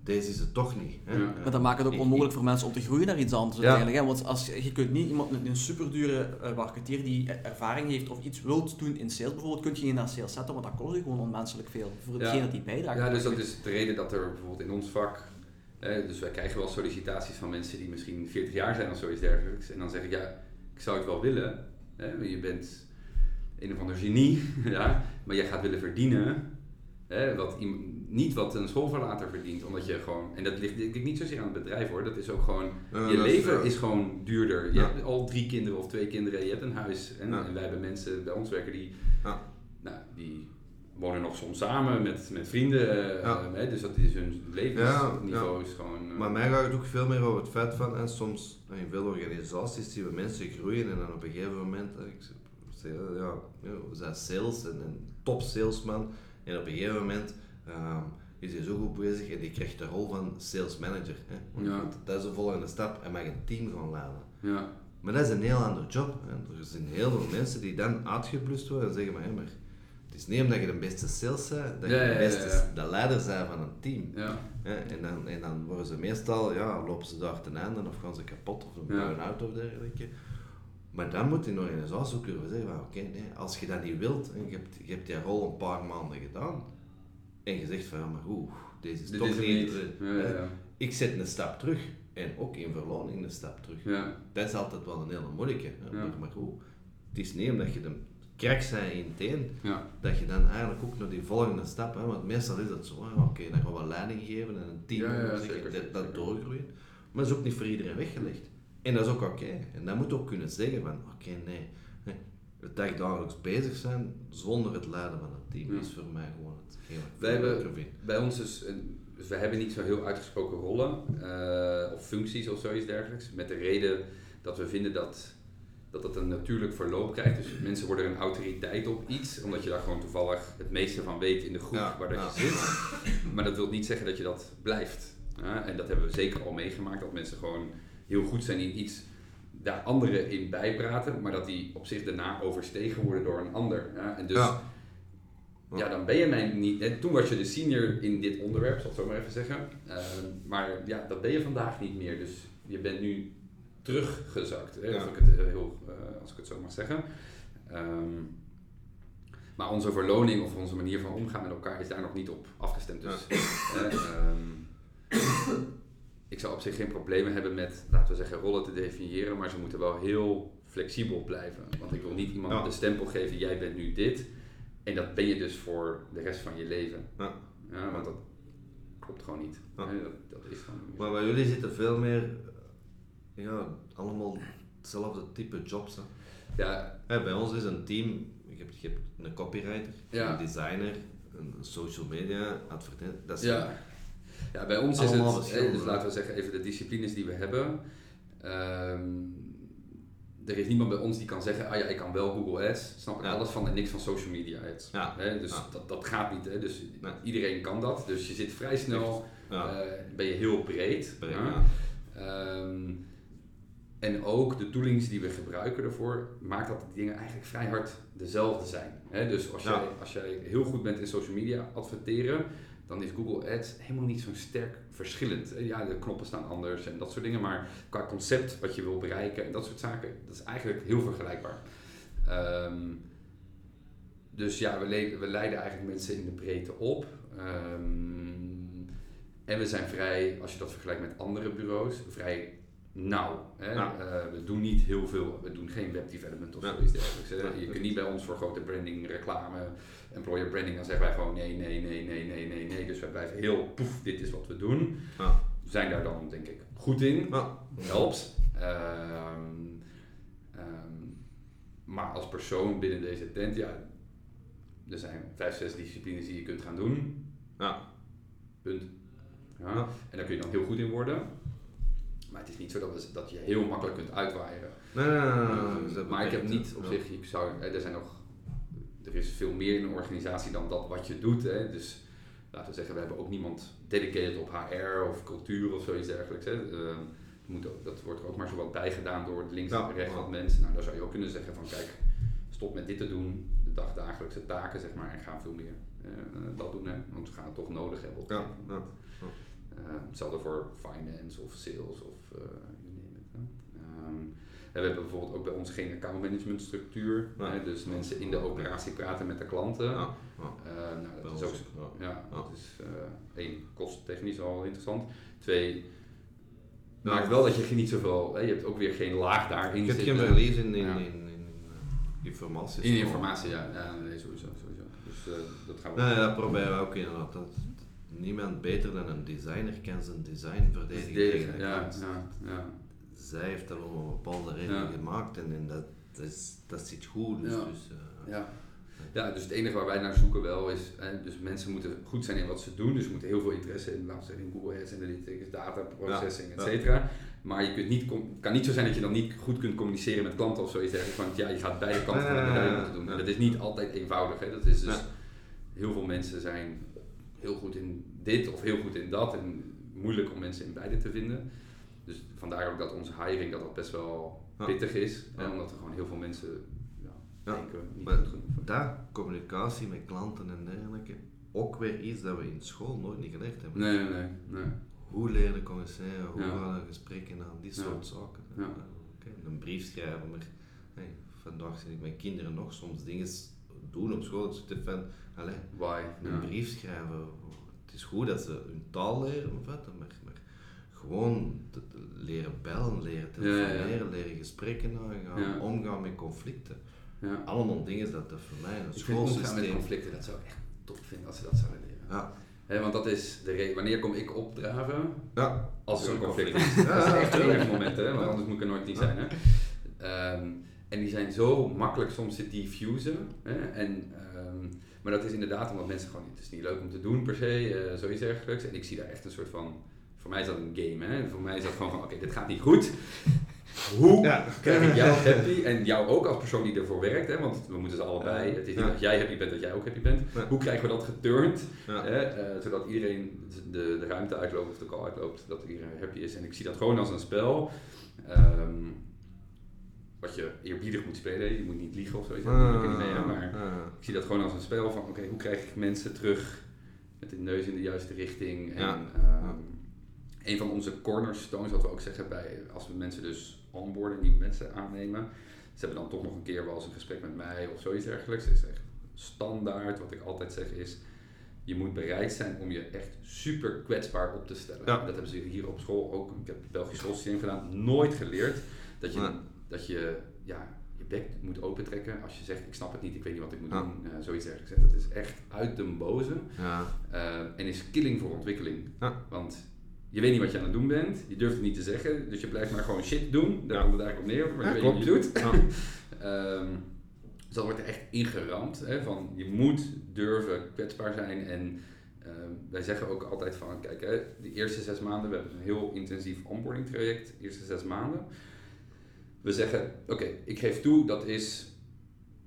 Speaker 3: deze is het toch niet. Hè?
Speaker 2: Ja.
Speaker 1: Maar dat maakt het ook onmogelijk voor mensen om te groeien naar iets anders
Speaker 3: Ja.
Speaker 1: uiteindelijk. Hè? Want als, je je kunt niet iemand met een superdure uh, marketeer die eh, ervaring heeft of iets wilt doen in sales bijvoorbeeld, kun je niet naar sales zetten, want dat kost je gewoon onmenselijk veel voor
Speaker 2: Ja.
Speaker 1: degene die bijdraagt.
Speaker 2: Ja, dus dat is de reden dat er bijvoorbeeld in ons vak, hè, dus wij krijgen wel sollicitaties van mensen die misschien 40 jaar zijn of zoiets dergelijks. En dan zeg ik, ja, ik zou het wel willen, hè, maar je bent een of ander genie, [laughs] ja, maar jij gaat willen verdienen, hè, wat, niet wat een schoolverlater verdient, omdat je gewoon, en dat ligt denk ik niet zozeer aan het bedrijf hoor, dat is ook gewoon, je
Speaker 3: is,
Speaker 2: leven is gewoon duurder. Je
Speaker 3: Ja.
Speaker 2: hebt al drie kinderen of twee kinderen, je hebt een huis en,
Speaker 3: Ja.
Speaker 2: en wij hebben mensen bij ons werken die
Speaker 3: Ja.
Speaker 2: nou, die wonen nog soms samen met, met vrienden, eh,
Speaker 3: Ja.
Speaker 2: hè, dus dat is hun levensniveau
Speaker 3: Ja,
Speaker 2: is gewoon... eh,
Speaker 3: Maar mij gaat het ook veel meer over het feit van, en soms in veel organisaties zien we mensen groeien en dan op een gegeven moment, eh, ik ja, ja, we zijn sales en een top salesman en op een gegeven moment ehm, is hij zo goed bezig en die krijgt de rol van sales manager. Hè.
Speaker 2: Ja.
Speaker 3: Dat is de volgende stap en mag een team gaan leiden.
Speaker 2: ja,
Speaker 3: Maar dat is een heel ander job. Hè. Er zijn heel veel mensen die dan uitgeblust worden en zeggen, maar, hé, maar het is niet omdat je de beste sales bent, dat je
Speaker 2: Ja,
Speaker 3: de beste de leider bent van een team.
Speaker 2: ja,
Speaker 3: Ja, en, dan, en dan worden ze meestal, ja, lopen ze daar ten einde of gaan ze kapot of een burn-out of dergelijke. Maar dan moet in een organisatie ook durven zeggen van oké, nee, als je dat niet wilt en je hebt, je hebt die rol een paar maanden gedaan en je zegt van ja, maar oeh, deze is
Speaker 2: Dit
Speaker 3: toch
Speaker 2: is
Speaker 3: niet...
Speaker 2: niet. Ja, ja.
Speaker 3: Ik zet een stap terug en ook in verloning een stap terug. Dat is altijd wel een hele moeilijke. Maar, goed, het is niet omdat je de krak bent in het een, dat je dan eigenlijk ook naar die volgende stap, hè, want meestal is dat zo, oké, dan gaan we leiding geven en een team dat, dat doorgroeien. Maar dat is ook niet voor iedereen weggelegd. En dat is ook oké. En dan moet ook kunnen zeggen van, oké, nee. het dagelijks bezig zijn zonder het leiden van het team. is voor mij gewoon wat ik
Speaker 2: Wij hebben,
Speaker 3: vind.
Speaker 2: bij ons is, een- dus we hebben niet zo heel uitgesproken rollen eh, of functies of zoiets dergelijks. Met de reden dat we vinden dat dat het een natuurlijk verloop krijgt. Dus mensen worden een autoriteit op iets, omdat je daar gewoon toevallig het meeste van weet in de groep
Speaker 3: Ja,
Speaker 2: waar dat
Speaker 3: ja.
Speaker 2: je zit. Maar dat wil niet zeggen dat je dat blijft. Ja, en dat hebben we zeker al meegemaakt, dat mensen gewoon heel goed zijn in iets, daar anderen in bijpraten, maar dat die op zich daarna overstegen worden door een ander. Ja, en dus
Speaker 3: Ja.
Speaker 2: ja, dan ben je mij niet. En toen was je de senior in dit onderwerp, zal ik zo maar even zeggen. Ehm, maar ja, dat ben je vandaag niet meer. Dus je bent nu teruggezakt. Hè,
Speaker 3: Ja.
Speaker 2: als, ik het, eh, heel, eh, als ik het zo mag zeggen. Ehm, maar onze verloning of onze manier van omgaan met elkaar is daar nog niet op afgestemd. Dus eh, ehm, ik zou op zich geen problemen hebben met, laten we zeggen, rollen te definiëren, maar ze moeten wel heel flexibel blijven. Want ik wil niet iemand
Speaker 3: Ja.
Speaker 2: de stempel geven, jij bent nu dit. En dat ben je dus voor de rest van je leven.
Speaker 3: Ja.
Speaker 2: Ja, want dat klopt gewoon niet.
Speaker 3: Ja.
Speaker 2: Nee, dat, dat is gewoon.
Speaker 3: Maar bij jullie zitten veel meer, ja, allemaal hetzelfde type jobs. Hè.
Speaker 2: Ja,
Speaker 3: bij ons is een team, je hebt, je hebt een copywriter, een designer, een social media advertent. Dat is
Speaker 2: ja. Ja, bij ons is het, dus laten we zeggen even de disciplines die we hebben. Ehm, er is niemand bij ons die kan zeggen, ah ja, ik kan wel Google Ads, snap ik
Speaker 3: Ja.
Speaker 2: alles van en niks van social media ads.
Speaker 3: Ja.
Speaker 2: Hè, dus
Speaker 3: Ja.
Speaker 2: dat, dat gaat niet, hè? dus
Speaker 3: Nee.
Speaker 2: iedereen kan dat. Dus je zit vrij snel, eh, ben je heel breed.
Speaker 3: breed.
Speaker 2: Ehm, en ook de toolings die we gebruiken daarvoor, maakt dat die dingen eigenlijk vrij hard dezelfde zijn. Hè? Dus als, jij, als jij heel goed bent in social media adverteren, dan is Google Ads helemaal niet zo sterk verschillend. Ja, de knoppen staan anders en dat soort dingen, maar qua concept wat je wil bereiken en dat soort zaken, dat is eigenlijk heel vergelijkbaar. Ehm, dus ja, we, we leiden eigenlijk mensen in de breedte op. Ehm, en we zijn vrij, als je dat vergelijkt met andere bureaus, vrij nauw. Hè?
Speaker 3: Ja.
Speaker 2: Eh, we doen niet heel veel, we doen geen web development of
Speaker 3: Ja.
Speaker 2: zoiets dergelijks. hè.
Speaker 3: Ja,
Speaker 2: Je kunt niet bij ons voor grote branding, reclame, employer branding, dan zeggen wij gewoon nee, nee, nee, nee, nee, nee, nee. Dus wij blijven heel poef, dit is wat we doen.
Speaker 3: Ja.
Speaker 2: We zijn daar dan denk ik goed in helpt. Ehm, ehm, maar als persoon binnen deze tent, ja, er zijn vijf, zes disciplines die je kunt gaan doen. Punt. En daar kun je dan heel goed in worden. Maar het is niet zo dat, we- dat je heel makkelijk kunt uitwaaien.
Speaker 3: Nee, ze hebben
Speaker 2: maar ik heb niet op zich, ik zou, er zijn nog, er is veel meer in een organisatie dan dat wat je doet. Hè. Dus laten we zeggen, we hebben ook niemand dedicated op HR of cultuur of zoiets dergelijks. Hè. Ehm, moet ook, dat wordt er ook maar zo wat bijgedaan door het links
Speaker 3: Ja,
Speaker 2: en rechts
Speaker 3: ja.
Speaker 2: wat mensen. Nou, daar zou je ook kunnen zeggen van kijk, stop met dit te doen, de dagdagelijkse taken zeg maar, en ga veel meer eh, dat doen. Hè. Want we gaan het toch nodig hebben op een
Speaker 3: Ja,
Speaker 2: gegeven moment.
Speaker 3: ja.
Speaker 2: Eh, hetzelfde voor finance of sales of uh, you name it. Hè. Ehm, en we hebben bijvoorbeeld ook bij ons geen account management structuur.
Speaker 3: Ja.
Speaker 2: Hè, dus mensen in de operatie praten met de klanten.
Speaker 3: Ja, ja.
Speaker 2: Eh, nou, dat is ook
Speaker 3: ja.
Speaker 2: dat is eh, één, kosttechnisch al interessant. Twee, maakt wel dat je niet zoveel, hè, je hebt ook weer geen laag daarin
Speaker 3: Je hebt
Speaker 2: zitten.
Speaker 3: geen verlies in, in, in, in, eh, informatie.
Speaker 2: In informatie, ja. nee, sowieso, sowieso. Dus dat gaan we
Speaker 3: Nee, dat proberen we ook inderdaad. Dat, niemand beter dan een designer kan zijn design verdedigen tegen
Speaker 2: verdedigen.
Speaker 3: de
Speaker 2: Ja, ja, ja.
Speaker 3: Zij heeft dat om een bepaalde reden
Speaker 2: Ja.
Speaker 3: gemaakt en, en dat, dat, is, dat zit goed. Dus,
Speaker 2: Ja.
Speaker 3: dus, eh,
Speaker 2: Ja. ja, dus het enige waar wij naar zoeken wel is, hè, dus mensen moeten goed zijn in wat ze doen, dus moeten heel veel interesse in, laten we zeggen, in Google Ads, Analytics, data, processing, et cetera. Maar je kunt niet, kan niet zo zijn dat je dan niet goed kunt communiceren met klanten of zoiets dergelijks, want ja, je gaat beide kanten van de
Speaker 3: ja,
Speaker 2: moeten doen. En dat is niet altijd eenvoudig, hè. dat is dus, heel veel mensen zijn heel goed in dit of heel goed in dat en moeilijk om mensen in beide te vinden. Dus vandaar ook dat onze hiring dat dat best wel
Speaker 3: Ja.
Speaker 2: pittig is,
Speaker 3: Ja.
Speaker 2: omdat er gewoon heel veel mensen ja, denken niet
Speaker 3: Maar
Speaker 2: goed genoeg.
Speaker 3: daar, communicatie met klanten en dergelijke, ook weer iets dat we in school nooit niet geleerd hebben.
Speaker 2: Nee, nee, nee. nee.
Speaker 3: Hoe leren communiceren, hoe gaan we gesprekken aan, die soort zaken.
Speaker 2: Ja.
Speaker 3: Eh, Een brief schrijven, maar hey, vandaag zie ik mijn kinderen nog soms dingen doen op school. Dat ze van, allee,
Speaker 2: Why?
Speaker 3: een
Speaker 2: Ja.
Speaker 3: brief schrijven. Het is goed dat ze hun taal leren, in feite, maar, maar gewoon te- te leren bellen, leren
Speaker 2: Ja, ja, ja.
Speaker 3: telefoneren, leren gesprekken aangaan, omgaan met conflicten.
Speaker 2: Ja.
Speaker 3: Allemaal dingen dat dat voor mij een
Speaker 2: vind omgaan met
Speaker 3: schoolsysteem...
Speaker 2: conflicten, dat zou ik echt top vinden als ze dat zouden leren.
Speaker 3: Ja,
Speaker 2: Hè, want dat is de reden. Wanneer kom ik opdraven?
Speaker 3: ja.
Speaker 2: Als er een conflict is.
Speaker 3: Ja,
Speaker 2: dat is echt enige moment, hè? want anders moet ik er nooit niet zijn. Hè? Ehm, En die zijn zo makkelijk soms te diffusen. Hè? En, ehm, maar dat is inderdaad omdat mensen gewoon, het is niet leuk om te doen per se, uh, zoiets dergelijks. En ik zie daar echt een soort van, voor mij is dat een game. Hè? Voor mij is dat gewoon van, oké, dit gaat niet goed. [laughs] Hoe ja. krijg ik jou happy en jou ook als persoon die ervoor werkt, hè? want we moeten ze allebei, het is niet dat jij happy bent, dat jij ook happy bent. Hoe krijgen we dat geturnd, hè? Uh, zodat iedereen de, de ruimte uitloopt of de call uitloopt, dat iedereen happy is. En ik zie dat gewoon als een spel. Um, wat je eerbiedig moet spelen. Je moet niet liegen of zoiets. Ah, niet mee, maar ah. ik zie dat gewoon als een spel van oké, hoe krijg ik mensen terug met de neus in de juiste richting. En ja. um, een van onze cornerstones, wat we ook zeggen bij als we mensen dus onboarden, nieuwe mensen aannemen. Ze hebben dan toch nog een keer wel eens een gesprek met mij of zoiets dergelijks. is echt standaard. Wat ik altijd zeg is, je moet bereid zijn om je echt super kwetsbaar op te stellen. Dat hebben ze hier op school ook. Ik heb Belgisch schoolsysteem gedaan. Nooit geleerd dat je dat je ja, je bek moet opentrekken als je zegt ik snap het niet, ik weet niet wat ik moet doen, uh, zoiets ergens. Dat is echt uit de boze ja. uh, en is killing voor ontwikkeling. Ja. Want je weet niet wat je aan het doen bent, je durft het niet te zeggen, dus je blijft maar gewoon shit doen, daar komt het eigenlijk op neer, maar je weet niet wat je doet. um, [laughs] dus dat wordt er echt ingeramd, hè, van je moet durven kwetsbaar zijn en uh, wij zeggen ook altijd van, kijk, hè, de eerste zes maanden, we hebben een heel intensief onboarding traject, de eerste zes maanden we zeggen, oké, ik geef toe, dat is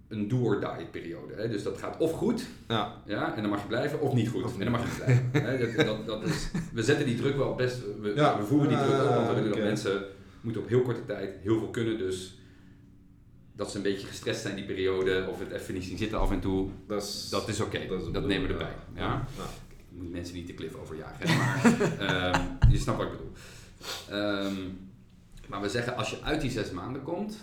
Speaker 2: een do-or-die periode. Hè? Dus dat gaat of goed, ja. Ja, en dan mag je blijven, of niet goed, en dan mag je blijven. [laughs] hè? Dat, dat, dat, is, we zetten die druk wel best, we, we voeren die druk op, want we willen dat mensen moeten op heel korte tijd heel veel kunnen, dus dat ze een beetje gestrest zijn die periode, of het even niet zien zitten af en toe, dat is, dat is oké, dat, nemen we erbij. Ja. Ik moet mensen niet de cliff overjagen, maar um, [laughs] je snapt wat ik bedoel. Um, maar we zeggen, als je uit die zes maanden komt,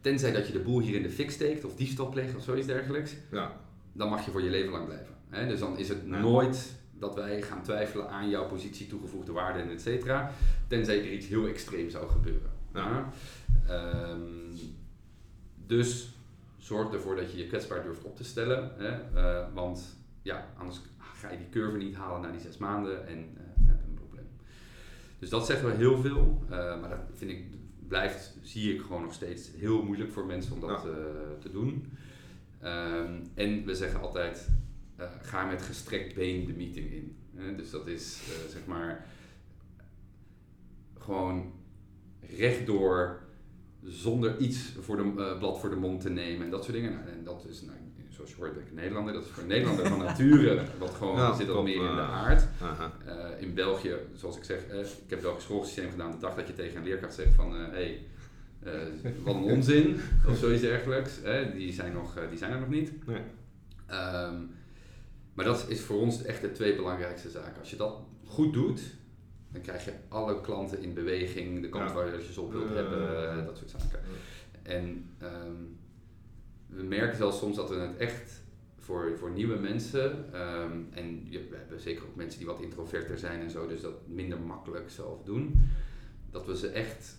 Speaker 2: tenzij dat je de boel hier in de fik steekt of diefstal pleegt of zoiets dergelijks, ja. dan mag je voor je leven lang blijven. dus dan is het nooit dat wij gaan twijfelen aan jouw positie, toegevoegde waarde en et cetera, tenzij er iets heel extreem zou gebeuren. Ja. Um, dus zorg ervoor dat je je kwetsbaar durft op te stellen, hè, uh, want ja, anders ga je die curve niet halen na die zes maanden en uh, dus dat zeggen we heel veel. Uh, maar dat vind ik, blijft, zie ik gewoon nog steeds heel moeilijk voor mensen om dat uh, te doen. Um, en we zeggen altijd, uh, ga met gestrekt been de meeting in. dus dat is zeg maar gewoon rechtdoor zonder iets voor de, blad voor de mond te nemen en dat soort dingen. Nou, en dat is, nou, zoals je hoort ben ik Nederlander. Dat is voor een Nederlander van nature, [laughs] wat gewoon zit al meer in de eh, aard. Uh, in België, zoals ik zeg, uh, ik heb Belgisch schoolsysteem gedaan. De dag dat je tegen een leerkracht zegt van, hé, hey, wat een [laughs] onzin, of zoiets dergelijks. die, zijn nog, die zijn er nog niet. Nee. Um, maar dat is voor ons echt de twee belangrijkste zaken. Als je dat goed doet, dan krijg je alle klanten in beweging, de kant waar je ze op wilt hebben, dat soort zaken. En um, we merken zelfs soms dat we het echt voor, voor nieuwe mensen, um, en we hebben zeker ook mensen die wat introverter zijn en zo, dus dat minder makkelijk zelf doen, dat we ze echt.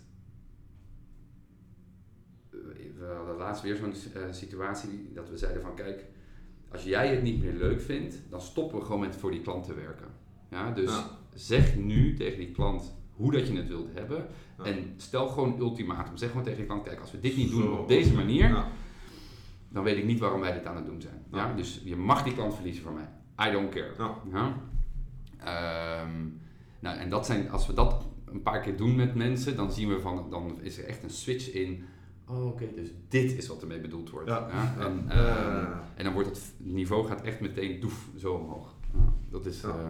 Speaker 2: Eh, we hadden laatst weer zo'n uh, situatie dat we zeiden van kijk, als jij het niet meer leuk vindt, dan stoppen we gewoon met voor die klant te werken. Ja, dus zeg nu tegen die klant hoe dat je het wilt hebben. En stel gewoon ultimatum. Zeg gewoon tegen die klant, kijk, als we dit niet doen op deze manier, dan weet ik niet waarom wij dit aan het doen zijn. Ja. Dus je mag die klant verliezen voor mij. I don't care. Ja. Ehm, nou, en dat zijn, als we dat een paar keer doen met mensen, dan zien we van, dan is er echt een switch in. Oh, oké, dus dit is wat ermee bedoeld wordt. Ja. En, ehm, en dan wordt het niveau gaat echt meteen doef zo omhoog. dat is uh,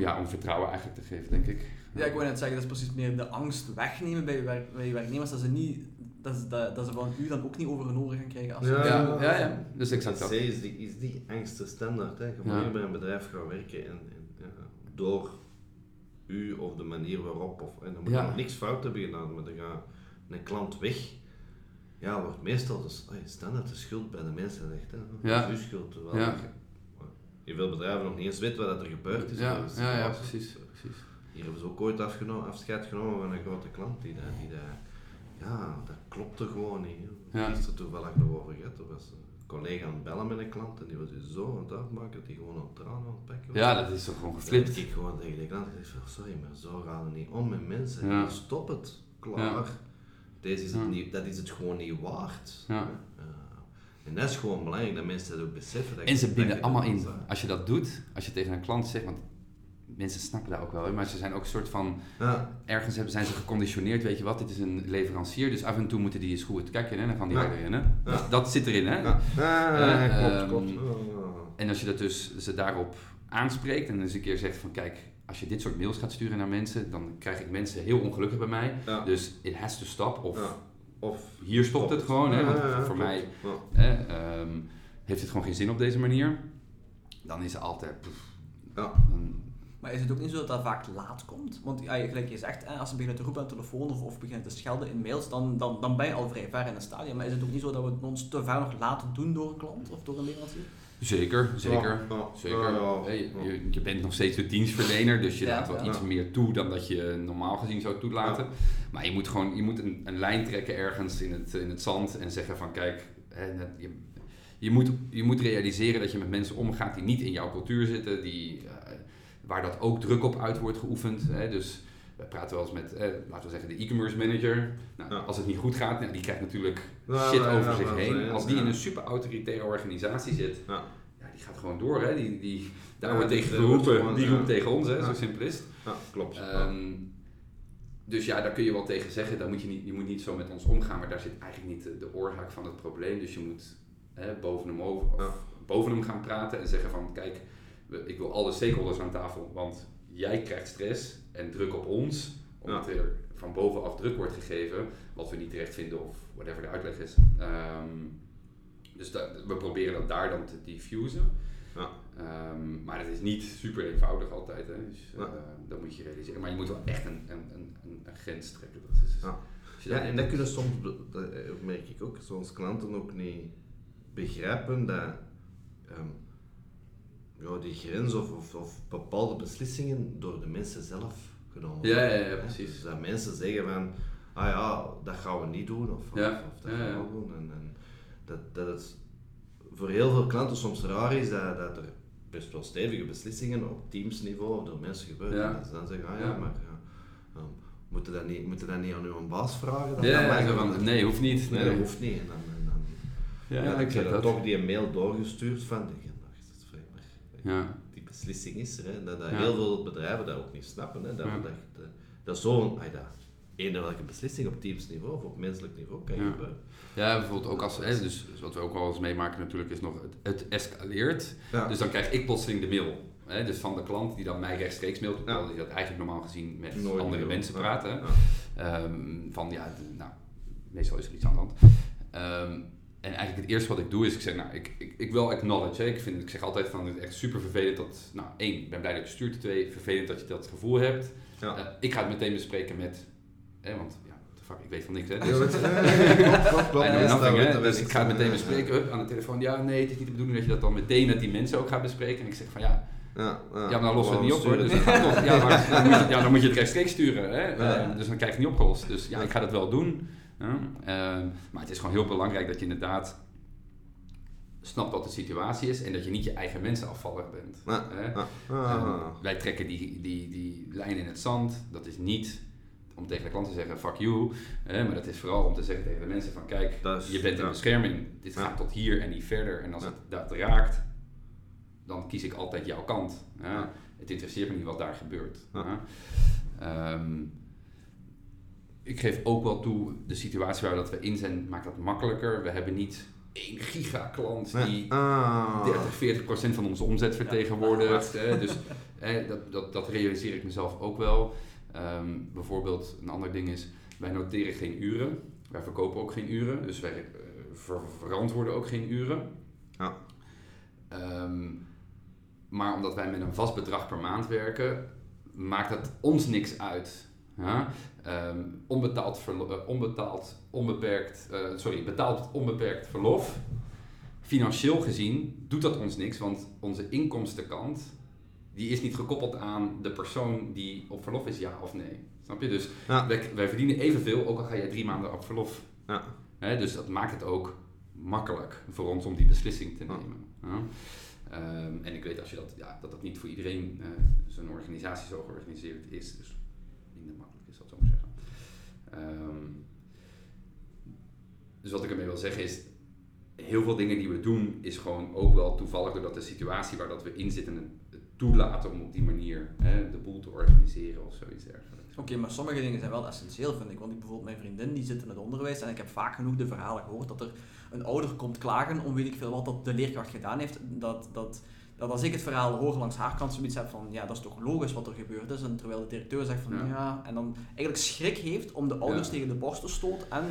Speaker 2: ja, om vertrouwen eigenlijk te geven, denk ik.
Speaker 1: Ja, ik wou net zeggen, dat is precies meer de angst wegnemen bij je, werk, bij je werknemers, dat ze niet dat, is, dat, dat ze van u dan ook niet over hun oren gaan krijgen. Als
Speaker 2: ja, ja, ja, ja, dus exact
Speaker 3: dat. Is die, is die angst de standaard. Hè. Je moet ja. bij een bedrijf gaan werken en, en door u of de manier waarop, of, en dan moet ja. niks fout hebben gedaan, maar dan gaat een klant weg. Ja, wordt meestal dus, oh, standaard de schuld bij de mensen ligt. Hè. Ja. Dat is uw schuld. Wel, ja. Je veel bedrijven nog niet eens weten wat er gebeurd is.
Speaker 2: Ja, ja, ja, precies, precies.
Speaker 3: Hier hebben ze ook ooit afscheid genomen van een grote klant die, die, die, die ja, dat klopte gewoon niet. Ja. Gisteren toevallig nog over gehad. Er was een collega aan het bellen met een klant en die was dus zo aan het uitmaken dat hij gewoon aan het tranen aan het pakken was.
Speaker 2: Ja, dat is toch gewoon geflipt.
Speaker 3: ik gewoon tegen de klant en zei, sorry, maar zo gaan we niet om met mensen. Ja. Stop het, klaar. Deze is het niet, dat is het gewoon niet waard.
Speaker 2: Ja.
Speaker 3: Uh, en dat is gewoon belangrijk, dat mensen dat ook beseffen. Dat
Speaker 2: en ze binden allemaal in. Als je dat doet, als je tegen een klant zegt, want mensen snappen dat ook wel, maar ze zijn ook een soort van,
Speaker 3: Ja,
Speaker 2: ergens hebben, zijn ze geconditioneerd, weet je wat, dit is een leverancier, dus af en toe moeten die eens goed kijken en dan gaan die
Speaker 3: Ja.
Speaker 2: weer in. Hè?
Speaker 3: Ja.
Speaker 2: Dat, dat zit erin, hè?
Speaker 3: ja.
Speaker 2: Eh,
Speaker 3: klopt,
Speaker 2: ehm,
Speaker 3: klopt.
Speaker 2: En als je dat dus ze daarop aanspreekt en eens een keer zegt van kijk, als je dit soort mails gaat sturen naar mensen, dan krijg ik mensen heel ongelukkig bij mij. Dus it has to stop. Of.
Speaker 3: Of
Speaker 2: hier stopt het gewoon. Hè, want voor
Speaker 3: klopt.
Speaker 2: mij ehm, heeft het gewoon geen zin op deze manier. Dan is het altijd. pff,
Speaker 3: Ja.
Speaker 2: dan-
Speaker 1: Maar is het ook niet zo dat dat vaak laat komt? Want ja, gelijk je zegt, hè, als ze beginnen te roepen aan de telefoon of, of beginnen te schelden in mails, dan, dan, dan ben je al vrij ver in het stadium. Maar is het ook niet zo dat we het ons te ver nog laten doen door een klant of door een leverancier?
Speaker 2: zeker, zeker.
Speaker 3: Ja, ja,
Speaker 2: Zeker.
Speaker 3: ja, ja,
Speaker 2: Hè, je,
Speaker 3: ja.
Speaker 2: je- je bent nog steeds een dienstverlener, dus je
Speaker 1: Ja,
Speaker 2: laat wel
Speaker 1: ja.
Speaker 2: iets meer toe dan dat je normaal gezien zou toelaten. Maar je moet gewoon je moet een, een lijn trekken ergens in het, in het zand en zeggen van kijk, je, je, moet, je moet realiseren dat je met mensen omgaat die niet in jouw cultuur zitten, die, waar dat ook druk op uit wordt geoefend. Hè. Dus we praten wel eens met, eh, laten we zeggen, de e-commerce manager. Nou,
Speaker 3: Ja.
Speaker 2: Als het niet goed gaat, nou, die krijgt natuurlijk
Speaker 3: Ja,
Speaker 2: shit over zich heen. Als die in een super autoritaire organisatie zit,
Speaker 3: Ja.
Speaker 2: ja, die gaat gewoon door. Hè. Die, die, daar tegen geroepen,
Speaker 3: gewoon,
Speaker 2: die roept tegen ons, hè, zo simpel is het.
Speaker 3: Ja, klopt.
Speaker 2: Ehm, dus ja, daar kun je wel tegen zeggen, daar moet je, niet, je moet niet zo met ons omgaan, maar daar zit eigenlijk niet de, de oorzaak van het probleem. Dus je moet hè, boven, hem over, of boven hem gaan praten en zeggen van kijk, ik wil alle stakeholders aan tafel, want jij krijgt stress en druk op ons, omdat er van bovenaf druk wordt gegeven, wat we niet terecht vinden of whatever de uitleg is. Ehm, dus dat, we proberen dat daar dan te diffusen.
Speaker 3: Ja.
Speaker 2: Ehm, maar het is niet super eenvoudig altijd. Hè? Dus, eh,
Speaker 3: Ja.
Speaker 2: dat moet je realiseren. Maar je moet wel echt een, een, een, een, grens trekken. Dat is,
Speaker 3: Ja.
Speaker 2: dat-
Speaker 3: en dat kunnen soms, dat eh, merk ik ook, soms klanten ook niet begrijpen dat ehm, ja, die grens of, of, of bepaalde beslissingen door de mensen zelf genomen
Speaker 2: Ja,
Speaker 3: worden.
Speaker 2: ja, ja,
Speaker 3: hè.
Speaker 2: precies.
Speaker 3: Dus dat mensen zeggen van, ah ja, dat gaan we niet doen of, of-
Speaker 2: Ja,
Speaker 3: of, dat
Speaker 2: ja,
Speaker 3: gaan we
Speaker 2: ja.
Speaker 3: doen. En, en dat, dat het voor heel veel klanten soms raar is dat, dat er best wel stevige beslissingen op teamsniveau of door mensen gebeuren.
Speaker 2: Ja.
Speaker 3: En dat ze dan zeggen, ah ja,
Speaker 2: Ja.
Speaker 3: maar ja, ehm, moeten dat niet, moeten dat niet aan uw baas vragen? Dan
Speaker 2: ja, ja, van, nee, hoeft niet.
Speaker 3: Nee,
Speaker 2: Nee.
Speaker 3: dat hoeft niet. En dan, en dan,
Speaker 2: Ja,
Speaker 3: ja, heb
Speaker 2: dat.
Speaker 3: toch die mail doorgestuurd van, ik dacht, dat is vreemd, maar
Speaker 2: Ja.
Speaker 3: die beslissing is er. Hè. Dat, dat
Speaker 2: Ja.
Speaker 3: heel veel bedrijven dat ook niet snappen. Hè. Dat,
Speaker 2: Ja.
Speaker 3: dat, dat, dat zo'n, dat, welke beslissing op teamsniveau of op menselijk niveau kan
Speaker 2: Ja.
Speaker 3: gebeuren.
Speaker 2: ja, bijvoorbeeld ook als, hè, dus wat we ook wel eens meemaken natuurlijk, is nog, het, het escaleert. Dus dan krijg ik plotseling de mail. Hè, dus van de klant die dan mij rechtstreeks mailt, terwijl die dat eigenlijk normaal gezien met
Speaker 3: Nooit
Speaker 2: andere mensen hè.
Speaker 3: Ja.
Speaker 2: Ehm, van ja, nou, meestal is er iets aan de hand. Ehm, en eigenlijk het eerste wat ik doe is, ik zeg, nou, ik, ik, ik wil acknowledge. Hè. Ik, vind, ik zeg altijd van, het is echt super vervelend dat, nou, één, ik ben blij dat je stuurt. Twee, vervelend dat je dat gevoel hebt.
Speaker 3: Ja.
Speaker 2: Eh, ik ga het meteen bespreken met, hè, want ja, fuck, ik weet van niks. Hè,
Speaker 3: Ja,
Speaker 2: dus, ik ga het meteen
Speaker 3: Ja,
Speaker 2: bespreken hup, aan de telefoon. Ja, nee, het is niet de bedoeling dat je dat dan meteen met die mensen ook gaat bespreken. En ik zeg van ja,
Speaker 3: Ja, ja,
Speaker 2: ja, maar dan lossen we het niet op hoor. Dus gaat toch, ja, maar, [laughs] dan, moet je, ja, dan moet je het rechtstreeks sturen. Hè?
Speaker 3: Ja.
Speaker 2: Eh, dus dan krijg je het niet opgelost. Dus ja, ik ga dat wel doen. Ja. Ehm, maar het is gewoon heel belangrijk dat je inderdaad snapt wat de situatie is en dat je niet je eigen mensen afvallig bent.
Speaker 3: Ja,
Speaker 2: Ehm,
Speaker 3: ja.
Speaker 2: wij trekken die, die, die lijn in het zand. Dat is niet om tegen de klant te zeggen fuck you. Maar dat is vooral om te zeggen tegen de mensen van kijk,
Speaker 3: is-
Speaker 2: je bent in
Speaker 3: ja.
Speaker 2: bescherming. Dit
Speaker 3: Ja.
Speaker 2: gaat tot hier en niet verder. En als het dat raakt, dan kies ik altijd jouw kant. Het interesseert me niet wat daar gebeurt.
Speaker 3: Ja.
Speaker 2: Ik geef ook wel toe, de situatie waar dat we in zijn, maakt dat makkelijker. We hebben niet één gigaklant die
Speaker 3: Ah.
Speaker 2: 30, 40 procent van onze omzet vertegenwoordigt. hè. Dus hè, dat, dat, dat realiseer ik mezelf ook wel. Ehm, bijvoorbeeld, een ander ding is, wij noteren geen uren. Wij verkopen ook geen uren. Dus wij eh, ver- verantwoorden ook geen uren.
Speaker 3: Ja.
Speaker 2: Ehm, maar omdat wij met een vast bedrag per maand werken, maakt het ons niks uit. Ja? Ehm, onbetaald, eh, onbetaald, onbeperkt, eh, sorry, betaald onbeperkt verlof. Financieel gezien doet dat ons niks, want onze inkomstenkant die is niet gekoppeld aan de persoon die op verlof is, ja of nee. Snap je? Dus
Speaker 3: Ja.
Speaker 2: wij, wij verdienen evenveel, ook al ga jij drie maanden op verlof.
Speaker 3: Ja.
Speaker 2: Dus dat maakt het ook makkelijk voor ons om die beslissing te nemen. Ja. Ehm, en ik weet als je dat, ja, dat dat niet voor iedereen eh, zo'n organisatie zo georganiseerd is, dus minder makkelijk Ehm, wat ik ermee wil zeggen is, heel veel dingen die we doen is gewoon ook wel toevallig doordat de situatie waar dat we in zitten het toelaten om op die manier hè, de boel te organiseren of zoiets dergelijks.
Speaker 1: Oké, maar sommige dingen zijn wel essentieel, vind ik. Want ik bijvoorbeeld mijn vriendin, die zit in het onderwijs en ik heb vaak genoeg de verhalen gehoord dat er een ouder komt klagen om weet ik veel wat dat de leerkracht gedaan heeft. Dat, dat, dat als ik het verhaal hoor langs haar kant zoiets heb van, ja, dat is toch logisch wat er gebeurd is. En terwijl de directeur zegt van, ja, en dan eigenlijk schrik heeft om de ouders tegen de borst te stoten en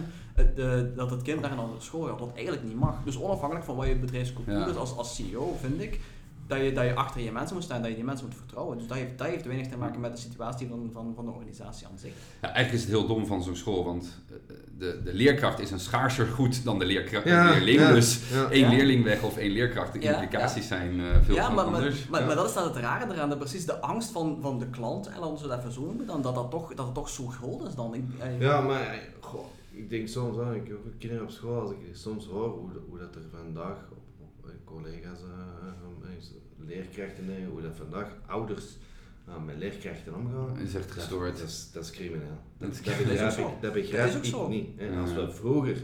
Speaker 1: de, dat het kind naar een andere school gaat, wat eigenlijk niet mag. Dus onafhankelijk van wat je bedrijfscultuur is als, als CEO, vind ik, dat je, dat je achter je mensen moet staan, dat je die mensen moet vertrouwen. Dus dat heeft, dat heeft weinig te maken met de situatie van, van, van de organisatie aan zich.
Speaker 2: Ja, eigenlijk is het heel dom van zo'n school, want eh, de, de leerkracht is een schaarser goed dan de leerkracht, leerling. dus één leerling weg of één leerkracht, de implicaties zijn uh, veel
Speaker 1: ja, maar,
Speaker 2: anders.
Speaker 1: Maar, maar, dat is dan het rare eraan, dat precies de angst van, van de klant, en als we dat even zo noemen, dan, dat, dat, toch, dat het toch zo groot is dan.
Speaker 3: ja, maar goh, ik denk soms, ik heb ook kinderen op school, als ik soms hoor hoe, hoe dat er vandaag op, op collega's leerkrachten, hoe dat vandaag ouders uh, met leerkrachten omgaan.
Speaker 2: Is echt gestoord.
Speaker 3: Dat, is, dat is crimineel. Dat, dat, [laughs] dat begrijp ik, dat begrijp ik niet. Hè. Als we vroeger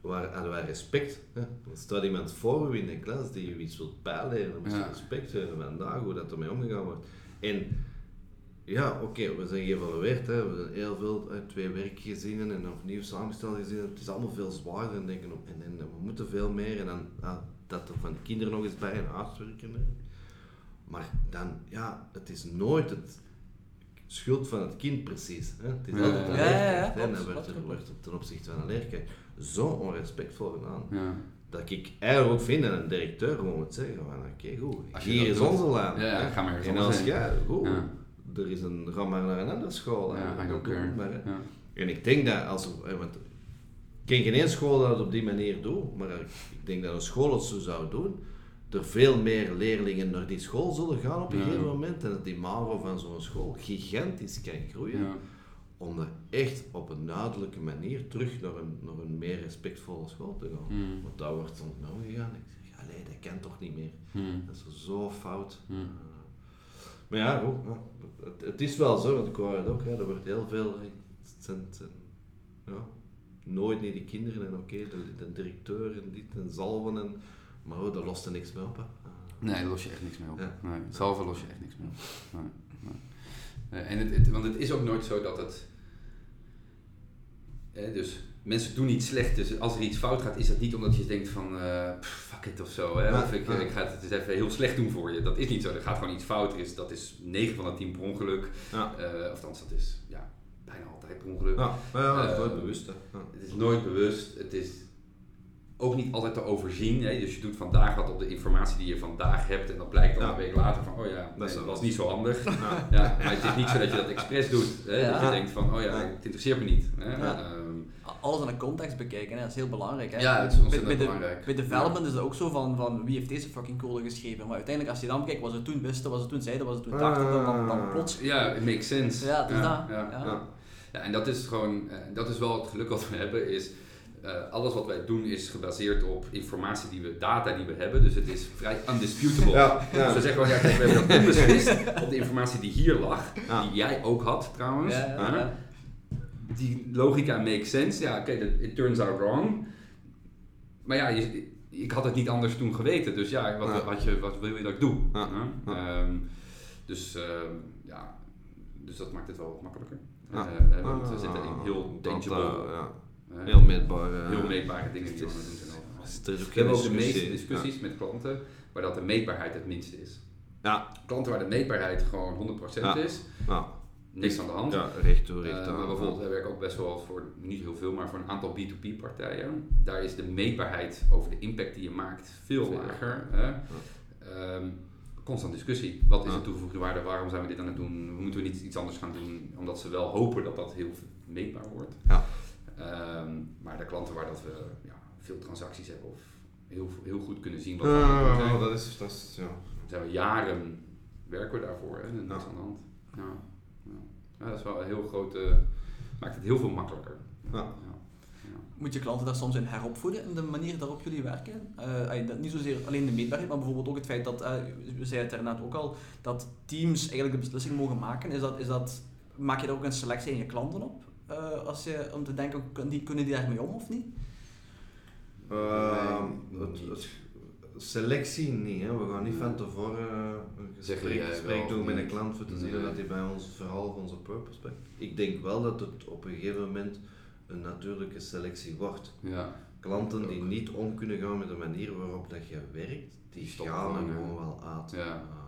Speaker 3: waar, hadden wij respect. Hè. Er staat iemand voor u in de klas die u iets wilt bijleren, dan moet je respect hebben vandaag, hoe dat ermee omgegaan wordt. En ja, oké, we zijn geëvalueerd, hè. we zijn heel veel, hè, twee werkgezinnen en opnieuw samengesteld gezinnen. Het is allemaal veel zwaarder en, denken, en, en, we moeten veel meer en dan, ah, dat er van de kinderen nog eens bij en uitwerken. Maar dan, ja, het is nooit het schuld van het kind precies. Hè? Het is altijd de leerkracht. en er, wordt ten opzichte van een leerkracht zo onrespectvol gedaan. Ja. Dat ik eigenlijk ook vind dat een directeur gewoon moet zeggen van oké goed, hier is onze laan.
Speaker 2: Ja, ga maar
Speaker 3: en als jij, goed, er is een, ga maar naar een andere school.
Speaker 2: Ja, I don't care.
Speaker 3: Maar, En ik denk dat als, want ken geen school dat het op die manier doet, maar ik denk dat een school het zo zou doen, er veel meer leerlingen naar die school zullen gaan op een gegeven moment en dat die MAVO van zo'n school gigantisch kan groeien. Ja. Om er echt op een duidelijke manier terug naar een, naar een meer respectvolle school te gaan. Hmm. Want daar wordt soms nou gegaan. Ik zeg, allee, dat kan toch niet meer. Hmm. Dat is zo fout. Hmm. Uh, maar ja, goed, het, het, is wel zo, want ik hoor het ook, hè, er wordt heel veel. Het ja, nooit niet die kinderen en oké, de, de, directeur en dit en zalven en... Maar oh, daar lost er niks mee op, hè.
Speaker 2: Nee, daar los je echt niks mee op. Ja. Nee, zalven los je echt niks mee op. Nee, nee. en het, het, want het is ook nooit zo dat het... Hè, dus mensen doen iets slecht, dus als er iets fout gaat, is dat niet omdat je denkt van uh, fuck it of zo. Hè? of ik, ik ga het eens even heel slecht doen voor je. Dat is niet zo. Er gaat gewoon iets fout. Er is, dat is 9 van de 10 per ongeluk. Ja. Uh, of dat is ja, bijna altijd per ongeluk.
Speaker 3: Ja, ja het is nooit bewust. Hè.
Speaker 2: Het is nooit bewust. Het is ook niet altijd te overzien. Hè? Dus je doet vandaag wat op de informatie die je vandaag hebt en dan blijkt dan een week later van, oh ja, dat, was niet zo handig. [laughs] Ja. maar het is niet zo dat je dat expres doet. Hè? Dat je denkt van, oh ja, het interesseert me niet. Hè? Um,
Speaker 1: Alles in een context bekijken, hè? dat is heel belangrijk. Hè?
Speaker 2: Ja, het is ontzettend bij, bij belangrijk.
Speaker 1: Bij development is het ook zo van, van, wie heeft deze fucking code geschreven. Maar uiteindelijk, als je dan kijkt, was het toen wisten, was het toen zeiden, was het toen dachten, dan, dan, dan plots...
Speaker 2: Ja, it makes sense.
Speaker 1: Ja, het is dat.
Speaker 2: Ja. Ja. en dat is gewoon, uh, dat is wel het geluk wat we [laughs] hebben, is uh, alles wat wij doen is gebaseerd op informatie die we, data die we hebben. Dus het is vrij undisputable. Ja, ja. Dus we zeggen gewoon, ja, kijk, we hebben dat onbeslist [laughs] op de informatie die hier lag. Die jij ook had trouwens. Ja, die logica makes sense. Ja, oké, okay, it turns out wrong. Maar ja, je, ik had het niet anders toen geweten. Dus ja, wat, wat, je, wat wil je dat ik doe? Um, dus, uh, ja, dus dat maakt het wel wat makkelijker. Uh, want we zitten in heel tangible...
Speaker 3: Dat, heel meetbare,
Speaker 2: heel meetbare dingen die we doen. We hebben ook de meeste discussies met klanten waar dat de meetbaarheid het minste is.
Speaker 3: Ja.
Speaker 2: Klanten waar de meetbaarheid gewoon 100% is, ja. niks aan de hand.
Speaker 3: Ja, recht door, recht
Speaker 2: uh, Maar bijvoorbeeld, wij werken ook best wel voor, niet heel veel, maar voor een aantal B2B partijen. Daar is de meetbaarheid over de impact die je maakt veel lager. Um, constant discussie. Wat is de toegevoegde waarde? Waarom zijn we dit aan het doen? Moeten we niet iets anders gaan doen? Omdat ze wel hopen dat dat heel meetbaar wordt.
Speaker 3: Ja.
Speaker 2: Um, maar de klanten waar dat we ja, veel transacties hebben of heel, heel goed kunnen zien wat uh,
Speaker 3: zijn. Dat is, dat is, ja.
Speaker 2: Zijn we jaren werken we daarvoor hè, en dat ja. aan de hand. Ja. ja. dat is wel een heel grote, maakt het heel veel makkelijker.
Speaker 3: Ja.
Speaker 1: Moet je klanten daar soms in heropvoeden in de manier waarop jullie werken? Uh, dat niet zozeer alleen de meetbaarheid, maar bijvoorbeeld ook het feit dat, uh, we zeiden het daarnet ook al, dat teams eigenlijk de beslissing mogen maken. Is dat, is dat, maak je daar ook een selectie in je klanten op? Uh, als je, om te denken, die, kunnen die daarmee om of niet?
Speaker 3: Uh, het, het, selectie niet, hè. we gaan niet van tevoren uh, een gesprek, gesprek doen met een klant voor te zien dat hij bij ons verhaal of onze purpose pakt. Ik denk wel dat het op een gegeven moment een natuurlijke selectie wordt.
Speaker 2: Ja.
Speaker 3: Klanten die niet om kunnen gaan met de manier waarop dat je werkt, die gaan er gewoon wel uit.
Speaker 2: Ja. Uh,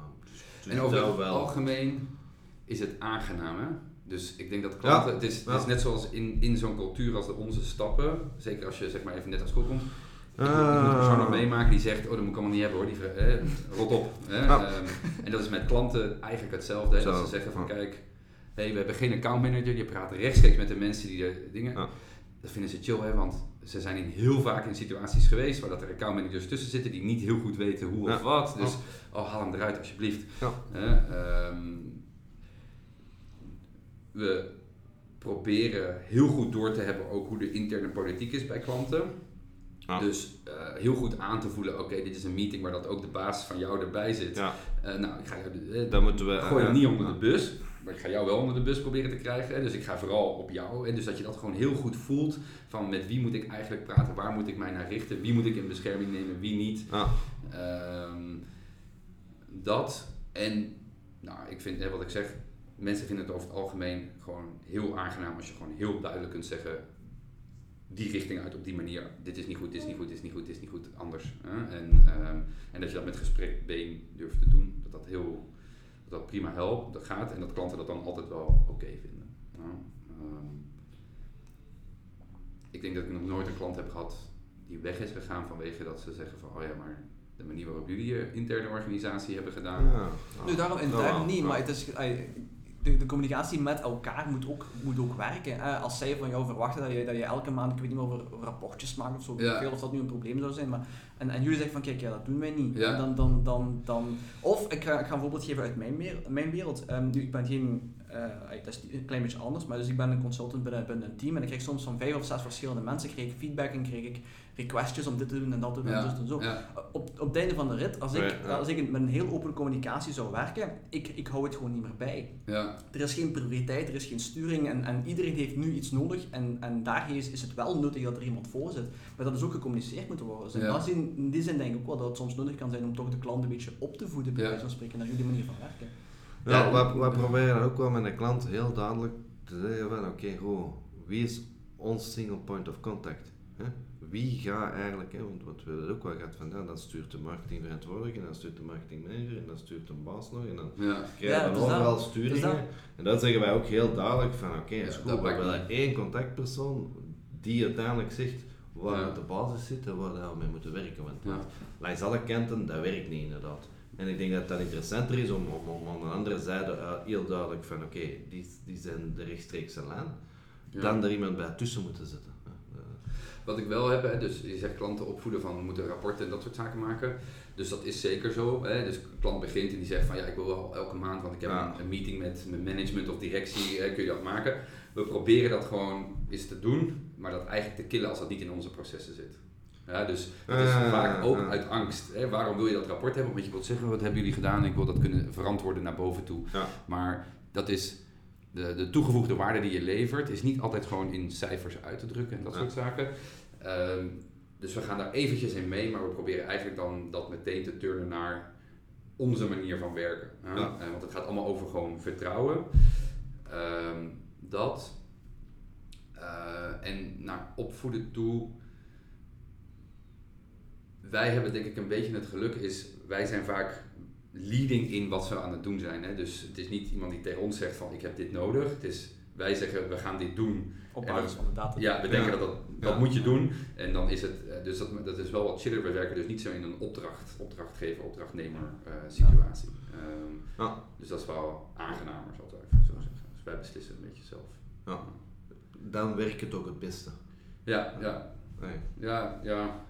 Speaker 2: dus en over het wel. algemeen is het aangenaam, hè? Dus ik denk dat klanten, het, is, het is net zoals in, in zo'n cultuur als de onze stappen, zeker als je zeg maar even net aan school komt, ik, moet een persoon nog meemaken die zegt, oh dat moet ik allemaal niet hebben hoor, die, eh, rot op. Hè? Um, en dat is met klanten eigenlijk hetzelfde, dat ze zeggen van kijk, hey, we hebben geen account manager, die praat rechtstreeks met de mensen die de dingen, dat vinden ze chill hè, want ze zijn in heel vaak in situaties geweest waar dat er accountmanagers tussen zitten die niet heel goed weten hoe of wat. Dus oh, haal hem eruit alsjeblieft. Uh, we proberen heel goed door te hebben ook hoe de interne politiek is bij klanten. Dus uh, heel goed aan te voelen, oké, dit is een meeting waar dat ook de baas van jou erbij zit. Ja. Uh, nou, ik ga uh, Dan moeten we, gooi hem niet onder de bus, maar ik ga jou wel onder de bus proberen te krijgen. Hè? Dus ik ga vooral op jou. En dus dat je dat gewoon heel goed voelt van met wie moet ik eigenlijk praten, waar moet ik mij naar richten, wie moet ik in bescherming nemen, wie niet. Ehm, dat en, nou, ik vind, hè, wat ik zeg, mensen vinden het over het algemeen gewoon heel aangenaam als je gewoon heel duidelijk kunt zeggen die richting uit op die manier. Dit is niet goed, dit is niet goed, dit is niet goed, dit is niet goed, anders. Hè? En, um, en dat je dat met gesprekbeen durft te doen, dat dat heel dat, dat prima helpt, dat gaat en dat klanten dat dan altijd wel oké okay vinden. Nou, um, ik denk dat ik nog nooit een klant heb gehad die weg is gegaan vanwege dat ze zeggen van oh ja, maar de manier waarop jullie je interne organisatie hebben gedaan. Ja,
Speaker 1: nu, daarom, en daarom niet, maar het is, de, de, communicatie met elkaar moet ook, moet ook werken. Eh, als zij van jou verwachten dat je, dat je elke maand, ik weet niet meer, over rapportjes maakt of zo, ja. veel of dat nu een probleem zou zijn, maar, en, en jullie zeggen van kijk, ja, dat doen wij niet. Ja. Dan, dan, dan, dan, of ik ga, ik ga een voorbeeld geven uit mijn, mijn wereld. Um, nu, ik ben geen, uh, dat is een klein beetje anders, maar dus ik ben een consultant binnen, binnen een team en ik krijg soms van vijf of zes verschillende mensen, kreeg ik feedback en kreeg ik requestjes om dit te doen en dat te doen en zo. Op, op het einde van de rit, als ik, als ik met een heel open communicatie zou werken, ik, ik hou het gewoon niet meer bij. Er is geen prioriteit, er is geen sturing en, en iedereen heeft nu iets nodig en, en daar is, is het wel nuttig dat er iemand voor zit. Maar dat is ook gecommuniceerd moeten worden. Dus in, dat zin, in die zin denk ik ook wel dat het soms nodig kan zijn om toch de klant een beetje op te voeden, bij wijze van spreken, naar jullie manier van werken.
Speaker 3: Ja, we, we proberen ook wel met de klant heel duidelijk te zeggen van oké, okay, wie is ons single point of contact? Hè? Wie gaat eigenlijk, hè, want, want we het ook wel gehad van, ja, dan stuurt de marketingverantwoordelijke en dan stuurt de marketingmanager en dan stuurt de baas nog en dan ja. krijgen we dus overal sturingen. En dan zeggen wij ook heel duidelijk van, oké, okay, ja, we willen één contactpersoon die uiteindelijk zegt waar ja. de basis zit en waar we mee moeten werken. Want, ja. langs alle kanten, dat werkt niet inderdaad. En ik denk dat dat interessanter is om, om, om aan de andere zijde uh, heel duidelijk van, oké, die, die zijn de rechtstreekse lijn, dan er iemand bij tussen moeten zetten.
Speaker 2: Wat ik wel heb, hè, dus je zegt klanten opvoeden van moeten rapporten en dat soort zaken maken. Dus dat is zeker zo. Hè. Dus een klant begint en die zegt van ja, ik wil wel elke maand, want ik heb een, meeting met mijn management of directie, hè, kun je dat maken. We proberen dat gewoon eens te doen, maar dat eigenlijk te killen als dat niet in onze processen zit. Ja, dus dat is uh, vaak ook uh. uit angst. Hè. Waarom wil je dat rapport hebben? Omdat je wilt zeggen, wat hebben jullie gedaan? Ik wil dat kunnen verantwoorden naar boven toe. Ja. Maar dat is de, de toegevoegde waarde die je levert, is niet altijd gewoon in cijfers uit te drukken en dat soort zaken. Ehm, dus we gaan daar eventjes in mee, maar we proberen eigenlijk dan dat meteen te turnen naar onze manier van werken. Ja. Uh, want het gaat allemaal over gewoon vertrouwen. Ehm, dat. Uh, en naar opvoeden toe. Wij hebben denk ik een beetje het geluk is, wij zijn vaak leading in wat we aan het doen zijn. Hè? Dus het is niet iemand die tegen ons zegt van ik heb dit nodig. Het is wij zeggen we gaan dit doen.
Speaker 1: Op basis van de data.
Speaker 2: Ja, we denken dat dat, dat moet je doen. En dan is het, eh, dus dat, dat is wel wat chiller. We werken dus niet zo in een opdracht, opdrachtgever, opdrachtnemer uh, situatie. Um, ja. Dus dat is wel aangenamer, zal ik even zo zeggen. Dus wij beslissen een beetje zelf.
Speaker 3: Ja. Dan werkt het ook het beste.
Speaker 2: Ja, ja. Nee. Ja, ja.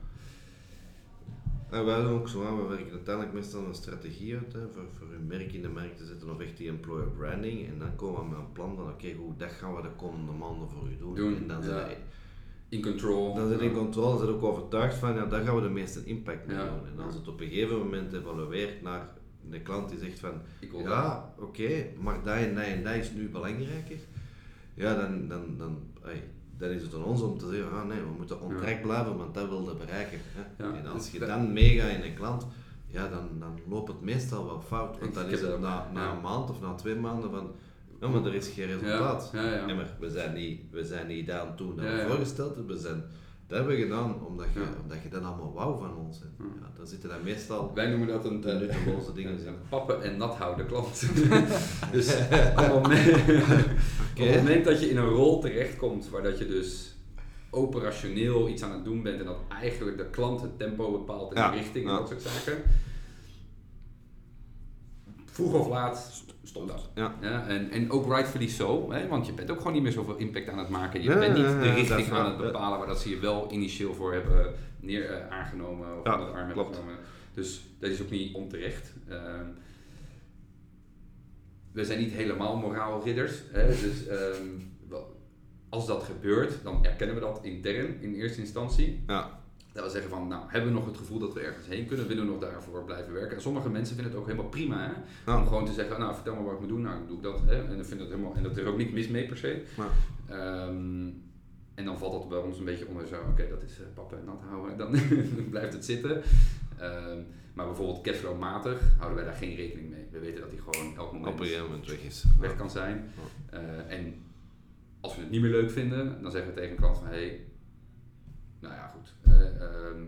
Speaker 3: En wij doen ook zo, we werken uiteindelijk meestal een strategie uit hè, voor, voor hun merk in de markt te zetten of echt die employer branding. En dan komen we met een plan van oké, okay, goed, dat gaan we de komende maanden voor u doen.
Speaker 2: doen
Speaker 3: en dan
Speaker 2: ja. in control.
Speaker 3: Dan zit in controle, dan zit ook overtuigd van ja, daar gaan we de meeste impact mee doen. En als het op een gegeven moment evalueert naar de klant die zegt van ja, oké, okay, maar dat en dat en dat is nu belangrijker. Ja, dan, dan, dan dan is het aan ons om te zeggen, ah nee, we moeten on track blijven, want dat wilde bereiken. Hè.
Speaker 2: Ja,
Speaker 3: en als
Speaker 2: dus
Speaker 3: je dan meegaat in een klant, ja, dan, dan loopt het meestal wel fout. Want dan is het na, na een maand of na twee maanden van, ja, maar er is geen resultaat.
Speaker 2: Ja, ja, ja.
Speaker 3: Nee, maar we zijn niet, we zijn niet daar aan toe dat we voorgesteld hebben. We zijn, dat hebben we gedaan omdat je,
Speaker 2: Ja.
Speaker 3: omdat je dat allemaal wou van ons. Hè.
Speaker 2: Ja.
Speaker 3: Dan zitten dan meestal
Speaker 2: Wij noemen dat een
Speaker 3: de nutteloze [laughs] dingen
Speaker 2: Ja, pappen en nat houden klant. [laughs] dus op het, moment, [laughs] op het moment dat je in een rol terechtkomt waar dat je dus operationeel iets aan het doen bent en dat eigenlijk de klant het tempo bepaalt en de richting en dat soort zaken. Vroeg of laat stopt dat.
Speaker 3: Ja.
Speaker 2: en, en ook rightfully zo, hè, want je bent ook gewoon niet meer zoveel impact aan het maken. Je
Speaker 3: Ja,
Speaker 2: bent niet
Speaker 3: ja, ja,
Speaker 2: de richting aan het bepalen waar dat ze je wel initieel voor hebben neer, eh, aangenomen of
Speaker 3: Ja,
Speaker 2: aan het arm hebben genomen. Dus dat is ook niet onterecht. Ehm, we zijn niet helemaal moraalridders. Hè? Dus ehm, als dat gebeurt, dan erkennen we dat intern in eerste instantie.
Speaker 3: Ja.
Speaker 2: Dat we zeggen van, nou, hebben we nog het gevoel dat we ergens heen kunnen? Willen we nog daarvoor blijven werken? En sommige mensen vinden het ook helemaal prima, hè? Om gewoon te zeggen, nou, vertel me wat ik moet doen. Nou, doe ik dat. Hè? En, dan vind ik dat helemaal, en dat er ook niks mis mee per se. Ehm, en dan valt dat bij ons een beetje onder zo, oké, dat is uh, pappen en nat houden. [laughs] Dan blijft het zitten. Ehm, maar bijvoorbeeld cashflow-matig houden wij daar geen rekening mee. We weten dat die gewoon elk moment
Speaker 3: weg is.
Speaker 2: weg kan zijn. Eh, en als we het niet meer leuk vinden, dan zeggen we tegen een klant van hey, nou ja goed, eh, ehm,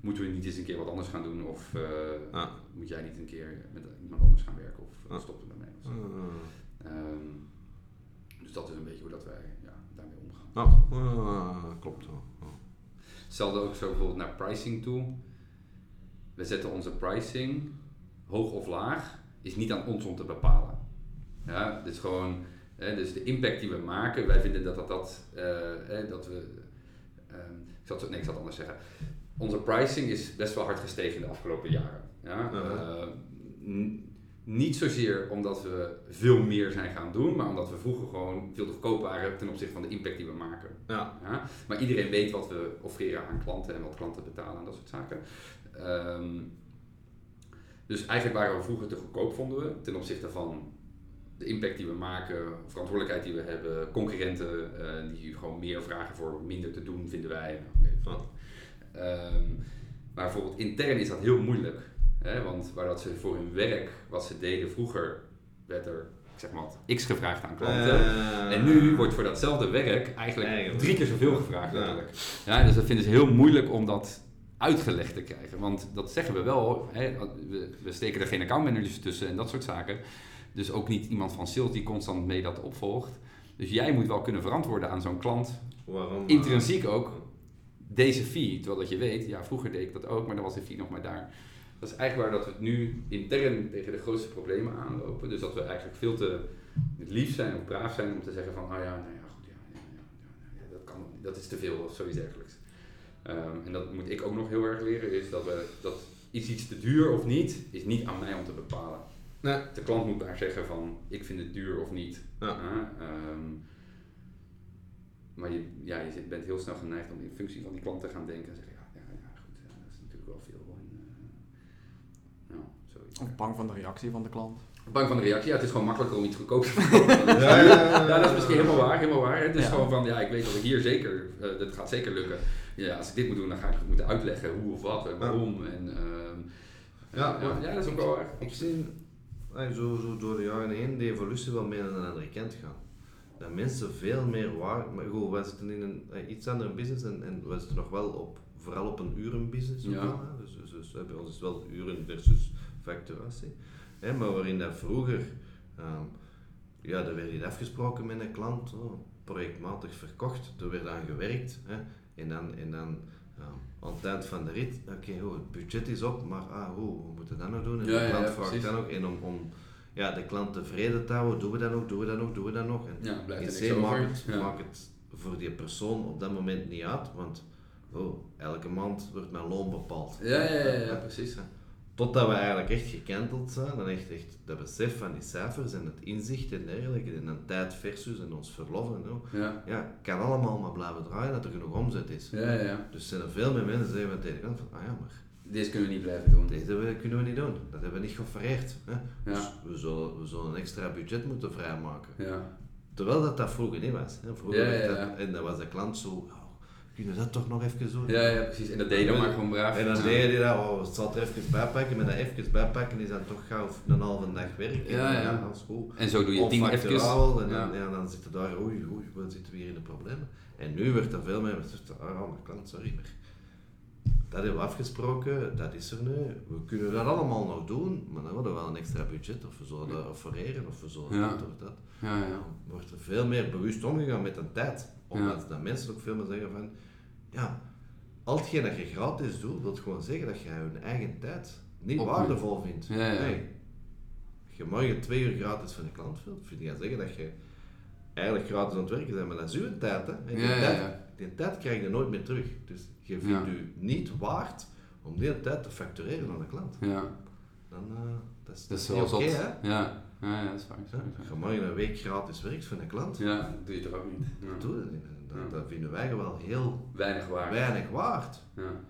Speaker 2: moeten we niet eens een keer wat anders gaan doen of eh,
Speaker 3: Ja.
Speaker 2: moet jij niet een keer met iemand anders gaan werken of
Speaker 3: Ja.
Speaker 2: stoppen we ermee.
Speaker 3: Ah.
Speaker 2: Ehm, dus dat is een beetje hoe dat wij ja, daarmee omgaan.
Speaker 3: Ah, klopt. Ja.
Speaker 2: Hetzelfde ook zo bijvoorbeeld naar pricing toe. We zetten onze pricing, hoog of laag, is niet aan ons om te bepalen. Ja, is gewoon, hè, dus de impact die we maken, wij vinden dat dat, dat, eh, hè, dat we, zal nee, ik zal het anders zeggen. Onze pricing is best wel hard gestegen in de afgelopen jaren. Ja? N- niet zozeer omdat we veel meer zijn gaan doen, maar omdat we vroeger gewoon veel te goedkoop waren ten opzichte van de impact die we maken.
Speaker 3: Ja.
Speaker 2: Ja? Maar iedereen weet wat we offeren aan klanten en wat klanten betalen en dat soort zaken. Ehm, dus eigenlijk waren we vroeger te goedkoop, vonden we, ten opzichte van de impact die we maken, verantwoordelijkheid die we hebben, concurrenten eh, die gewoon meer vragen voor minder te doen, vinden wij. Nou, ik veel. Ehm, maar bijvoorbeeld intern is dat heel moeilijk. Hè? Want waar dat ze voor hun werk, wat ze deden vroeger, werd er ik zeg maar wat, x gevraagd aan klanten.
Speaker 3: Eh,
Speaker 2: En nu wordt voor datzelfde werk eigenlijk
Speaker 3: Eigenlijk.
Speaker 2: drie keer zoveel gevraagd.
Speaker 3: Ja,
Speaker 2: dus dat vinden ze heel moeilijk om dat uitgelegd te krijgen. Want dat zeggen we wel. Hè, we, we steken er geen accountmanagers tussen en dat soort zaken. Dus ook niet iemand van sales die constant mee dat opvolgt. Dus jij moet wel kunnen verantwoorden aan zo'n klant.
Speaker 3: Waarom? eh,
Speaker 2: Intrinsiek ook. Deze fee, terwijl dat je weet, ja vroeger deed ik dat ook, maar dan was de fee nog maar daar. Dat is eigenlijk waar dat we nu intern tegen de grootste problemen aanlopen. Dus dat we eigenlijk veel te lief zijn of braaf zijn om te zeggen van, nou ja, nou ja, goed, ja, ja, ja, ja, ja, dat kan, dat is te veel of zoiets dergelijks. Ehm, en dat moet ik ook nog heel erg leren, is dat, we, dat is iets te duur of niet, is niet aan mij om te bepalen.
Speaker 3: Nee.
Speaker 2: De klant moet daar zeggen van, ik vind het duur of niet.
Speaker 3: Ja.
Speaker 2: Ehm, maar je, ja, je bent heel snel geneigd om in functie van die klant te gaan denken en zeggen, ja, ja, ja goed, ja, dat is natuurlijk wel veel. En, eh, nou, zoiets.
Speaker 1: Of bang van de reactie van de klant.
Speaker 2: Bang van de reactie, ja, het is gewoon makkelijker om iets goedkoops te [laughs] verkopen.
Speaker 3: Ja, ja, ja, ja,
Speaker 2: Ja, dat is misschien helemaal waar, helemaal waar. Het is
Speaker 1: Ja.
Speaker 2: gewoon van, ja, ik weet dat ik hier zeker, eh dat gaat zeker lukken. Ja, als ik dit moet doen, dan ga ik het moeten uitleggen hoe of wat en waarom. En, ehm,
Speaker 3: Ja,
Speaker 2: ja, dat is ook wel waar.
Speaker 3: Ik eh, zo, zo door de jaren heen de evolutie wel meer naar een andere kant gaan. Dat mensen veel meer waar, maar goed, wij zitten in een eh, iets andere business en, en wij zitten nog wel op, vooral op een urenbusiness.
Speaker 2: Ja.
Speaker 3: wel, hè. Dus, dus, dus, bij ons is wel uren versus facturatie. Hè, maar waarin dat vroeger, ehm, ja, er werd iets afgesproken met een klant, oh, projectmatig verkocht, er werd aan gewerkt. Hè, en dan, en dan ja, aan het eind van de rit, oké, oh, het budget is op, maar ah, moeten we dat nou doen? En
Speaker 2: Ja,
Speaker 3: de klant
Speaker 2: ja,
Speaker 3: vraagt dan ook, en om, om ja, de klant tevreden te houden, doen we dat nog, doen we dat nog, doen we dat nog. En
Speaker 2: Ja, blijft
Speaker 3: in C maakt het, maakt het voor die persoon op dat moment niet uit, want oh, elke maand wordt mijn loon bepaald.
Speaker 2: Ja, ja, ja, precies.
Speaker 3: Totdat we eigenlijk echt gekenteld zijn en echt, echt dat besef van die cijfers en het inzicht en dergelijke, en een tijd versus en ons verlof en zo,
Speaker 2: Ja,
Speaker 3: ja, kan allemaal maar blijven draaien dat er genoeg omzet is.
Speaker 2: ja, ja. ja.
Speaker 3: Dus zijn er veel meer mensen die zeggen van tegen de kant van, ah ja, maar
Speaker 2: Deze kunnen we niet blijven doen.
Speaker 3: deze kunnen we niet doen. Dat hebben we niet geoffereerd. Hè?
Speaker 2: Ja.
Speaker 3: Dus we zullen, we zullen een extra budget moeten vrijmaken.
Speaker 2: Ja,
Speaker 3: Terwijl dat dat vroeger niet was. Hè. Vroeger
Speaker 2: Ja, ja, ja.
Speaker 3: Dat, en dan was de klant zo, "Oh, kunnen we dat toch nog even doen?
Speaker 2: Ja, ja, precies. En dat deed je dan maar gewoon braaf.
Speaker 3: En dan
Speaker 2: Ja.
Speaker 3: deed je dat, oh, het zal er even bijpakken, maar dat even bijpakken is dan toch gauw een halve dag werk.
Speaker 2: Ja, ja.
Speaker 3: dat is goed.
Speaker 2: En zo doe je tien even.
Speaker 3: en dan,
Speaker 2: Ja.
Speaker 3: ja. dan zitten daar, oei, oei, wat zitten we hier in de problemen. En nu wordt er veel meer, ah, mijn klant, sorry, maar dat hebben we afgesproken, dat is er nu. We kunnen dat allemaal nog doen, maar dan hebben we wel een extra budget, of we zullen dat offereren, of we zullen
Speaker 2: Ja.
Speaker 3: dit of dat.
Speaker 2: Ja, ja.
Speaker 3: Dan wordt er veel meer bewust omgegaan met de tijd. Omdat dat mensen ook veel meer zeggen van, ja, al hetgeen dat je gratis doet, wil gewoon zeggen dat je je eigen tijd niet waardevol vindt.
Speaker 2: Ja, ja.
Speaker 3: Nee. Als je morgen twee uur gratis van de klant wilt, vind je zeggen dat je eigenlijk gratis aan het werken bent, maar dat is uw tijd. Hè? En die,
Speaker 2: Ja,
Speaker 3: tijd,
Speaker 2: ja.
Speaker 3: die tijd krijg je nooit meer terug. Dus je vindt je niet waard om die tijd te factureren aan de klant.
Speaker 2: Ja,
Speaker 3: Dan, eh, dat is,
Speaker 2: dat is
Speaker 3: niet
Speaker 2: wel
Speaker 3: oké, hè?
Speaker 2: Ja. Ja, ja, dat is dat.
Speaker 3: Als je morgen een week gratis werkt van de klant,
Speaker 2: Ja, dat doe je toch ook niet. Ja.
Speaker 3: dat doe je niet. Dat,
Speaker 2: Ja.
Speaker 3: dat vinden wij wel heel
Speaker 2: Weinig waar.
Speaker 3: weinig waard.
Speaker 2: Ja.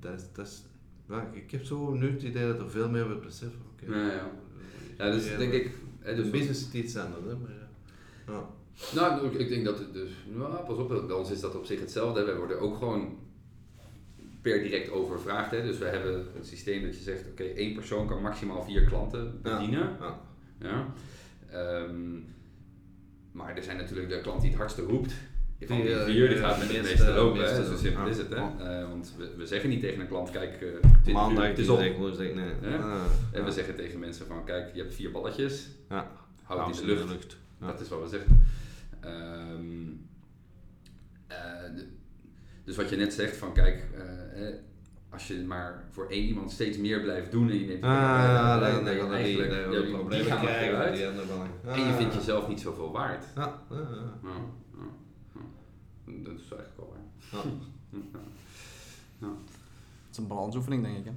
Speaker 3: Dat is, dat is, ik heb zo nu het idee dat er veel meer wordt beseffen.
Speaker 2: Ja, ja. Ja, dus denk ik... Hè, dus
Speaker 3: business is iets anders, hè, maar ja.
Speaker 2: Nou, ik- ik denk dat het dus, nou, pas op, bij ons is dat op zich hetzelfde. Wij worden ook gewoon per direct overvraagd. Hè. Dus we hebben een systeem dat je zegt, oké, één persoon kan maximaal vier klanten bedienen.
Speaker 3: Ja.
Speaker 2: Ja. Ehm, maar er zijn natuurlijk de klant die het hardste roept. Van die
Speaker 3: Die,
Speaker 2: vier, die gaat met het
Speaker 3: meeste-
Speaker 2: lopen. Hè. Zo simpel is het. Hè. Eh, want we, we zeggen niet tegen een klant, kijk, eh 20 uur,
Speaker 3: Maandag,
Speaker 2: het is op.
Speaker 3: nee. Ah,
Speaker 2: En we zeggen tegen mensen van, kijk, je hebt vier balletjes.
Speaker 3: Ja.
Speaker 2: Houd
Speaker 3: ze
Speaker 2: in de lucht.
Speaker 3: Ja.
Speaker 2: Dat is wat we zeggen. Ehm, eh, dus wat je net zegt van kijk, als je maar voor één iemand steeds meer blijft doen en je neemt
Speaker 3: Ah, dan we die
Speaker 2: eigenlijk die-
Speaker 3: problemen
Speaker 2: gaan
Speaker 3: krijgen die andere belangen.
Speaker 2: En je
Speaker 3: Ah.
Speaker 2: vindt jezelf niet zoveel waard.
Speaker 3: Ja, ja, ja.
Speaker 2: Ja, ja, ja. Dat is eigenlijk wel waar. [laughs]
Speaker 3: Ja.
Speaker 2: Ja.
Speaker 1: Het is een balansoefening, denk ik. Hè?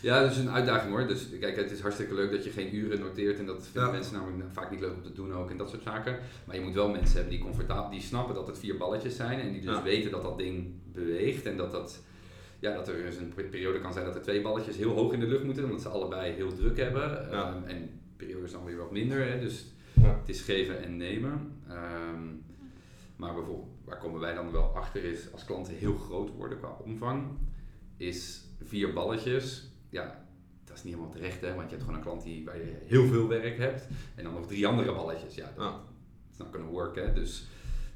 Speaker 2: Ja, dat is een uitdaging hoor. Dus kijk, het is hartstikke leuk dat je geen uren noteert en dat vinden
Speaker 3: Ja.
Speaker 2: mensen namelijk vaak niet leuk om te doen ook en dat soort zaken. Maar je moet wel mensen hebben die comfortabel, die snappen dat het vier balletjes zijn en die dus
Speaker 3: Ja.
Speaker 2: weten dat dat ding beweegt en dat dat, ja, dat er dus een periode kan zijn dat er twee balletjes heel hoog in de lucht moeten omdat ze allebei heel druk hebben.
Speaker 3: Ja.
Speaker 2: Ehm, en periodes dan weer wat minder, hè. dus
Speaker 3: Ja.
Speaker 2: het is geven en nemen. Ehm, maar bijvoorbeeld, waar komen wij dan wel achter is, als klanten heel groot worden qua omvang, is vier balletjes, ja, dat is niet helemaal terecht, hè, want je hebt gewoon een klant die, waar je heel veel werk hebt en dan nog drie andere balletjes. Ja, dat is not gonna work, hè. Dus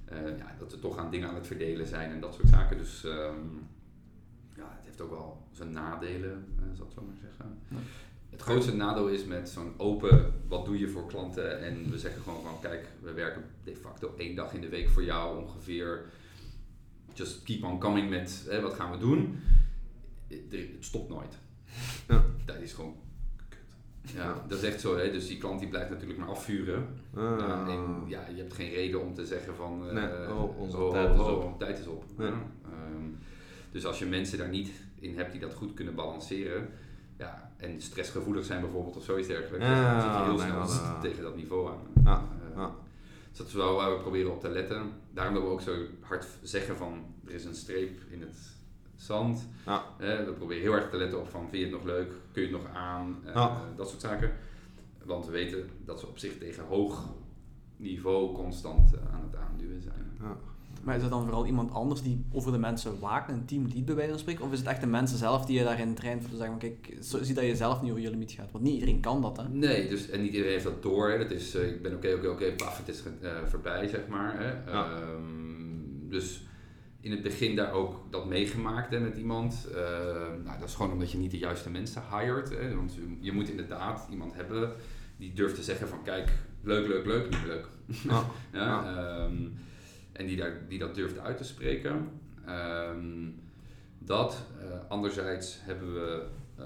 Speaker 2: eh, ja, dat we toch aan dingen aan het verdelen zijn en dat soort zaken. Dus ehm, heeft ook wel zijn nadelen, eh, zal ik zo maar zeggen.
Speaker 1: Ja.
Speaker 2: Het grootste nadeel is met zo'n open, wat doe je voor klanten? En we zeggen gewoon van, kijk, we werken de facto één dag in de week voor jou ongeveer. Just keep on coming met, hè, wat gaan we doen? Het, het stopt nooit.
Speaker 3: Ja.
Speaker 2: Dat is gewoon kut. Ja, dat is echt zo. Hè? Dus die klant die blijft natuurlijk maar afvuren.
Speaker 3: Ah.
Speaker 2: Ja, en ja, je hebt geen reden om te zeggen van... eh,
Speaker 3: Nee, oh, onze
Speaker 2: oh,
Speaker 3: tijd
Speaker 2: oh,
Speaker 3: is
Speaker 2: oh,
Speaker 3: op.
Speaker 2: tijd is op.
Speaker 3: Ja.
Speaker 2: Ehm, dus als je mensen daar niet in hebt die dat goed kunnen balanceren... Ja, en stressgevoelig zijn bijvoorbeeld of zoiets dergelijks...
Speaker 3: Ja,
Speaker 2: dan zit je heel
Speaker 3: nee,
Speaker 2: snel [laughs] tegen dat niveau aan.
Speaker 3: Ja,
Speaker 2: Eh,
Speaker 3: ja.
Speaker 2: Dus dat is wel waar we proberen op te letten. Daarom dat we ook zo hard zeggen van... Er is een streep in het zand.
Speaker 3: Ja.
Speaker 2: Eh, we proberen heel erg te letten op van... Vind je het nog leuk? Kun je het nog aan? Eh,
Speaker 3: Ja.
Speaker 2: Dat soort zaken. Want we weten dat ze op zich tegen hoog niveau constant aan het aanduwen zijn.
Speaker 3: Ja.
Speaker 1: Maar is het dan vooral iemand anders die over de mensen waakt, een team die bij wijze van spreken? Of is het echt de mensen zelf die je daarin traint voor te zeggen, kijk, zo, zie dat je zelf niet over je limiet gaat? Want niet iedereen kan dat, hè?
Speaker 2: Nee, dus, en niet iedereen heeft dat door. Hè. Dat is, eh, ik ben oké, oké, oké, paf, het is eh, voorbij, zeg maar. Hè.
Speaker 3: Ja.
Speaker 2: Ehm, dus in het begin daar ook dat meegemaakt hè, met iemand. Ehm, nou, dat is gewoon omdat je niet de juiste mensen hired. Hè. Want je, moet inderdaad iemand hebben die durft te zeggen van, kijk, leuk, leuk, leuk, niet leuk.
Speaker 3: Ja. [laughs]
Speaker 2: Ja,
Speaker 3: Ja.
Speaker 2: En die, daar, die dat durft uit te spreken. Ehm, dat. eh, anderzijds hebben we. eh,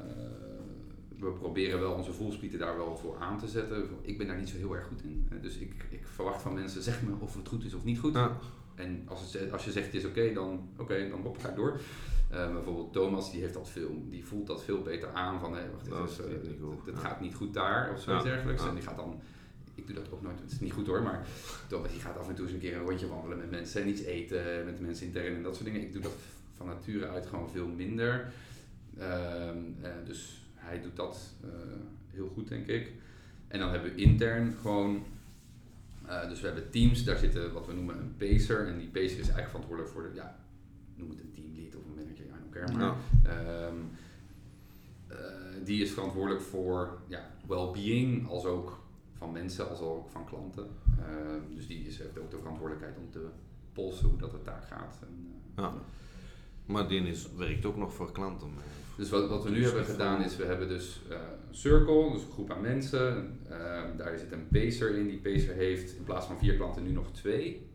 Speaker 2: we proberen wel onze voelspieten daar wel voor aan te zetten. Ik ben daar niet zo heel erg goed in. Dus ik, ik verwacht van mensen, [laughs] zeg me of het goed is of niet goed.
Speaker 3: Ja.
Speaker 2: En als, het, als je zegt het is oké, dan oké, dan hop, ga ik door. Eh, bijvoorbeeld Thomas, die, heeft dat veel, die voelt dat veel beter aan van, hé, wacht, dit,
Speaker 3: Dat
Speaker 2: is,
Speaker 3: Ja.
Speaker 2: gaat niet goed daar of zoiets
Speaker 3: Ja.
Speaker 2: dergelijks. En die gaat dan, ik doe dat ook nooit, het is niet goed hoor, maar Thomas die gaat af en toe eens een keer een rondje wandelen met mensen en iets eten met mensen intern en dat soort dingen. Ik doe dat van nature uit gewoon veel minder. Ehm, eh, dus hij doet dat eh, heel goed, denk ik. En dan hebben we intern gewoon Uh, dus we hebben teams, daar zitten wat we noemen een pacer. En die pacer is eigenlijk verantwoordelijk voor de, ja, noem het een teamlead of een manager, I don't care. Maar, ehm, uh, die is verantwoordelijk voor ja, well-being, als ook van mensen, als ook van klanten. Uh, dus die is, heeft ook de verantwoordelijkheid om te polsen hoe dat het daar gaat. En,
Speaker 3: uh, ja. Maar die is, werkt ook nog voor klanten.
Speaker 2: Dus wat, wat we nu hebben gedaan is, we hebben dus uh, een circle, dus een groep aan mensen. Uh, daar zit een pacer in. Die pacer heeft in plaats van vier klanten nu nog twee.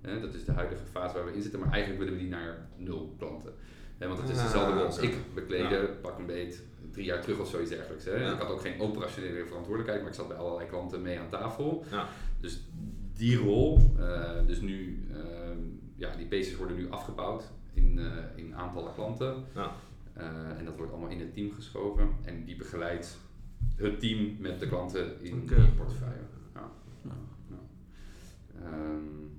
Speaker 2: Dat is de huidige fase waar we in zitten, maar eigenlijk willen we die naar nul klanten. want het is ah, dezelfde rol als ik bekleden, pak een beet, drie jaar terug of zoiets dergelijks. Hè. Ja. Ik had ook geen operationele verantwoordelijkheid, maar ik zat bij allerlei klanten mee aan tafel. Ja. Dus die rol, uh, dus nu, uh, ja, die pacers worden nu afgebouwd in, uh, in aantallen klanten. Ja. en dat wordt allemaal in het team geschoven. En die begeleidt het team met de klanten in okay. die portefeuille. Ja. Um,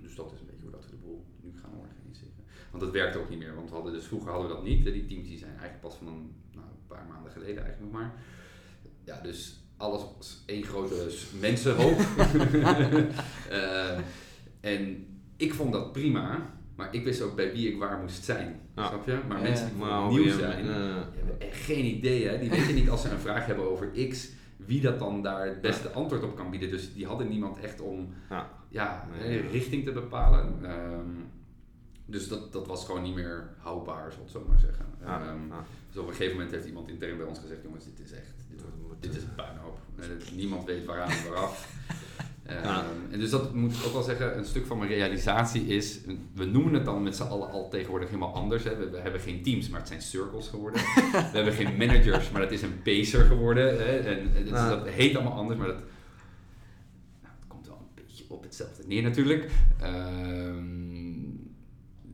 Speaker 2: dus dat is een beetje hoe dat we de boel nu gaan organiseren. Want dat werkt ook niet meer, want we hadden dus vroeger hadden we dat niet. Die teams die zijn eigenlijk pas van een paar maanden geleden eigenlijk nog maar. Ja, dus alles was één grote mensenhoop. uh, [laughs] en ik vond dat prima, maar ik wist ook bij wie ik waar moest zijn. Snap je? Maar mensen die nieuw zijn, die hebben echt geen idee. Hè? Die weten niet als ze een vraag hebben over X, wie dat dan daar het beste antwoord op kan bieden. Dus die hadden niemand echt om ja. richting te bepalen. Um, dus dat, dat was gewoon niet meer houdbaar, zal ik zo maar zeggen. Um, dus op een gegeven moment heeft iemand intern bij ons gezegd, jongens, dit is echt, dit, dit is een puinhoop. niemand weet waaraan en waaraf. Um, en dus dat moet ik ook wel zeggen, een stuk van mijn realisatie is, we noemen het dan met z'n allen al tegenwoordig helemaal anders. Hè. We, we, hebben geen teams, maar het zijn circles geworden. [laughs] we hebben geen managers, maar het is een pacer geworden. Hè. En, en dus dat heet allemaal anders, maar dat, nou, het komt wel een beetje op hetzelfde neer natuurlijk. Um,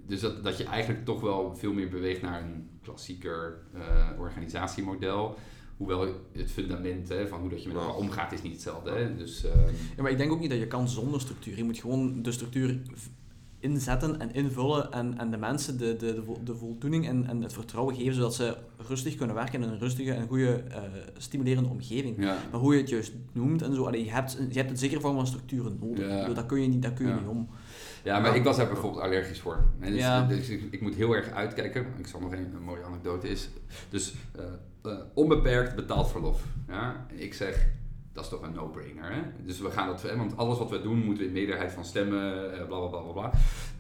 Speaker 2: dus dat, dat je eigenlijk toch wel veel meer beweegt naar een klassieker uh, organisatiemodel. Hoewel het fundament hè, van hoe dat je met elkaar omgaat is niet hetzelfde. Hè? Dus, uh,
Speaker 1: ja, maar ik denk ook niet dat je kan zonder structuur. Je moet gewoon de structuur inzetten en invullen en, en de mensen de, de, de, voldoening en, en het vertrouwen geven, zodat ze rustig kunnen werken in een rustige en goede, uh, stimulerende omgeving. Maar hoe je het juist noemt en zo, allee, je, hebt, je hebt een zekere vorm van structuren nodig. Ja. Dat kun je niet, dat kun je niet om.
Speaker 2: Ja, maar ik was daar bijvoorbeeld allergisch voor. dus, ja. dus ik, ik, moet heel erg uitkijken. Ik zal nog een, een mooie anekdote is. Dus uh, uh, onbeperkt betaald verlof. Ja? ik zeg, dat is toch een no-brainer. Hè? Dus we gaan dat, want alles wat we doen moeten we in meerderheid van stemmen, uh, bla bla bla bla.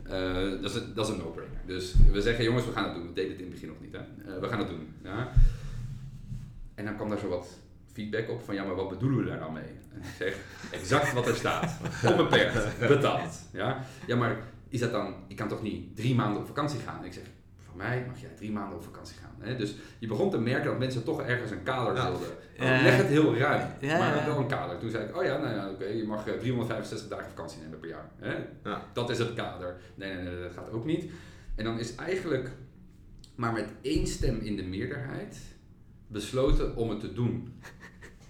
Speaker 2: Uh, dat, is, dat is een no-brainer. Dus we zeggen, jongens, we gaan het doen. We deden het in het begin nog niet. Hè? we gaan het doen. Ja? En dan kwam daar zo wat feedback op van, ja, maar wat bedoelen we daar dan mee? En ik zeg, exact wat er staat. Onbeperkt, betaald. Ja? ja, maar is dat dan, ik kan toch niet drie maanden op vakantie gaan? En ik zeg, voor mij mag jij drie maanden op vakantie gaan. Hè? Dus je begon te merken dat mensen toch ergens een kader wilden. Uh, leg het heel ruim, ja, maar wel een kader. Toen zei ik, oh ja, nou ja, oké, je mag 365 eh, dagen vakantie nemen per jaar. Hè? Dat is het kader. Nee, nee, nee, dat gaat ook niet. En dan is eigenlijk maar met één stem in de meerderheid besloten om het te doen.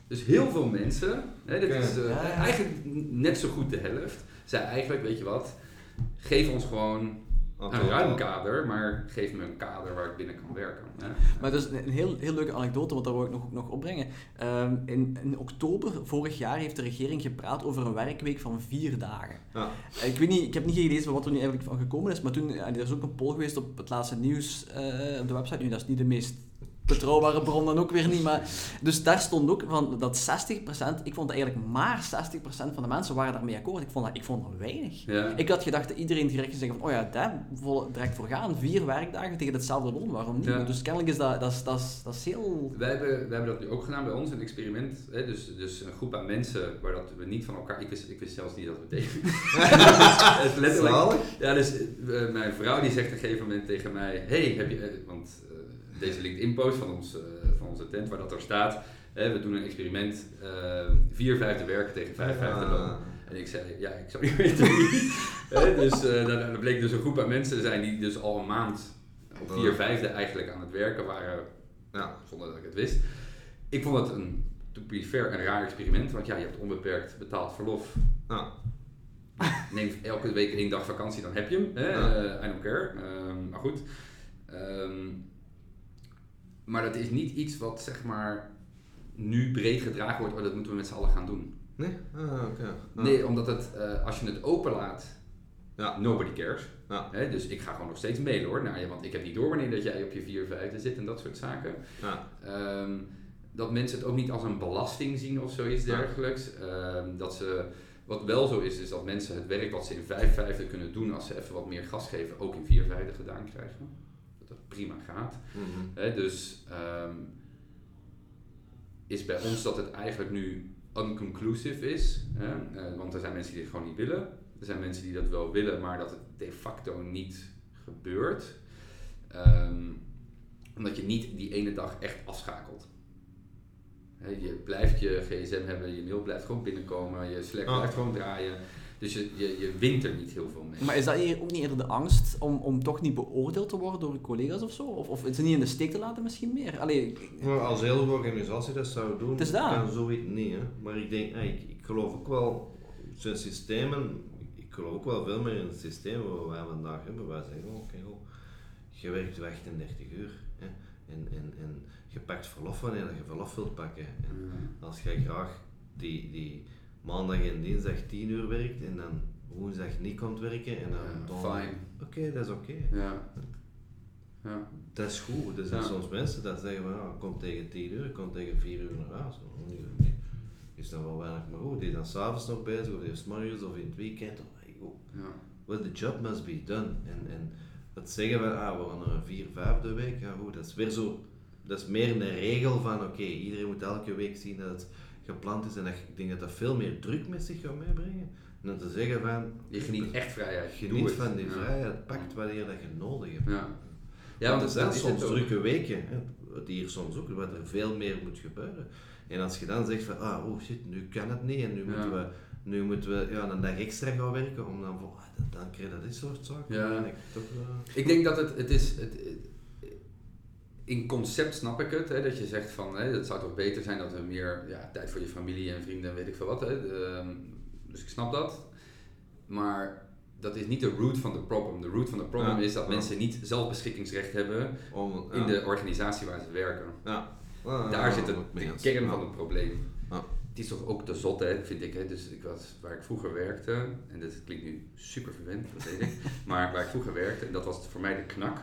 Speaker 2: Dus heel veel mensen, hè, dat is uh, eigenlijk net zo goed de helft, zei eigenlijk, weet je wat, geef ons gewoon een ruim kader, maar geef me een kader waar ik binnen kan werken.
Speaker 1: Maar dat is een heel, heel leuke anekdote, wat daar wil ik nog, nog opbrengen. Um, in, in, oktober vorig jaar heeft de regering gepraat over een werkweek van vier dagen. Ja. Ik, weet niet, ik heb niet gelezen wat er nu eigenlijk van gekomen is, maar toen er is ook een poll geweest op het laatste nieuws uh, op de website. Nu, dat is niet de meest betrouwbare bron dan ook weer niet. Maar, dus daar stond ook van dat 60%, ik vond eigenlijk maar 60% van de mensen waren daarmee akkoord. Ik vond dat, ik vond dat weinig. Ik had gedacht dat iedereen direct zou zeggen van, oh ja, daar direct voor gaan. Vier werkdagen tegen hetzelfde loon, waarom niet? Dus kennelijk is dat, dat, is, dat, is, dat is heel...
Speaker 2: Wij hebben, wij hebben dat nu ook gedaan bij ons, een experiment. Hè? Dus, dus een groep aan mensen waar dat we niet van elkaar... Ik wist, ik wist zelfs niet dat we tegen... [laughs] letterlijk... Ja, dus uh, mijn vrouw die zegt op een gegeven moment tegen mij... Hey, heb je... Eh, want deze LinkedIn-post van, ons, uh, van onze tent, waar dat er staat. Hè, we doen een experiment, uh, vier vijfde werken tegen vijf vijfde loon. En ik zei, ja, ik zou [laughs] niet weten wie. dus uh, daar, bleek dus een groep aan mensen te zijn die dus al een maand op vier vijfde eigenlijk aan het werken waren, ja, zonder dat ik het wist. Ik vond het een, to be fair, een raar experiment, want ja, je hebt onbeperkt betaald verlof. Neem elke week één dag vakantie, dan heb je hem. Hè? Ja. Uh, I don't care. Um, maar goed. Um, maar dat is niet iets wat zeg maar nu breed gedragen wordt, oh dat moeten we met z'n allen gaan doen.
Speaker 3: Nee? Ah, oké. Ah.
Speaker 2: Nee, omdat het, eh, als je het openlaat,
Speaker 3: Ja.
Speaker 2: nobody cares.
Speaker 3: Ja.
Speaker 2: Hè, dus ik ga gewoon nog steeds mailen hoor naar je, want ik heb niet door wanneer dat jij op je vier vijfde zit en dat soort zaken.
Speaker 3: Ja.
Speaker 2: Ehm, dat mensen het ook niet als een belasting zien of zoiets dergelijks. Ehm, dat ze, wat wel zo is, is dat mensen het werk wat ze in vijf vijfde kunnen doen als ze even wat meer gas geven, ook in vier vijfde gedaan krijgen. Dat prima gaat.
Speaker 3: Mhm.
Speaker 2: Dus ehm, is bij ons dat het eigenlijk nu unconclusive is. Hè? Eh, want er zijn mensen die het gewoon niet willen. Er zijn mensen die dat wel willen, maar dat het de facto niet gebeurt. Ehm, omdat je niet die ene dag echt afschakelt. Je blijft je gsm hebben, je mail blijft gewoon binnenkomen, je Slack
Speaker 3: Ah.
Speaker 2: blijft gewoon draaien. Dus je, je, je wint er niet heel veel mee.
Speaker 1: Maar is dat hier ook niet eerder de angst om, om toch niet beoordeeld te worden door je collega's of zo? Of, of ze niet in de steek te laten misschien meer? Allee,
Speaker 3: als heel veel organisatie dat zou doen,
Speaker 1: Het is dat.
Speaker 3: kan zoiets niet. Hè. Maar ik denk, ik, ik geloof ook wel, zijn systemen, ik geloof ook wel veel meer in het systeem wat wij vandaag hebben. Wij zeggen, oké, goh, je werkt 38 uur. Hè. En, en, en je pakt verlof wanneer je verlof wilt pakken. En als jij graag die, die maandag en dinsdag 10 uur werkt en dan woensdag niet komt werken en dan
Speaker 2: Ja,
Speaker 3: donderdag-
Speaker 2: fine.
Speaker 3: Oké, dat is oké.
Speaker 2: Ja. Ja.
Speaker 3: Dat is goed. Er zijn
Speaker 2: Ja.
Speaker 3: soms mensen dat zeggen van ik kom tegen 10 uur, kom tegen 4 uur naar huis. Is dan wel weinig maar goed. Die is dan s'avonds nog bezig, of die is 's morgens of in het weekend. Joh,
Speaker 2: Ja.
Speaker 3: well, the job must be done. En, en het zeggen van ah, we gaan naar een 4 vijfde week, ja goed, dat is weer zo. Dat is meer een regel van oké, iedereen moet elke week zien dat het gepland is. En dat, ik denk dat dat veel meer druk met zich gaat meebrengen. En dan te zeggen van
Speaker 2: Je geniet echt vrijheid.
Speaker 3: Geniet van die vrijheid, pakt wanneer dat je nodig hebt.
Speaker 2: Ja.
Speaker 3: Ja, want er
Speaker 2: dat
Speaker 3: zijn soms drukke weken, hè, die hier soms ook, waar er veel meer moet gebeuren. En als je dan zegt van, ah, oh shit, nu kan het niet en nu
Speaker 2: Ja.
Speaker 3: moeten we, nu moeten we ja, een dag extra gaan werken, om dan van, ah, dan- krijg je dit soort zaken.
Speaker 2: Ja.
Speaker 3: Ik toch,
Speaker 2: Ik denk dat het, het is. Het- in concept snap ik het, hè, dat je zegt van hè, het zou toch beter zijn dat we meer ja, tijd voor je familie en vrienden en weet ik veel wat. Hè, ehm, dus ik snap dat. Maar dat is niet de root van de problem. De root van de problem
Speaker 3: Ja.
Speaker 2: is dat
Speaker 3: Ja.
Speaker 2: mensen niet zelfbeschikkingsrecht hebben
Speaker 3: om,
Speaker 2: in de organisatie waar ze werken.
Speaker 3: Ja.
Speaker 2: Daar zit het, de kern van het probleem.
Speaker 3: Ja.
Speaker 2: Het is toch ook te zot, hè, vind ik. Hè? Dus ik was, waar ik vroeger werkte, en dit klinkt nu super verwend, dat weet ik. [laughs] Maar waar ik vroeger werkte, en dat was voor mij de knak,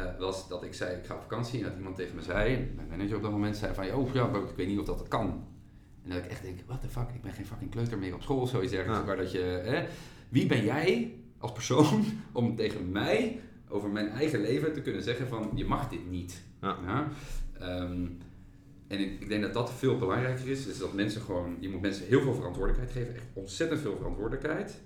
Speaker 2: eh, was dat ik zei, ik ga op vakantie. En dat iemand tegen me zei, mijn manager op dat moment zei van, oh ja, ik weet niet of dat, dat kan. En dat ik echt denk, what the fuck, ik ben geen fucking kleuter meer op school of zoiets dergelijks.
Speaker 3: Ja.
Speaker 2: Waar dat je, hè, wie ben jij als persoon [laughs] om tegen mij over mijn eigen leven te kunnen zeggen van, je mag dit niet.
Speaker 3: Ja.
Speaker 2: Ehm, en ik, ik denk dat dat veel belangrijker is, is dat mensen gewoon, je moet mensen heel veel verantwoordelijkheid geven, echt ontzettend veel verantwoordelijkheid.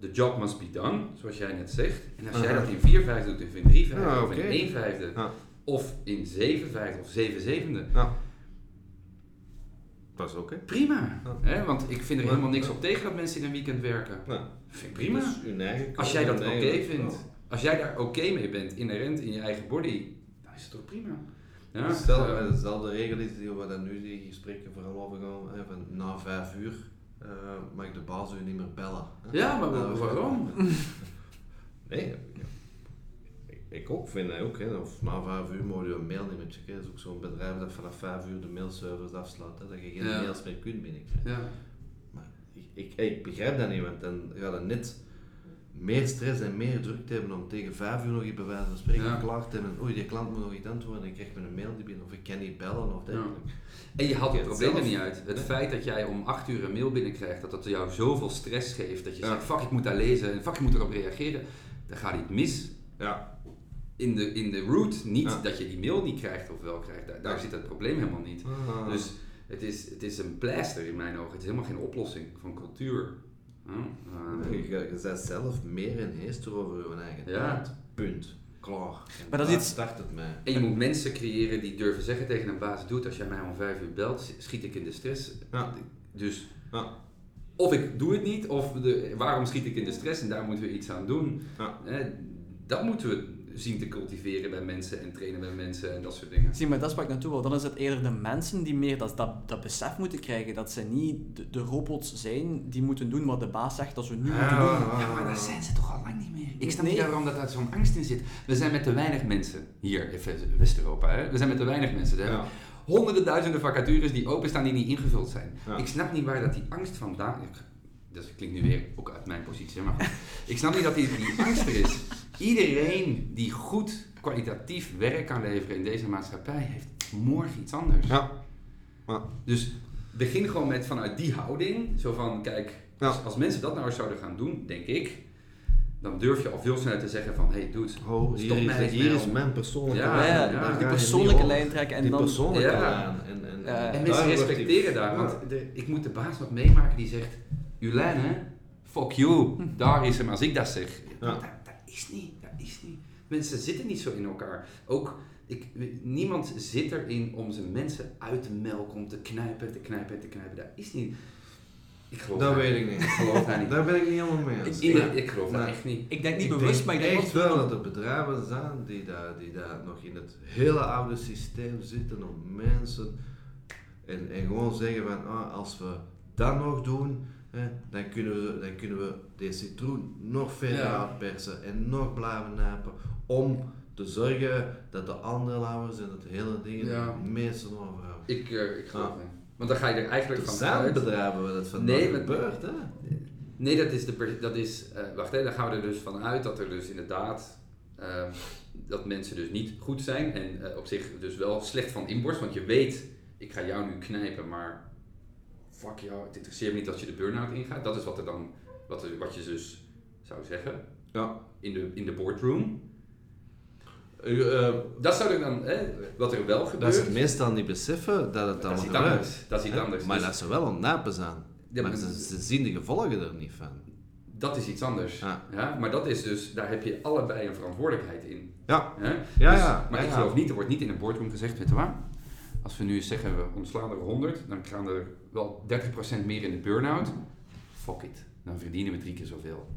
Speaker 2: The job must be done, zoals jij net zegt. En als jij dat in vier vijfde doet, of in drie vijfde,
Speaker 3: Ja,
Speaker 2: of in
Speaker 3: oké.
Speaker 2: één vijfde,
Speaker 3: Ja.
Speaker 2: of in zeven vijfde, of zeven zevende,
Speaker 3: Ja. Dat is hè.
Speaker 2: prima. Hè? Want ik vind er helemaal niks op tegen dat mensen in een weekend werken. Vind ik prima. Als jij dat oké vindt, als jij daar oké mee bent, inherent in je eigen body, dan is het toch prima. Ja?
Speaker 3: Stel,
Speaker 2: Eh,
Speaker 3: dezelfde regel is die waar dan nu die gesprekken vooral over gaan, van na vijf uur eh, mag de baas u niet meer bellen. hè.
Speaker 2: ja, maar
Speaker 3: Nou,
Speaker 2: waarom? [laughs]
Speaker 3: Nee, ik, ik ook vind dat ook. Hè. Of na vijf uur moet je een mail niet meer checken. Dat is ook zo'n bedrijf dat vanaf vijf uur de mailservers afsluit. Hè, dat je geen
Speaker 2: Ja.
Speaker 3: mails meer kunt binnenkrijgen.
Speaker 2: Ja.
Speaker 3: Maar ik, ik, ik begrijp dat niet, want dan ga je net meer stress en meer druk te hebben om tegen vijf uur nog iets bij wijze van spreken
Speaker 2: Ja.
Speaker 3: klaar te hebben. Oei, die klant moet nog iets antwoorden en ik krijg me een mail die binnen. Of ik kan niet bellen of dergelijke.
Speaker 2: En je haalt het probleem er niet uit. Het
Speaker 3: Nee.
Speaker 2: feit dat jij om 8 uur een mail binnenkrijgt, dat dat jou zoveel stress geeft, dat je
Speaker 3: Ja.
Speaker 2: zegt, fuck, ik moet daar lezen en fuck, ik moet erop reageren. Dan gaat iets mis
Speaker 3: Ja,
Speaker 2: in de, in de route. Niet dat je die mail niet krijgt of wel krijgt. Daar, zit het probleem helemaal niet.
Speaker 3: Ah.
Speaker 2: Dus het is, het is een pleister in mijn ogen. Het is helemaal geen oplossing van cultuur. Ja, eh,
Speaker 3: je, je, je bent zelf meer in heester over je eigen
Speaker 2: Ja.
Speaker 3: tijd. Punt. Klaar. En
Speaker 1: Maar dat is
Speaker 3: start het mij.
Speaker 2: En je moet mensen creëren die durven zeggen tegen een baas, doet als jij mij om 5 uur belt, schiet ik in de stress.
Speaker 3: Ja.
Speaker 2: Dus
Speaker 3: Ja.
Speaker 2: of ik doe het niet, of de, waarom schiet ik in de stress en daar moeten we iets aan doen.
Speaker 3: Ja.
Speaker 2: Hè, dat moeten we zien te cultiveren bij mensen en trainen bij mensen en dat soort dingen.
Speaker 1: Zie, maar dat sprak naartoe wel. Dan is het eerder de mensen die meer dat, dat, dat besef moeten krijgen dat ze niet de, de robots zijn die moeten doen wat de baas zegt dat ze nu moeten doen.
Speaker 2: Ja, maar daar zijn ze toch al lang niet meer. Ik snap
Speaker 1: Nee.
Speaker 2: niet waarom dat daar zo'n angst in zit. We zijn met te weinig mensen hier in West- West-Europa. Hè? We zijn met te weinig mensen. Hè?
Speaker 3: Ja.
Speaker 2: honderden duizenden vacatures die openstaan die niet ingevuld zijn.
Speaker 3: Ja.
Speaker 2: Ik snap niet waar dat die angst vandaan... Dat klinkt nu weer ook uit mijn positie, maar. [laughs] Ik snap niet dat die, die angst er is. Iedereen die goed kwalitatief werk kan leveren in deze maatschappij heeft morgen iets anders.
Speaker 4: Ja. Ja.
Speaker 2: Dus begin gewoon met vanuit die houding. Zo van, kijk,
Speaker 4: Ja.
Speaker 2: als, als mensen dat nou eens zouden gaan doen, denk ik, dan durf je al veel sneller te zeggen van, hey dude,
Speaker 3: Oh,
Speaker 2: Stop
Speaker 3: hier,
Speaker 2: mij
Speaker 3: is, hier is mijn persoonlijke
Speaker 2: Ja,
Speaker 3: lijn.
Speaker 1: Ja,
Speaker 2: ja,
Speaker 3: Daar
Speaker 2: die
Speaker 1: persoonlijke lijn trekken en
Speaker 3: die
Speaker 1: dan...
Speaker 3: persoonlijke
Speaker 2: Ja.
Speaker 3: lijn. En, en,
Speaker 1: Ja.
Speaker 2: En
Speaker 3: daar
Speaker 2: mensen respecteren daar,
Speaker 3: Ja.
Speaker 2: want de- ik moet de baas nog meemaken die zegt, Jolijn, hè, fuck you, daar is hem als ik dat zeg. Dat, dat is niet, dat is niet. Mensen zitten niet zo in elkaar. Ook, ik, niemand zit erin om zijn mensen uit te melken, om te knijpen, te knijpen, te knijpen. Dat is niet. Ik geloof
Speaker 3: Dat weet ik niet.
Speaker 2: Ik geloof daar niet.
Speaker 3: Daar ben ik niet helemaal mee eens.
Speaker 2: Ik, ik,
Speaker 3: Nee.
Speaker 2: ik geloof
Speaker 3: Nee.
Speaker 2: echt niet.
Speaker 1: Ik denk niet
Speaker 3: Ik
Speaker 1: bewust,
Speaker 3: denk
Speaker 1: maar ik denk
Speaker 3: echt
Speaker 1: wel...
Speaker 3: wel dat er bedrijven zijn die daar, die daar nog in het hele oude systeem zitten om mensen en, en gewoon zeggen van ah, als we dat nog doen, hè, dan, kunnen we, dan kunnen we deze citroen nog verder
Speaker 2: Ja.
Speaker 3: uitpersen en nog blijven napen om te zorgen dat de aandeelhouders en dat de hele dingen
Speaker 2: Ja.
Speaker 3: de meeste overhouden.
Speaker 2: Ik, eh, ik geloof
Speaker 3: Ah.
Speaker 2: niet. Want dan ga je er eigenlijk van uit.
Speaker 3: bedrijven waar dat vandaag
Speaker 2: Nee,
Speaker 3: gebeurt. Hè?
Speaker 2: Nee, dat is, de, dat is eh, wacht even, dan gaan we er dus van uit dat er dus inderdaad, ehm, dat mensen dus niet goed zijn en eh, op zich dus wel slecht van inborst, want je weet, ik ga jou nu knijpen, maar fuck jou, het interesseert me niet als je de burn-out ingaat. Dat is wat er dan, wat, er, wat je dus zou zeggen
Speaker 3: Ja.
Speaker 2: in de, in de boardroom.
Speaker 3: Eh, eh,
Speaker 2: Dat zou er dan, hè, wat er wel
Speaker 3: dat
Speaker 2: gebeurt,
Speaker 3: ze meestal niet beseffen dat het
Speaker 2: dat is anders. Dat is anders.
Speaker 3: Maar
Speaker 2: Dus
Speaker 3: dat ze wel ontnapen zijn.
Speaker 2: Ja,
Speaker 3: maar
Speaker 2: maar-
Speaker 3: ze, ze zien de gevolgen er niet van.
Speaker 2: dat is iets anders.
Speaker 3: Ja.
Speaker 2: Ja, maar dat is dus, daar heb je allebei een verantwoordelijkheid in.
Speaker 3: Ja,
Speaker 2: Hè?
Speaker 3: ja,
Speaker 2: Dus-
Speaker 3: ja.
Speaker 2: Maar ik geloof niet, er wordt niet in een boardroom gezegd, weet je waar? Als we nu zeggen we ontslaan er 100, dan gaan er wel 30% meer in de burn-out. Fuck it, dan verdienen we drie keer zoveel.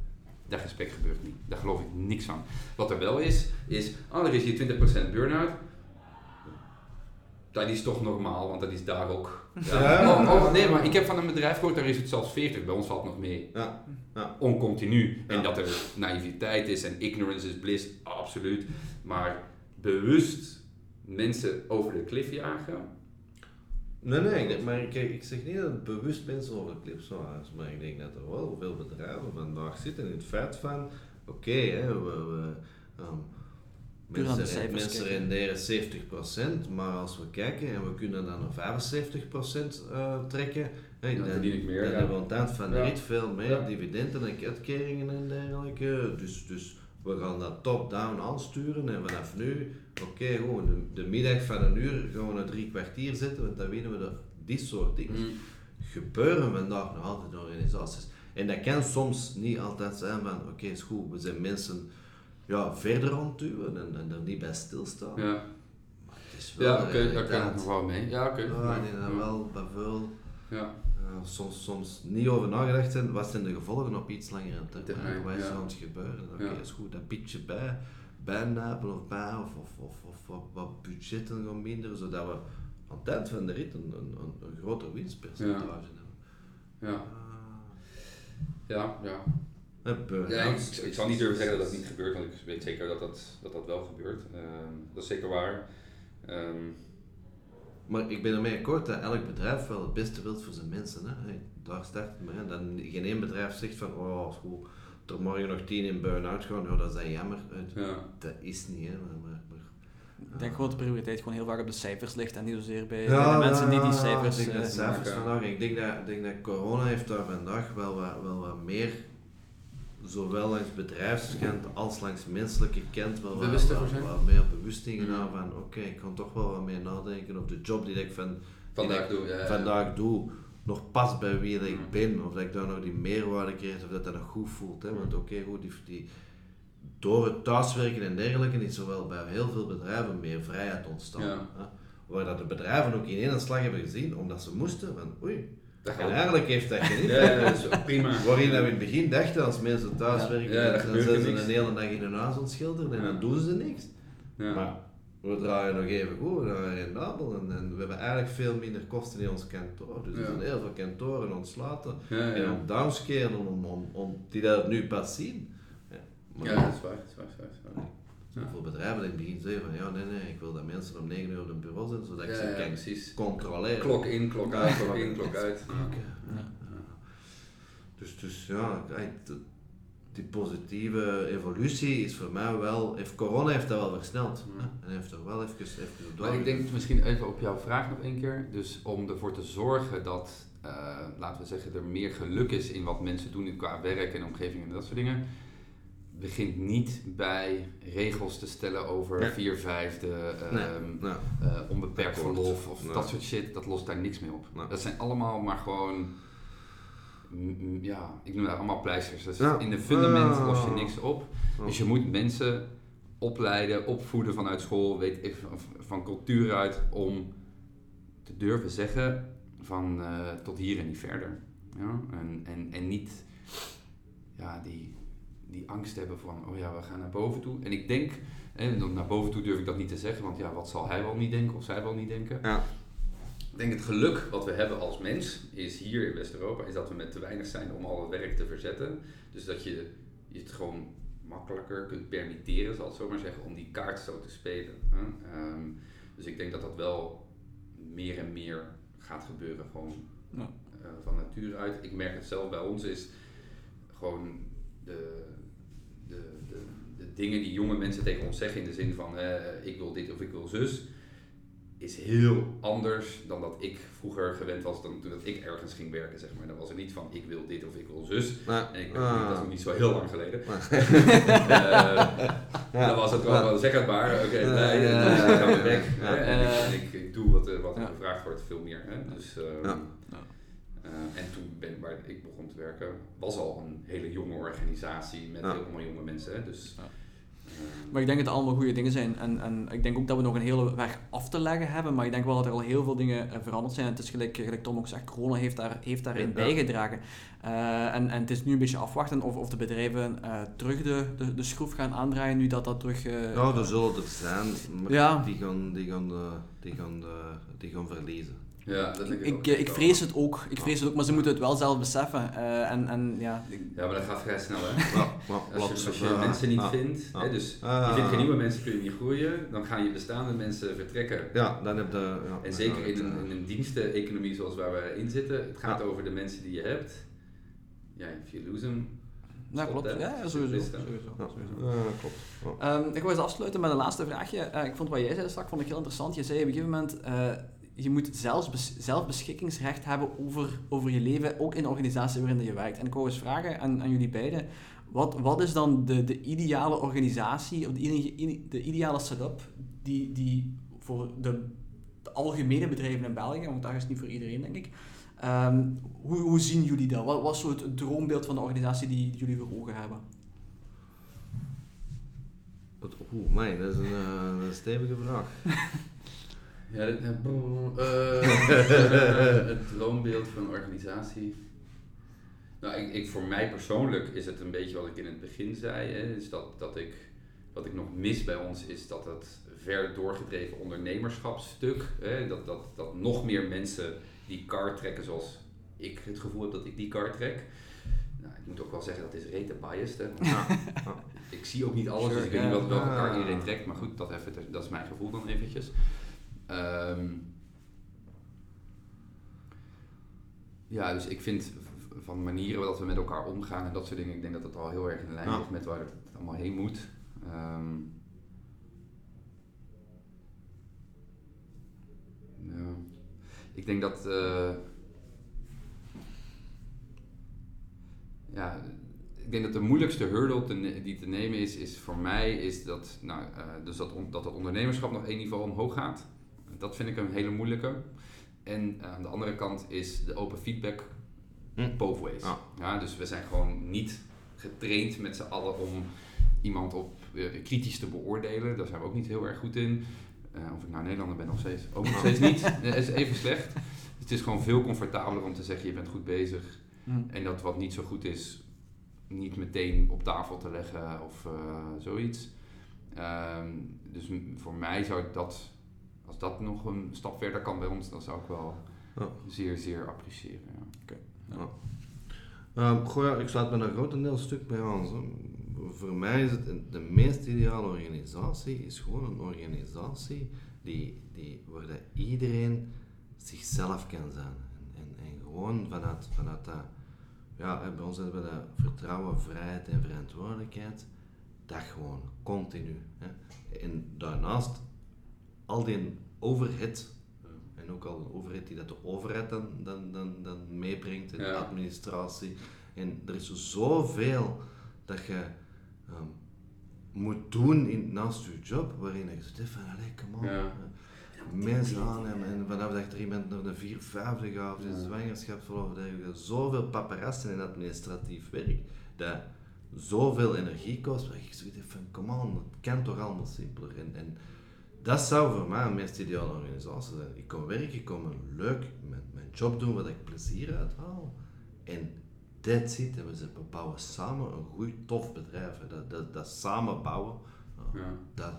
Speaker 2: Dat gesprek gebeurt niet. Daar geloof ik niks van. Wat er wel is, is, oh, er is hier 20% burn-out. Dat is toch normaal, want dat is daar ook.
Speaker 3: Ja.
Speaker 2: Oh, oh, nee, maar ik heb van een bedrijf gehoord, daar is het zelfs 40. Bij ons valt het nog mee.
Speaker 3: Ja, ja.
Speaker 2: Oncontinu. En dat er naïviteit is en ignorance is bliss, absoluut. Maar bewust mensen over de klif jagen.
Speaker 3: Nee, nee, ik maar ik, ik zeg niet dat het bewust mensen over de clips waren, maar ik denk dat er wel veel bedrijven vandaag zitten in het feit van, oké, hè, we, we, ehm, mensen, renderen 70%, maar als we kijken en we kunnen dan naar 75% eh trekken, hè,
Speaker 2: Dan verdien ik meer,
Speaker 3: dan
Speaker 2: ja.
Speaker 3: hebben we aan het eind van de
Speaker 2: Ja.
Speaker 3: rit veel meer
Speaker 2: Ja.
Speaker 3: dividenden en uitkeringen en dergelijke. Dus, dus we gaan dat top-down aansturen en vanaf nu, oké, gewoon de, de middag van een uur gaan we drie kwartier zetten, want dan weten we dat dit soort dingen
Speaker 2: Mm.
Speaker 3: gebeuren vandaag nog altijd in organisaties. En dat kan soms niet altijd zijn van, oké, is goed, we zijn mensen ja, verder ontduwen en, en er niet bij stilstaan.
Speaker 2: Ja,
Speaker 3: Maar het is wel
Speaker 2: ja oké, daar kan ik nog wel mee. Ja, oké.
Speaker 3: Ja, dat
Speaker 2: Ja.
Speaker 3: wel bij veel
Speaker 2: Ja.
Speaker 3: Eh, soms, soms niet over nagedacht zijn, wat zijn de gevolgen op iets langere termijn? Wat aan het gebeuren? Oké, is goed, dat pitje bij, bijnapen of bij, of, of, of, of wat, budgetten gaan minderen, zodat we aan het eind van de rit een, een, een, een groter winstpercentage hebben.
Speaker 2: Ja,
Speaker 3: Ah.
Speaker 2: ja, ja. Ja ik, ik zal niet durven zeggen dat dat niet gebeurt, want ik weet zeker dat dat, dat, dat wel gebeurt. Ehm, dat is zeker waar. Ehm,
Speaker 3: Maar ik ben ermee akkoord dat elk bedrijf wel het beste wil voor zijn mensen. Hè. Hey, daar start het mee. Dan geen één bedrijf zegt van, oh, goed, er morgen nog tien in burn-out gaan, ja, dat is dan jammer. Eh,
Speaker 2: ja.
Speaker 3: Dat is niet, hè. Maar, maar, maar-
Speaker 1: Ik denk gewoon dat de prioriteit gewoon heel vaak op de cijfers ligt en niet zozeer bij,
Speaker 3: Ja,
Speaker 1: bij de mensen die die
Speaker 3: ja,
Speaker 1: cijfers...
Speaker 3: Ik denk dat
Speaker 1: eh,
Speaker 3: cijfers vandaag. Ik denk dat, ik denk dat corona heeft daar vandaag wel wat, wel wat meer, zowel langs bedrijfskant als langs menselijke kant, wel wat, wat meer bewusting
Speaker 2: Mm.
Speaker 3: gedaan van oké, ik kan toch wel wat meer nadenken op de job die ik van,
Speaker 2: Vandaag
Speaker 3: die
Speaker 2: doe ja,
Speaker 3: ik
Speaker 2: ja.
Speaker 3: vandaag doe, nog past bij wie dat
Speaker 2: Mm.
Speaker 3: ik ben, of dat ik daar nog die meerwaarde krijg, of dat dat nog goed voelt. Hè? Want oké, goed, die, die, door het thuiswerken en dergelijke is zowel bij heel veel bedrijven meer vrijheid ontstaan.
Speaker 2: Ja.
Speaker 3: Hè? Waar dat de bedrijven ook in één slag hebben gezien, omdat ze moesten, van oei,
Speaker 2: Dat
Speaker 3: en eigenlijk heeft dat geen
Speaker 2: Ja, dat is prima.
Speaker 3: Waarin dat we in het begin dachten, als mensen
Speaker 2: ja, dat
Speaker 3: dan zijn ze een hele dag in hun huis aan het schilderen en dan doen ze niks.
Speaker 2: Ja.
Speaker 3: Maar we draaien nog even goed, we draaien rendabel en, en we hebben eigenlijk veel minder kosten in ons kantoor. Dus er zijn heel veel kantoren ontsluiten en om downscalen om, om, om die dat nu pas zien. Ja, maar
Speaker 2: Ja, dat is waar. Dat is waar, dat is waar,
Speaker 3: Voor bedrijven in het begin zeggen van ja, nee, nee, ik wil dat mensen om 9 uur op het bureau zitten, zodat ik ze kan
Speaker 2: precies.
Speaker 3: controleren.
Speaker 2: Klok in, klok uit, klok in, klok uit.
Speaker 3: Ja. Dus, dus ja, die positieve evolutie is voor mij wel, heeft, corona heeft dat wel versneld. En heeft er wel even, even op
Speaker 2: Maar ik denk misschien even op jouw vraag nog één keer. Dus om ervoor te zorgen dat, uh, laten we zeggen, er meer geluk is in wat mensen doen qua werk en omgeving en dat soort dingen. Begint niet bij regels te stellen over nee. vier vijfde, nee. uh, onbeperkt verlof of dat soort shit. Dat lost daar niks mee op. Dat zijn allemaal maar gewoon ja, ik noem dat allemaal pleisters. Dus in de fundament los je niks op. Dus je moet mensen opleiden, opvoeden vanuit school, weet ik, van, van cultuur uit, om te durven zeggen van uh, tot hier en niet verder. Ja? En, en, en niet ja, die, die angst hebben van, oh ja, we gaan naar boven toe. En ik denk, en naar boven toe durf ik dat niet te zeggen, want ja, wat zal hij wel niet denken of zij wel niet denken. Ja. Ik denk het geluk wat we hebben als mens is hier in West-Europa, is dat we met te weinig zijn om al het werk te verzetten. Dus dat je, je het gewoon makkelijker kunt permitteren, zal ik zo maar zeggen, om die kaart zo te spelen. Hè? Um, dus ik denk dat dat wel meer en meer gaat gebeuren, gewoon ja. uh, van nature uit. Ik merk het zelf bij ons, is gewoon de dingen die jonge mensen tegen ons zeggen in de zin van uh, ik wil dit of ik wil zus is heel anders dan dat ik vroeger gewend was dan toen dat ik ergens ging werken, zeg maar. Dan was er niet van ik wil dit of ik wil zus. En ik ben, dat is nog niet zo heel lang geleden. uh, [laughs] dan was het wel, wel zeg het maar, oké, okay, nee, uh, dus ik ga weer weg. en, ik, ik, ik, doe wat, wat er gevraagd wordt, veel meer. Hè? Dus, um, en toen ben, waar ik begon te werken, was al een hele jonge organisatie met heel veel jonge mensen. Hè? Dus,
Speaker 1: maar ik denk dat het allemaal goede dingen zijn. En, en ik denk ook dat we nog een hele weg af te leggen hebben. Maar ik denk wel dat er al heel veel dingen eh, veranderd zijn. En het is gelijk, gelijk Tom ook zegt, corona heeft, daar, heeft daarin ja. bijgedragen. Uh, en, en het is nu een beetje afwachten of, of de bedrijven uh, terug de, de, de schroef gaan aandraaien. Nu dat dat terug... Uh,
Speaker 3: nou, er zullen er zijn. Maar ja. die, gaan, die, gaan, die, gaan, die gaan verliezen.
Speaker 2: Ja, dat
Speaker 1: ik, ik, ik vrees het ook. Ik vrees het ook, maar ze moeten het wel zelf beseffen. Uh, en, en, ja.
Speaker 2: ja, maar dat gaat vrij snel, hè? Ja, als je, als je mensen niet vindt, hè, dus je vindt geen nieuwe mensen, kun je niet groeien, dan gaan je bestaande mensen vertrekken.
Speaker 3: Ja, dan heb je... Ja,
Speaker 2: en zeker in een, in een diensteneconomie zoals waar we in zitten, het gaat over de mensen die je hebt. Ja, if you lose them,
Speaker 1: nou, klopt. Ja, ja, sowieso. sowieso, sowieso. Ja, klopt. Um, ik wil eens afsluiten met een laatste vraagje. Uh, ik vond wat jij zei straks vond ik heel interessant. Je zei op een gegeven moment, uh, je moet zelfs zelfbeschikkingsrecht hebben over, over je leven, ook in de organisatie waarin je werkt. En ik wou eens vragen aan, aan jullie beiden, wat, wat is dan de, de ideale organisatie, of de, de ideale setup die, die voor de, de, algemene bedrijven in België, want daar is het niet voor iedereen denk ik, um, hoe, hoe zien jullie dat? Wat was zo het droombeeld van de organisatie die, die jullie voor ogen hebben?
Speaker 3: Oeh, mij, dat is een, uh, een stevige vraag. [laughs]
Speaker 2: Ja, dit, uh, [laughs] het droombeeld van een organisatie. Nou, ik, ik, voor mij persoonlijk is het een beetje wat ik in het begin zei. Hè, is dat, dat ik, wat ik nog mis bij ons is dat het ver doorgedreven ondernemerschapsstuk. Hè, dat, dat, dat nog meer mensen die car trekken zoals ik het gevoel heb dat ik die car trek. Nou, ik moet ook wel zeggen dat is rete biased. Hè, ik zie ook niet alles, dus ik weet niet wat, welke car iedereen trekt. Maar goed, dat, even, dat is mijn gevoel dan eventjes. Um, ja, dus ik vind van manieren waarop we met elkaar omgaan en dat soort dingen, ik denk dat het al heel erg in lijn ligt met waar het allemaal heen moet. Um, ja. Ik denk dat. Uh, ja, ik denk dat de moeilijkste hurdle te die te nemen is, is voor mij is dat, nou, uh, dus dat, on, dat het ondernemerschap nog één niveau omhoog gaat dat vind ik een hele moeilijke. En eh, aan de andere kant is de open feedback hm. both ways. Ja, dus we zijn gewoon niet getraind met z'n allen om iemand op uh, kritisch te beoordelen. Daar zijn we ook niet heel erg goed in. Uh, of ik nou Nederlander ben nog steeds. Ook nog steeds [laughs] niet. Dat is even slecht. Het is gewoon veel comfortabeler om te zeggen je bent goed bezig. Hm. En dat wat niet zo goed is, niet meteen op tafel te leggen of zoiets. Um, dus voor mij zou dat dat nog een stap verder kan bij ons, dan zou ik wel ja. zeer, zeer appreciëren. Ja.
Speaker 3: Okay. Ja. Um, goh, ja, ik sluit me een grotendeel stuk bij aan. voor mij is het de meest ideale organisatie is gewoon een organisatie die, die, waar dat iedereen zichzelf kan zijn. En, en, en gewoon vanuit, vanuit dat, ja, bij ons hebben we dat vertrouwen, vrijheid en verantwoordelijkheid, dat gewoon, continu. Hè. En daarnaast, al die overhead, en ook al een overheid die dat de overheid dan, dan, dan, dan meebrengt, in de administratie. En er is zoveel dat je um, moet doen in, naast je job, waarin je zegt van, allee, come on. Ja. Mensen aannemen en vanaf dat je er iemand naar de vier, vijfde gaat of de zwangerschapsverlof, dat je zoveel paparassen en administratief werk, dat zoveel energie kost, waar ik zoiets van, come on, dat kan toch allemaal simpeler. En, en dat zou voor mij een meest ideale organisatie zijn. Ik kom werken, ik kom leuk met mijn job doen, wat ik plezier uithaal. En that's it. En we bouwen samen een goed, tof bedrijf. Dat, dat, dat samen bouwen, ja. dat.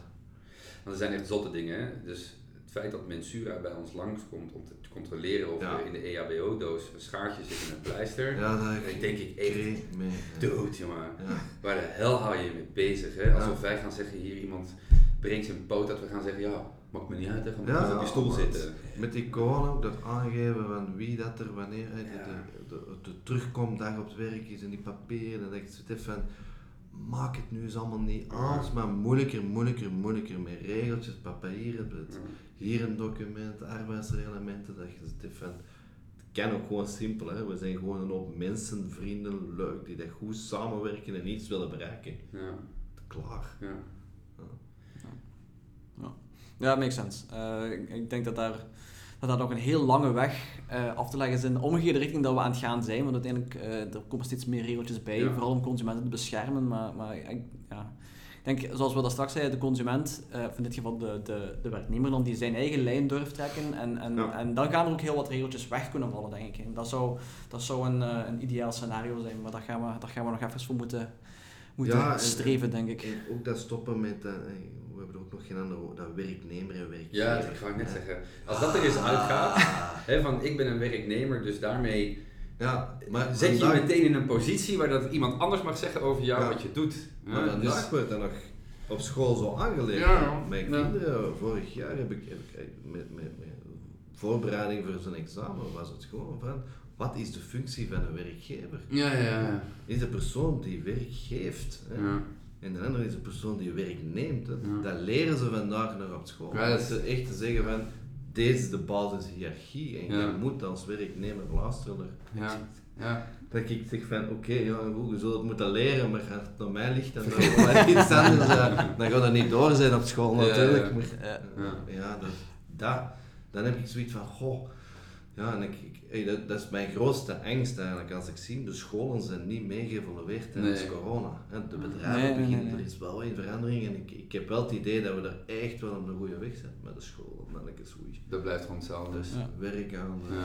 Speaker 2: Want er zijn echt zotte dingen. Hè? Dus het feit dat Mensura bij ons langskomt om te controleren of er in de EHBO-doos een schaartje zit in een pleister. Ja, dat ik denk ik echt mee, dood, jongen. Ja. Waar de hel hou je mee bezig? Hè? Alsof wij gaan zeggen, hier iemand brengt zijn poot, dat we gaan zeggen, ja, maakt me niet uit, hè, gaan op je stoel zitten.
Speaker 3: Met die corona ook dat aangeven van wie dat er wanneer de, de, de, terugkomdag op het werk is en die papieren, en dat ik zit van, maak het nu eens allemaal niet alles maar moeilijker, moeilijker, moeilijker, met regeltjes, papieren, hier een document, arbeidsreglementen, dat je zit van, het kan ook gewoon simpel, hè. we zijn gewoon een hoop mensen, vrienden, leuk, die dat goed samenwerken en iets willen bereiken. Ja. Klaar. Ja.
Speaker 1: Ja, makes sense. Uh, ik, denk dat daar, dat daar nog een heel lange weg uh, af te leggen is in de omgekeerde richting dat we aan het gaan zijn. Want uiteindelijk uh, er komen steeds meer regeltjes bij, vooral om consumenten te beschermen. Maar, maar ik, ja, ik denk, zoals we dat straks zeiden, de consument, of in dit geval de, de, de werknemer, dan die zijn eigen lijn durft trekken. En, en, en dan gaan er ook heel wat regeltjes weg kunnen vallen, denk ik. En dat zou, dat zou een, een ideaal scenario zijn, maar daar gaan we, daar gaan we nog even voor moeten, moeten streven, denk ik.
Speaker 3: En ook dat stoppen met hebben er ook nog geen andere dat werknemer en werkgever.
Speaker 2: Ja, dat ga ik net zeggen. Als dat er eens uitgaat, hè, van ik ben een werknemer, dus daarmee ja, maar zet je je meteen in een positie waar dat iemand anders mag zeggen over jou wat je doet.
Speaker 3: Maar vandaag dus... wordt dat nog op school zo aangeleerd. Ja, Mijn kinderen, vorig jaar heb ik, heb ik met, met, met voorbereiding voor zo'n examen was het gewoon van wat is de functie van een werkgever? Ja, ja, ja. Is de persoon die werk geeft. Hè? Ja. En de andere is de persoon die werk neemt. Dat leren ze vandaag nog op school. Ja, dat is echt te zeggen van, deze is de basishierarchie en je moet als werknemer luisteren. Ja. Ja. Dat ik zeg van, oké, okay, ja, je zult het moeten leren, maar als het naar mij ligt, dan [laughs] wel iets anders, dan gaat het niet door zijn op school natuurlijk. Maar, ja, ja dat, dat, dan heb ik zoiets van, goh, ja, en ik, Hey, dat, dat, is mijn grootste angst eigenlijk. Als ik zie, de scholen zijn niet meegeëvolueerd tijdens nee. corona. De bedrijven nee, beginnen, er is wel een verandering en ik, ik heb wel het idee dat we er echt wel op de goede weg zijn met de school.
Speaker 2: Dat blijft gewoon hetzelfde.
Speaker 3: Dus werk aan. Uh,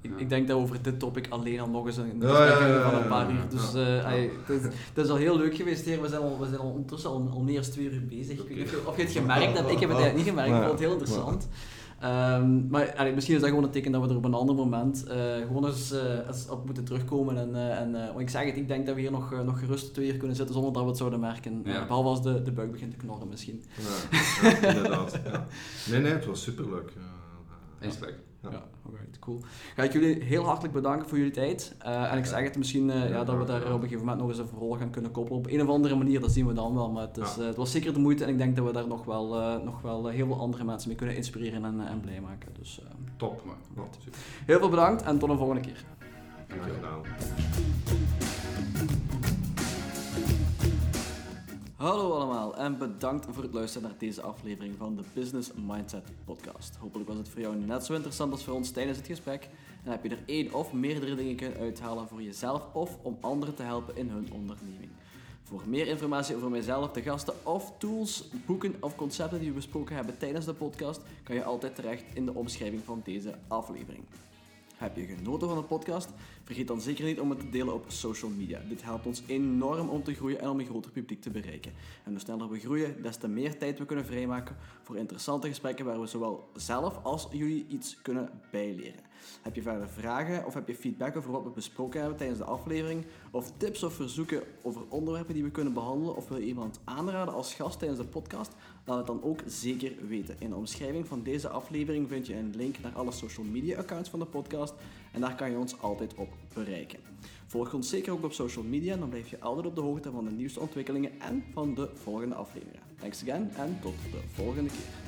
Speaker 1: ik, ik, denk dat we over dit topic alleen al nog eens een gesprek hebben van een paar uur. Dus uh, het, is, het, is, al heel leuk geweest hier. We zijn al, we zijn al ondertussen al, al meer dan twee uur bezig. Okay. of je het gemerkt hebt. Ik heb het eigenlijk niet gemerkt. Ik vond het heel interessant. Um, maar allee, misschien is dat gewoon een teken dat we er op een ander moment uh, gewoon eens, uh, eens, op moeten terugkomen. En, uh, en want ik zeg het, ik denk dat we hier nog, nog gerust twee uur kunnen zitten zonder dat we het zouden merken. Ja. behalve als de, de buik begint te knorren misschien.
Speaker 3: Ja, ja inderdaad. Ja. [laughs] Nee, nee, het was superleuk.
Speaker 2: Respect.
Speaker 1: Ja, alright, cool. Ga ik jullie heel hartelijk bedanken voor jullie tijd. Uh, en ik zeg het misschien uh, ja, dat we daar op een gegeven moment nog eens een verhaal gaan kunnen koppelen. Op een of andere manier, dat zien we dan wel. Maar het, is, uh, het was zeker de moeite en ik denk dat we daar nog wel, nog wel heel veel andere mensen mee kunnen inspireren en, en blij maken. Dus,
Speaker 3: Top, man.
Speaker 1: Heel veel bedankt en tot een volgende keer.
Speaker 3: Dankjewel.
Speaker 1: Hallo allemaal en bedankt voor het luisteren naar deze aflevering van de Business Mindset Podcast. Hopelijk was het voor jou net zo interessant als voor ons tijdens het gesprek en heb je er één of meerdere dingen kunnen uithalen voor jezelf of om anderen te helpen in hun onderneming. Voor meer informatie over mijzelf, de gasten of tools, boeken of concepten die we besproken hebben tijdens de podcast, kan je altijd terecht in de omschrijving van deze aflevering. Heb je genoten van de podcast? Vergeet dan zeker niet om het te delen op social media. Dit helpt ons enorm om te groeien en om een groter publiek te bereiken. En hoe sneller we groeien, des te meer tijd we kunnen vrijmaken voor interessante gesprekken waar we zowel zelf als jullie iets kunnen bijleren. Heb je verder vragen of heb je feedback over wat we besproken hebben tijdens de aflevering? Of tips of verzoeken over onderwerpen die we kunnen behandelen? Of wil je iemand aanraden als gast tijdens de podcast? Laat het dan ook zeker weten. In de omschrijving van deze aflevering vind je een link naar alle social media accounts van de podcast. En daar kan je ons altijd op bereiken. Volg ons zeker ook op social media, dan blijf je altijd op de hoogte van de nieuwste ontwikkelingen en van de volgende afleveringen. Thanks again en tot de volgende keer.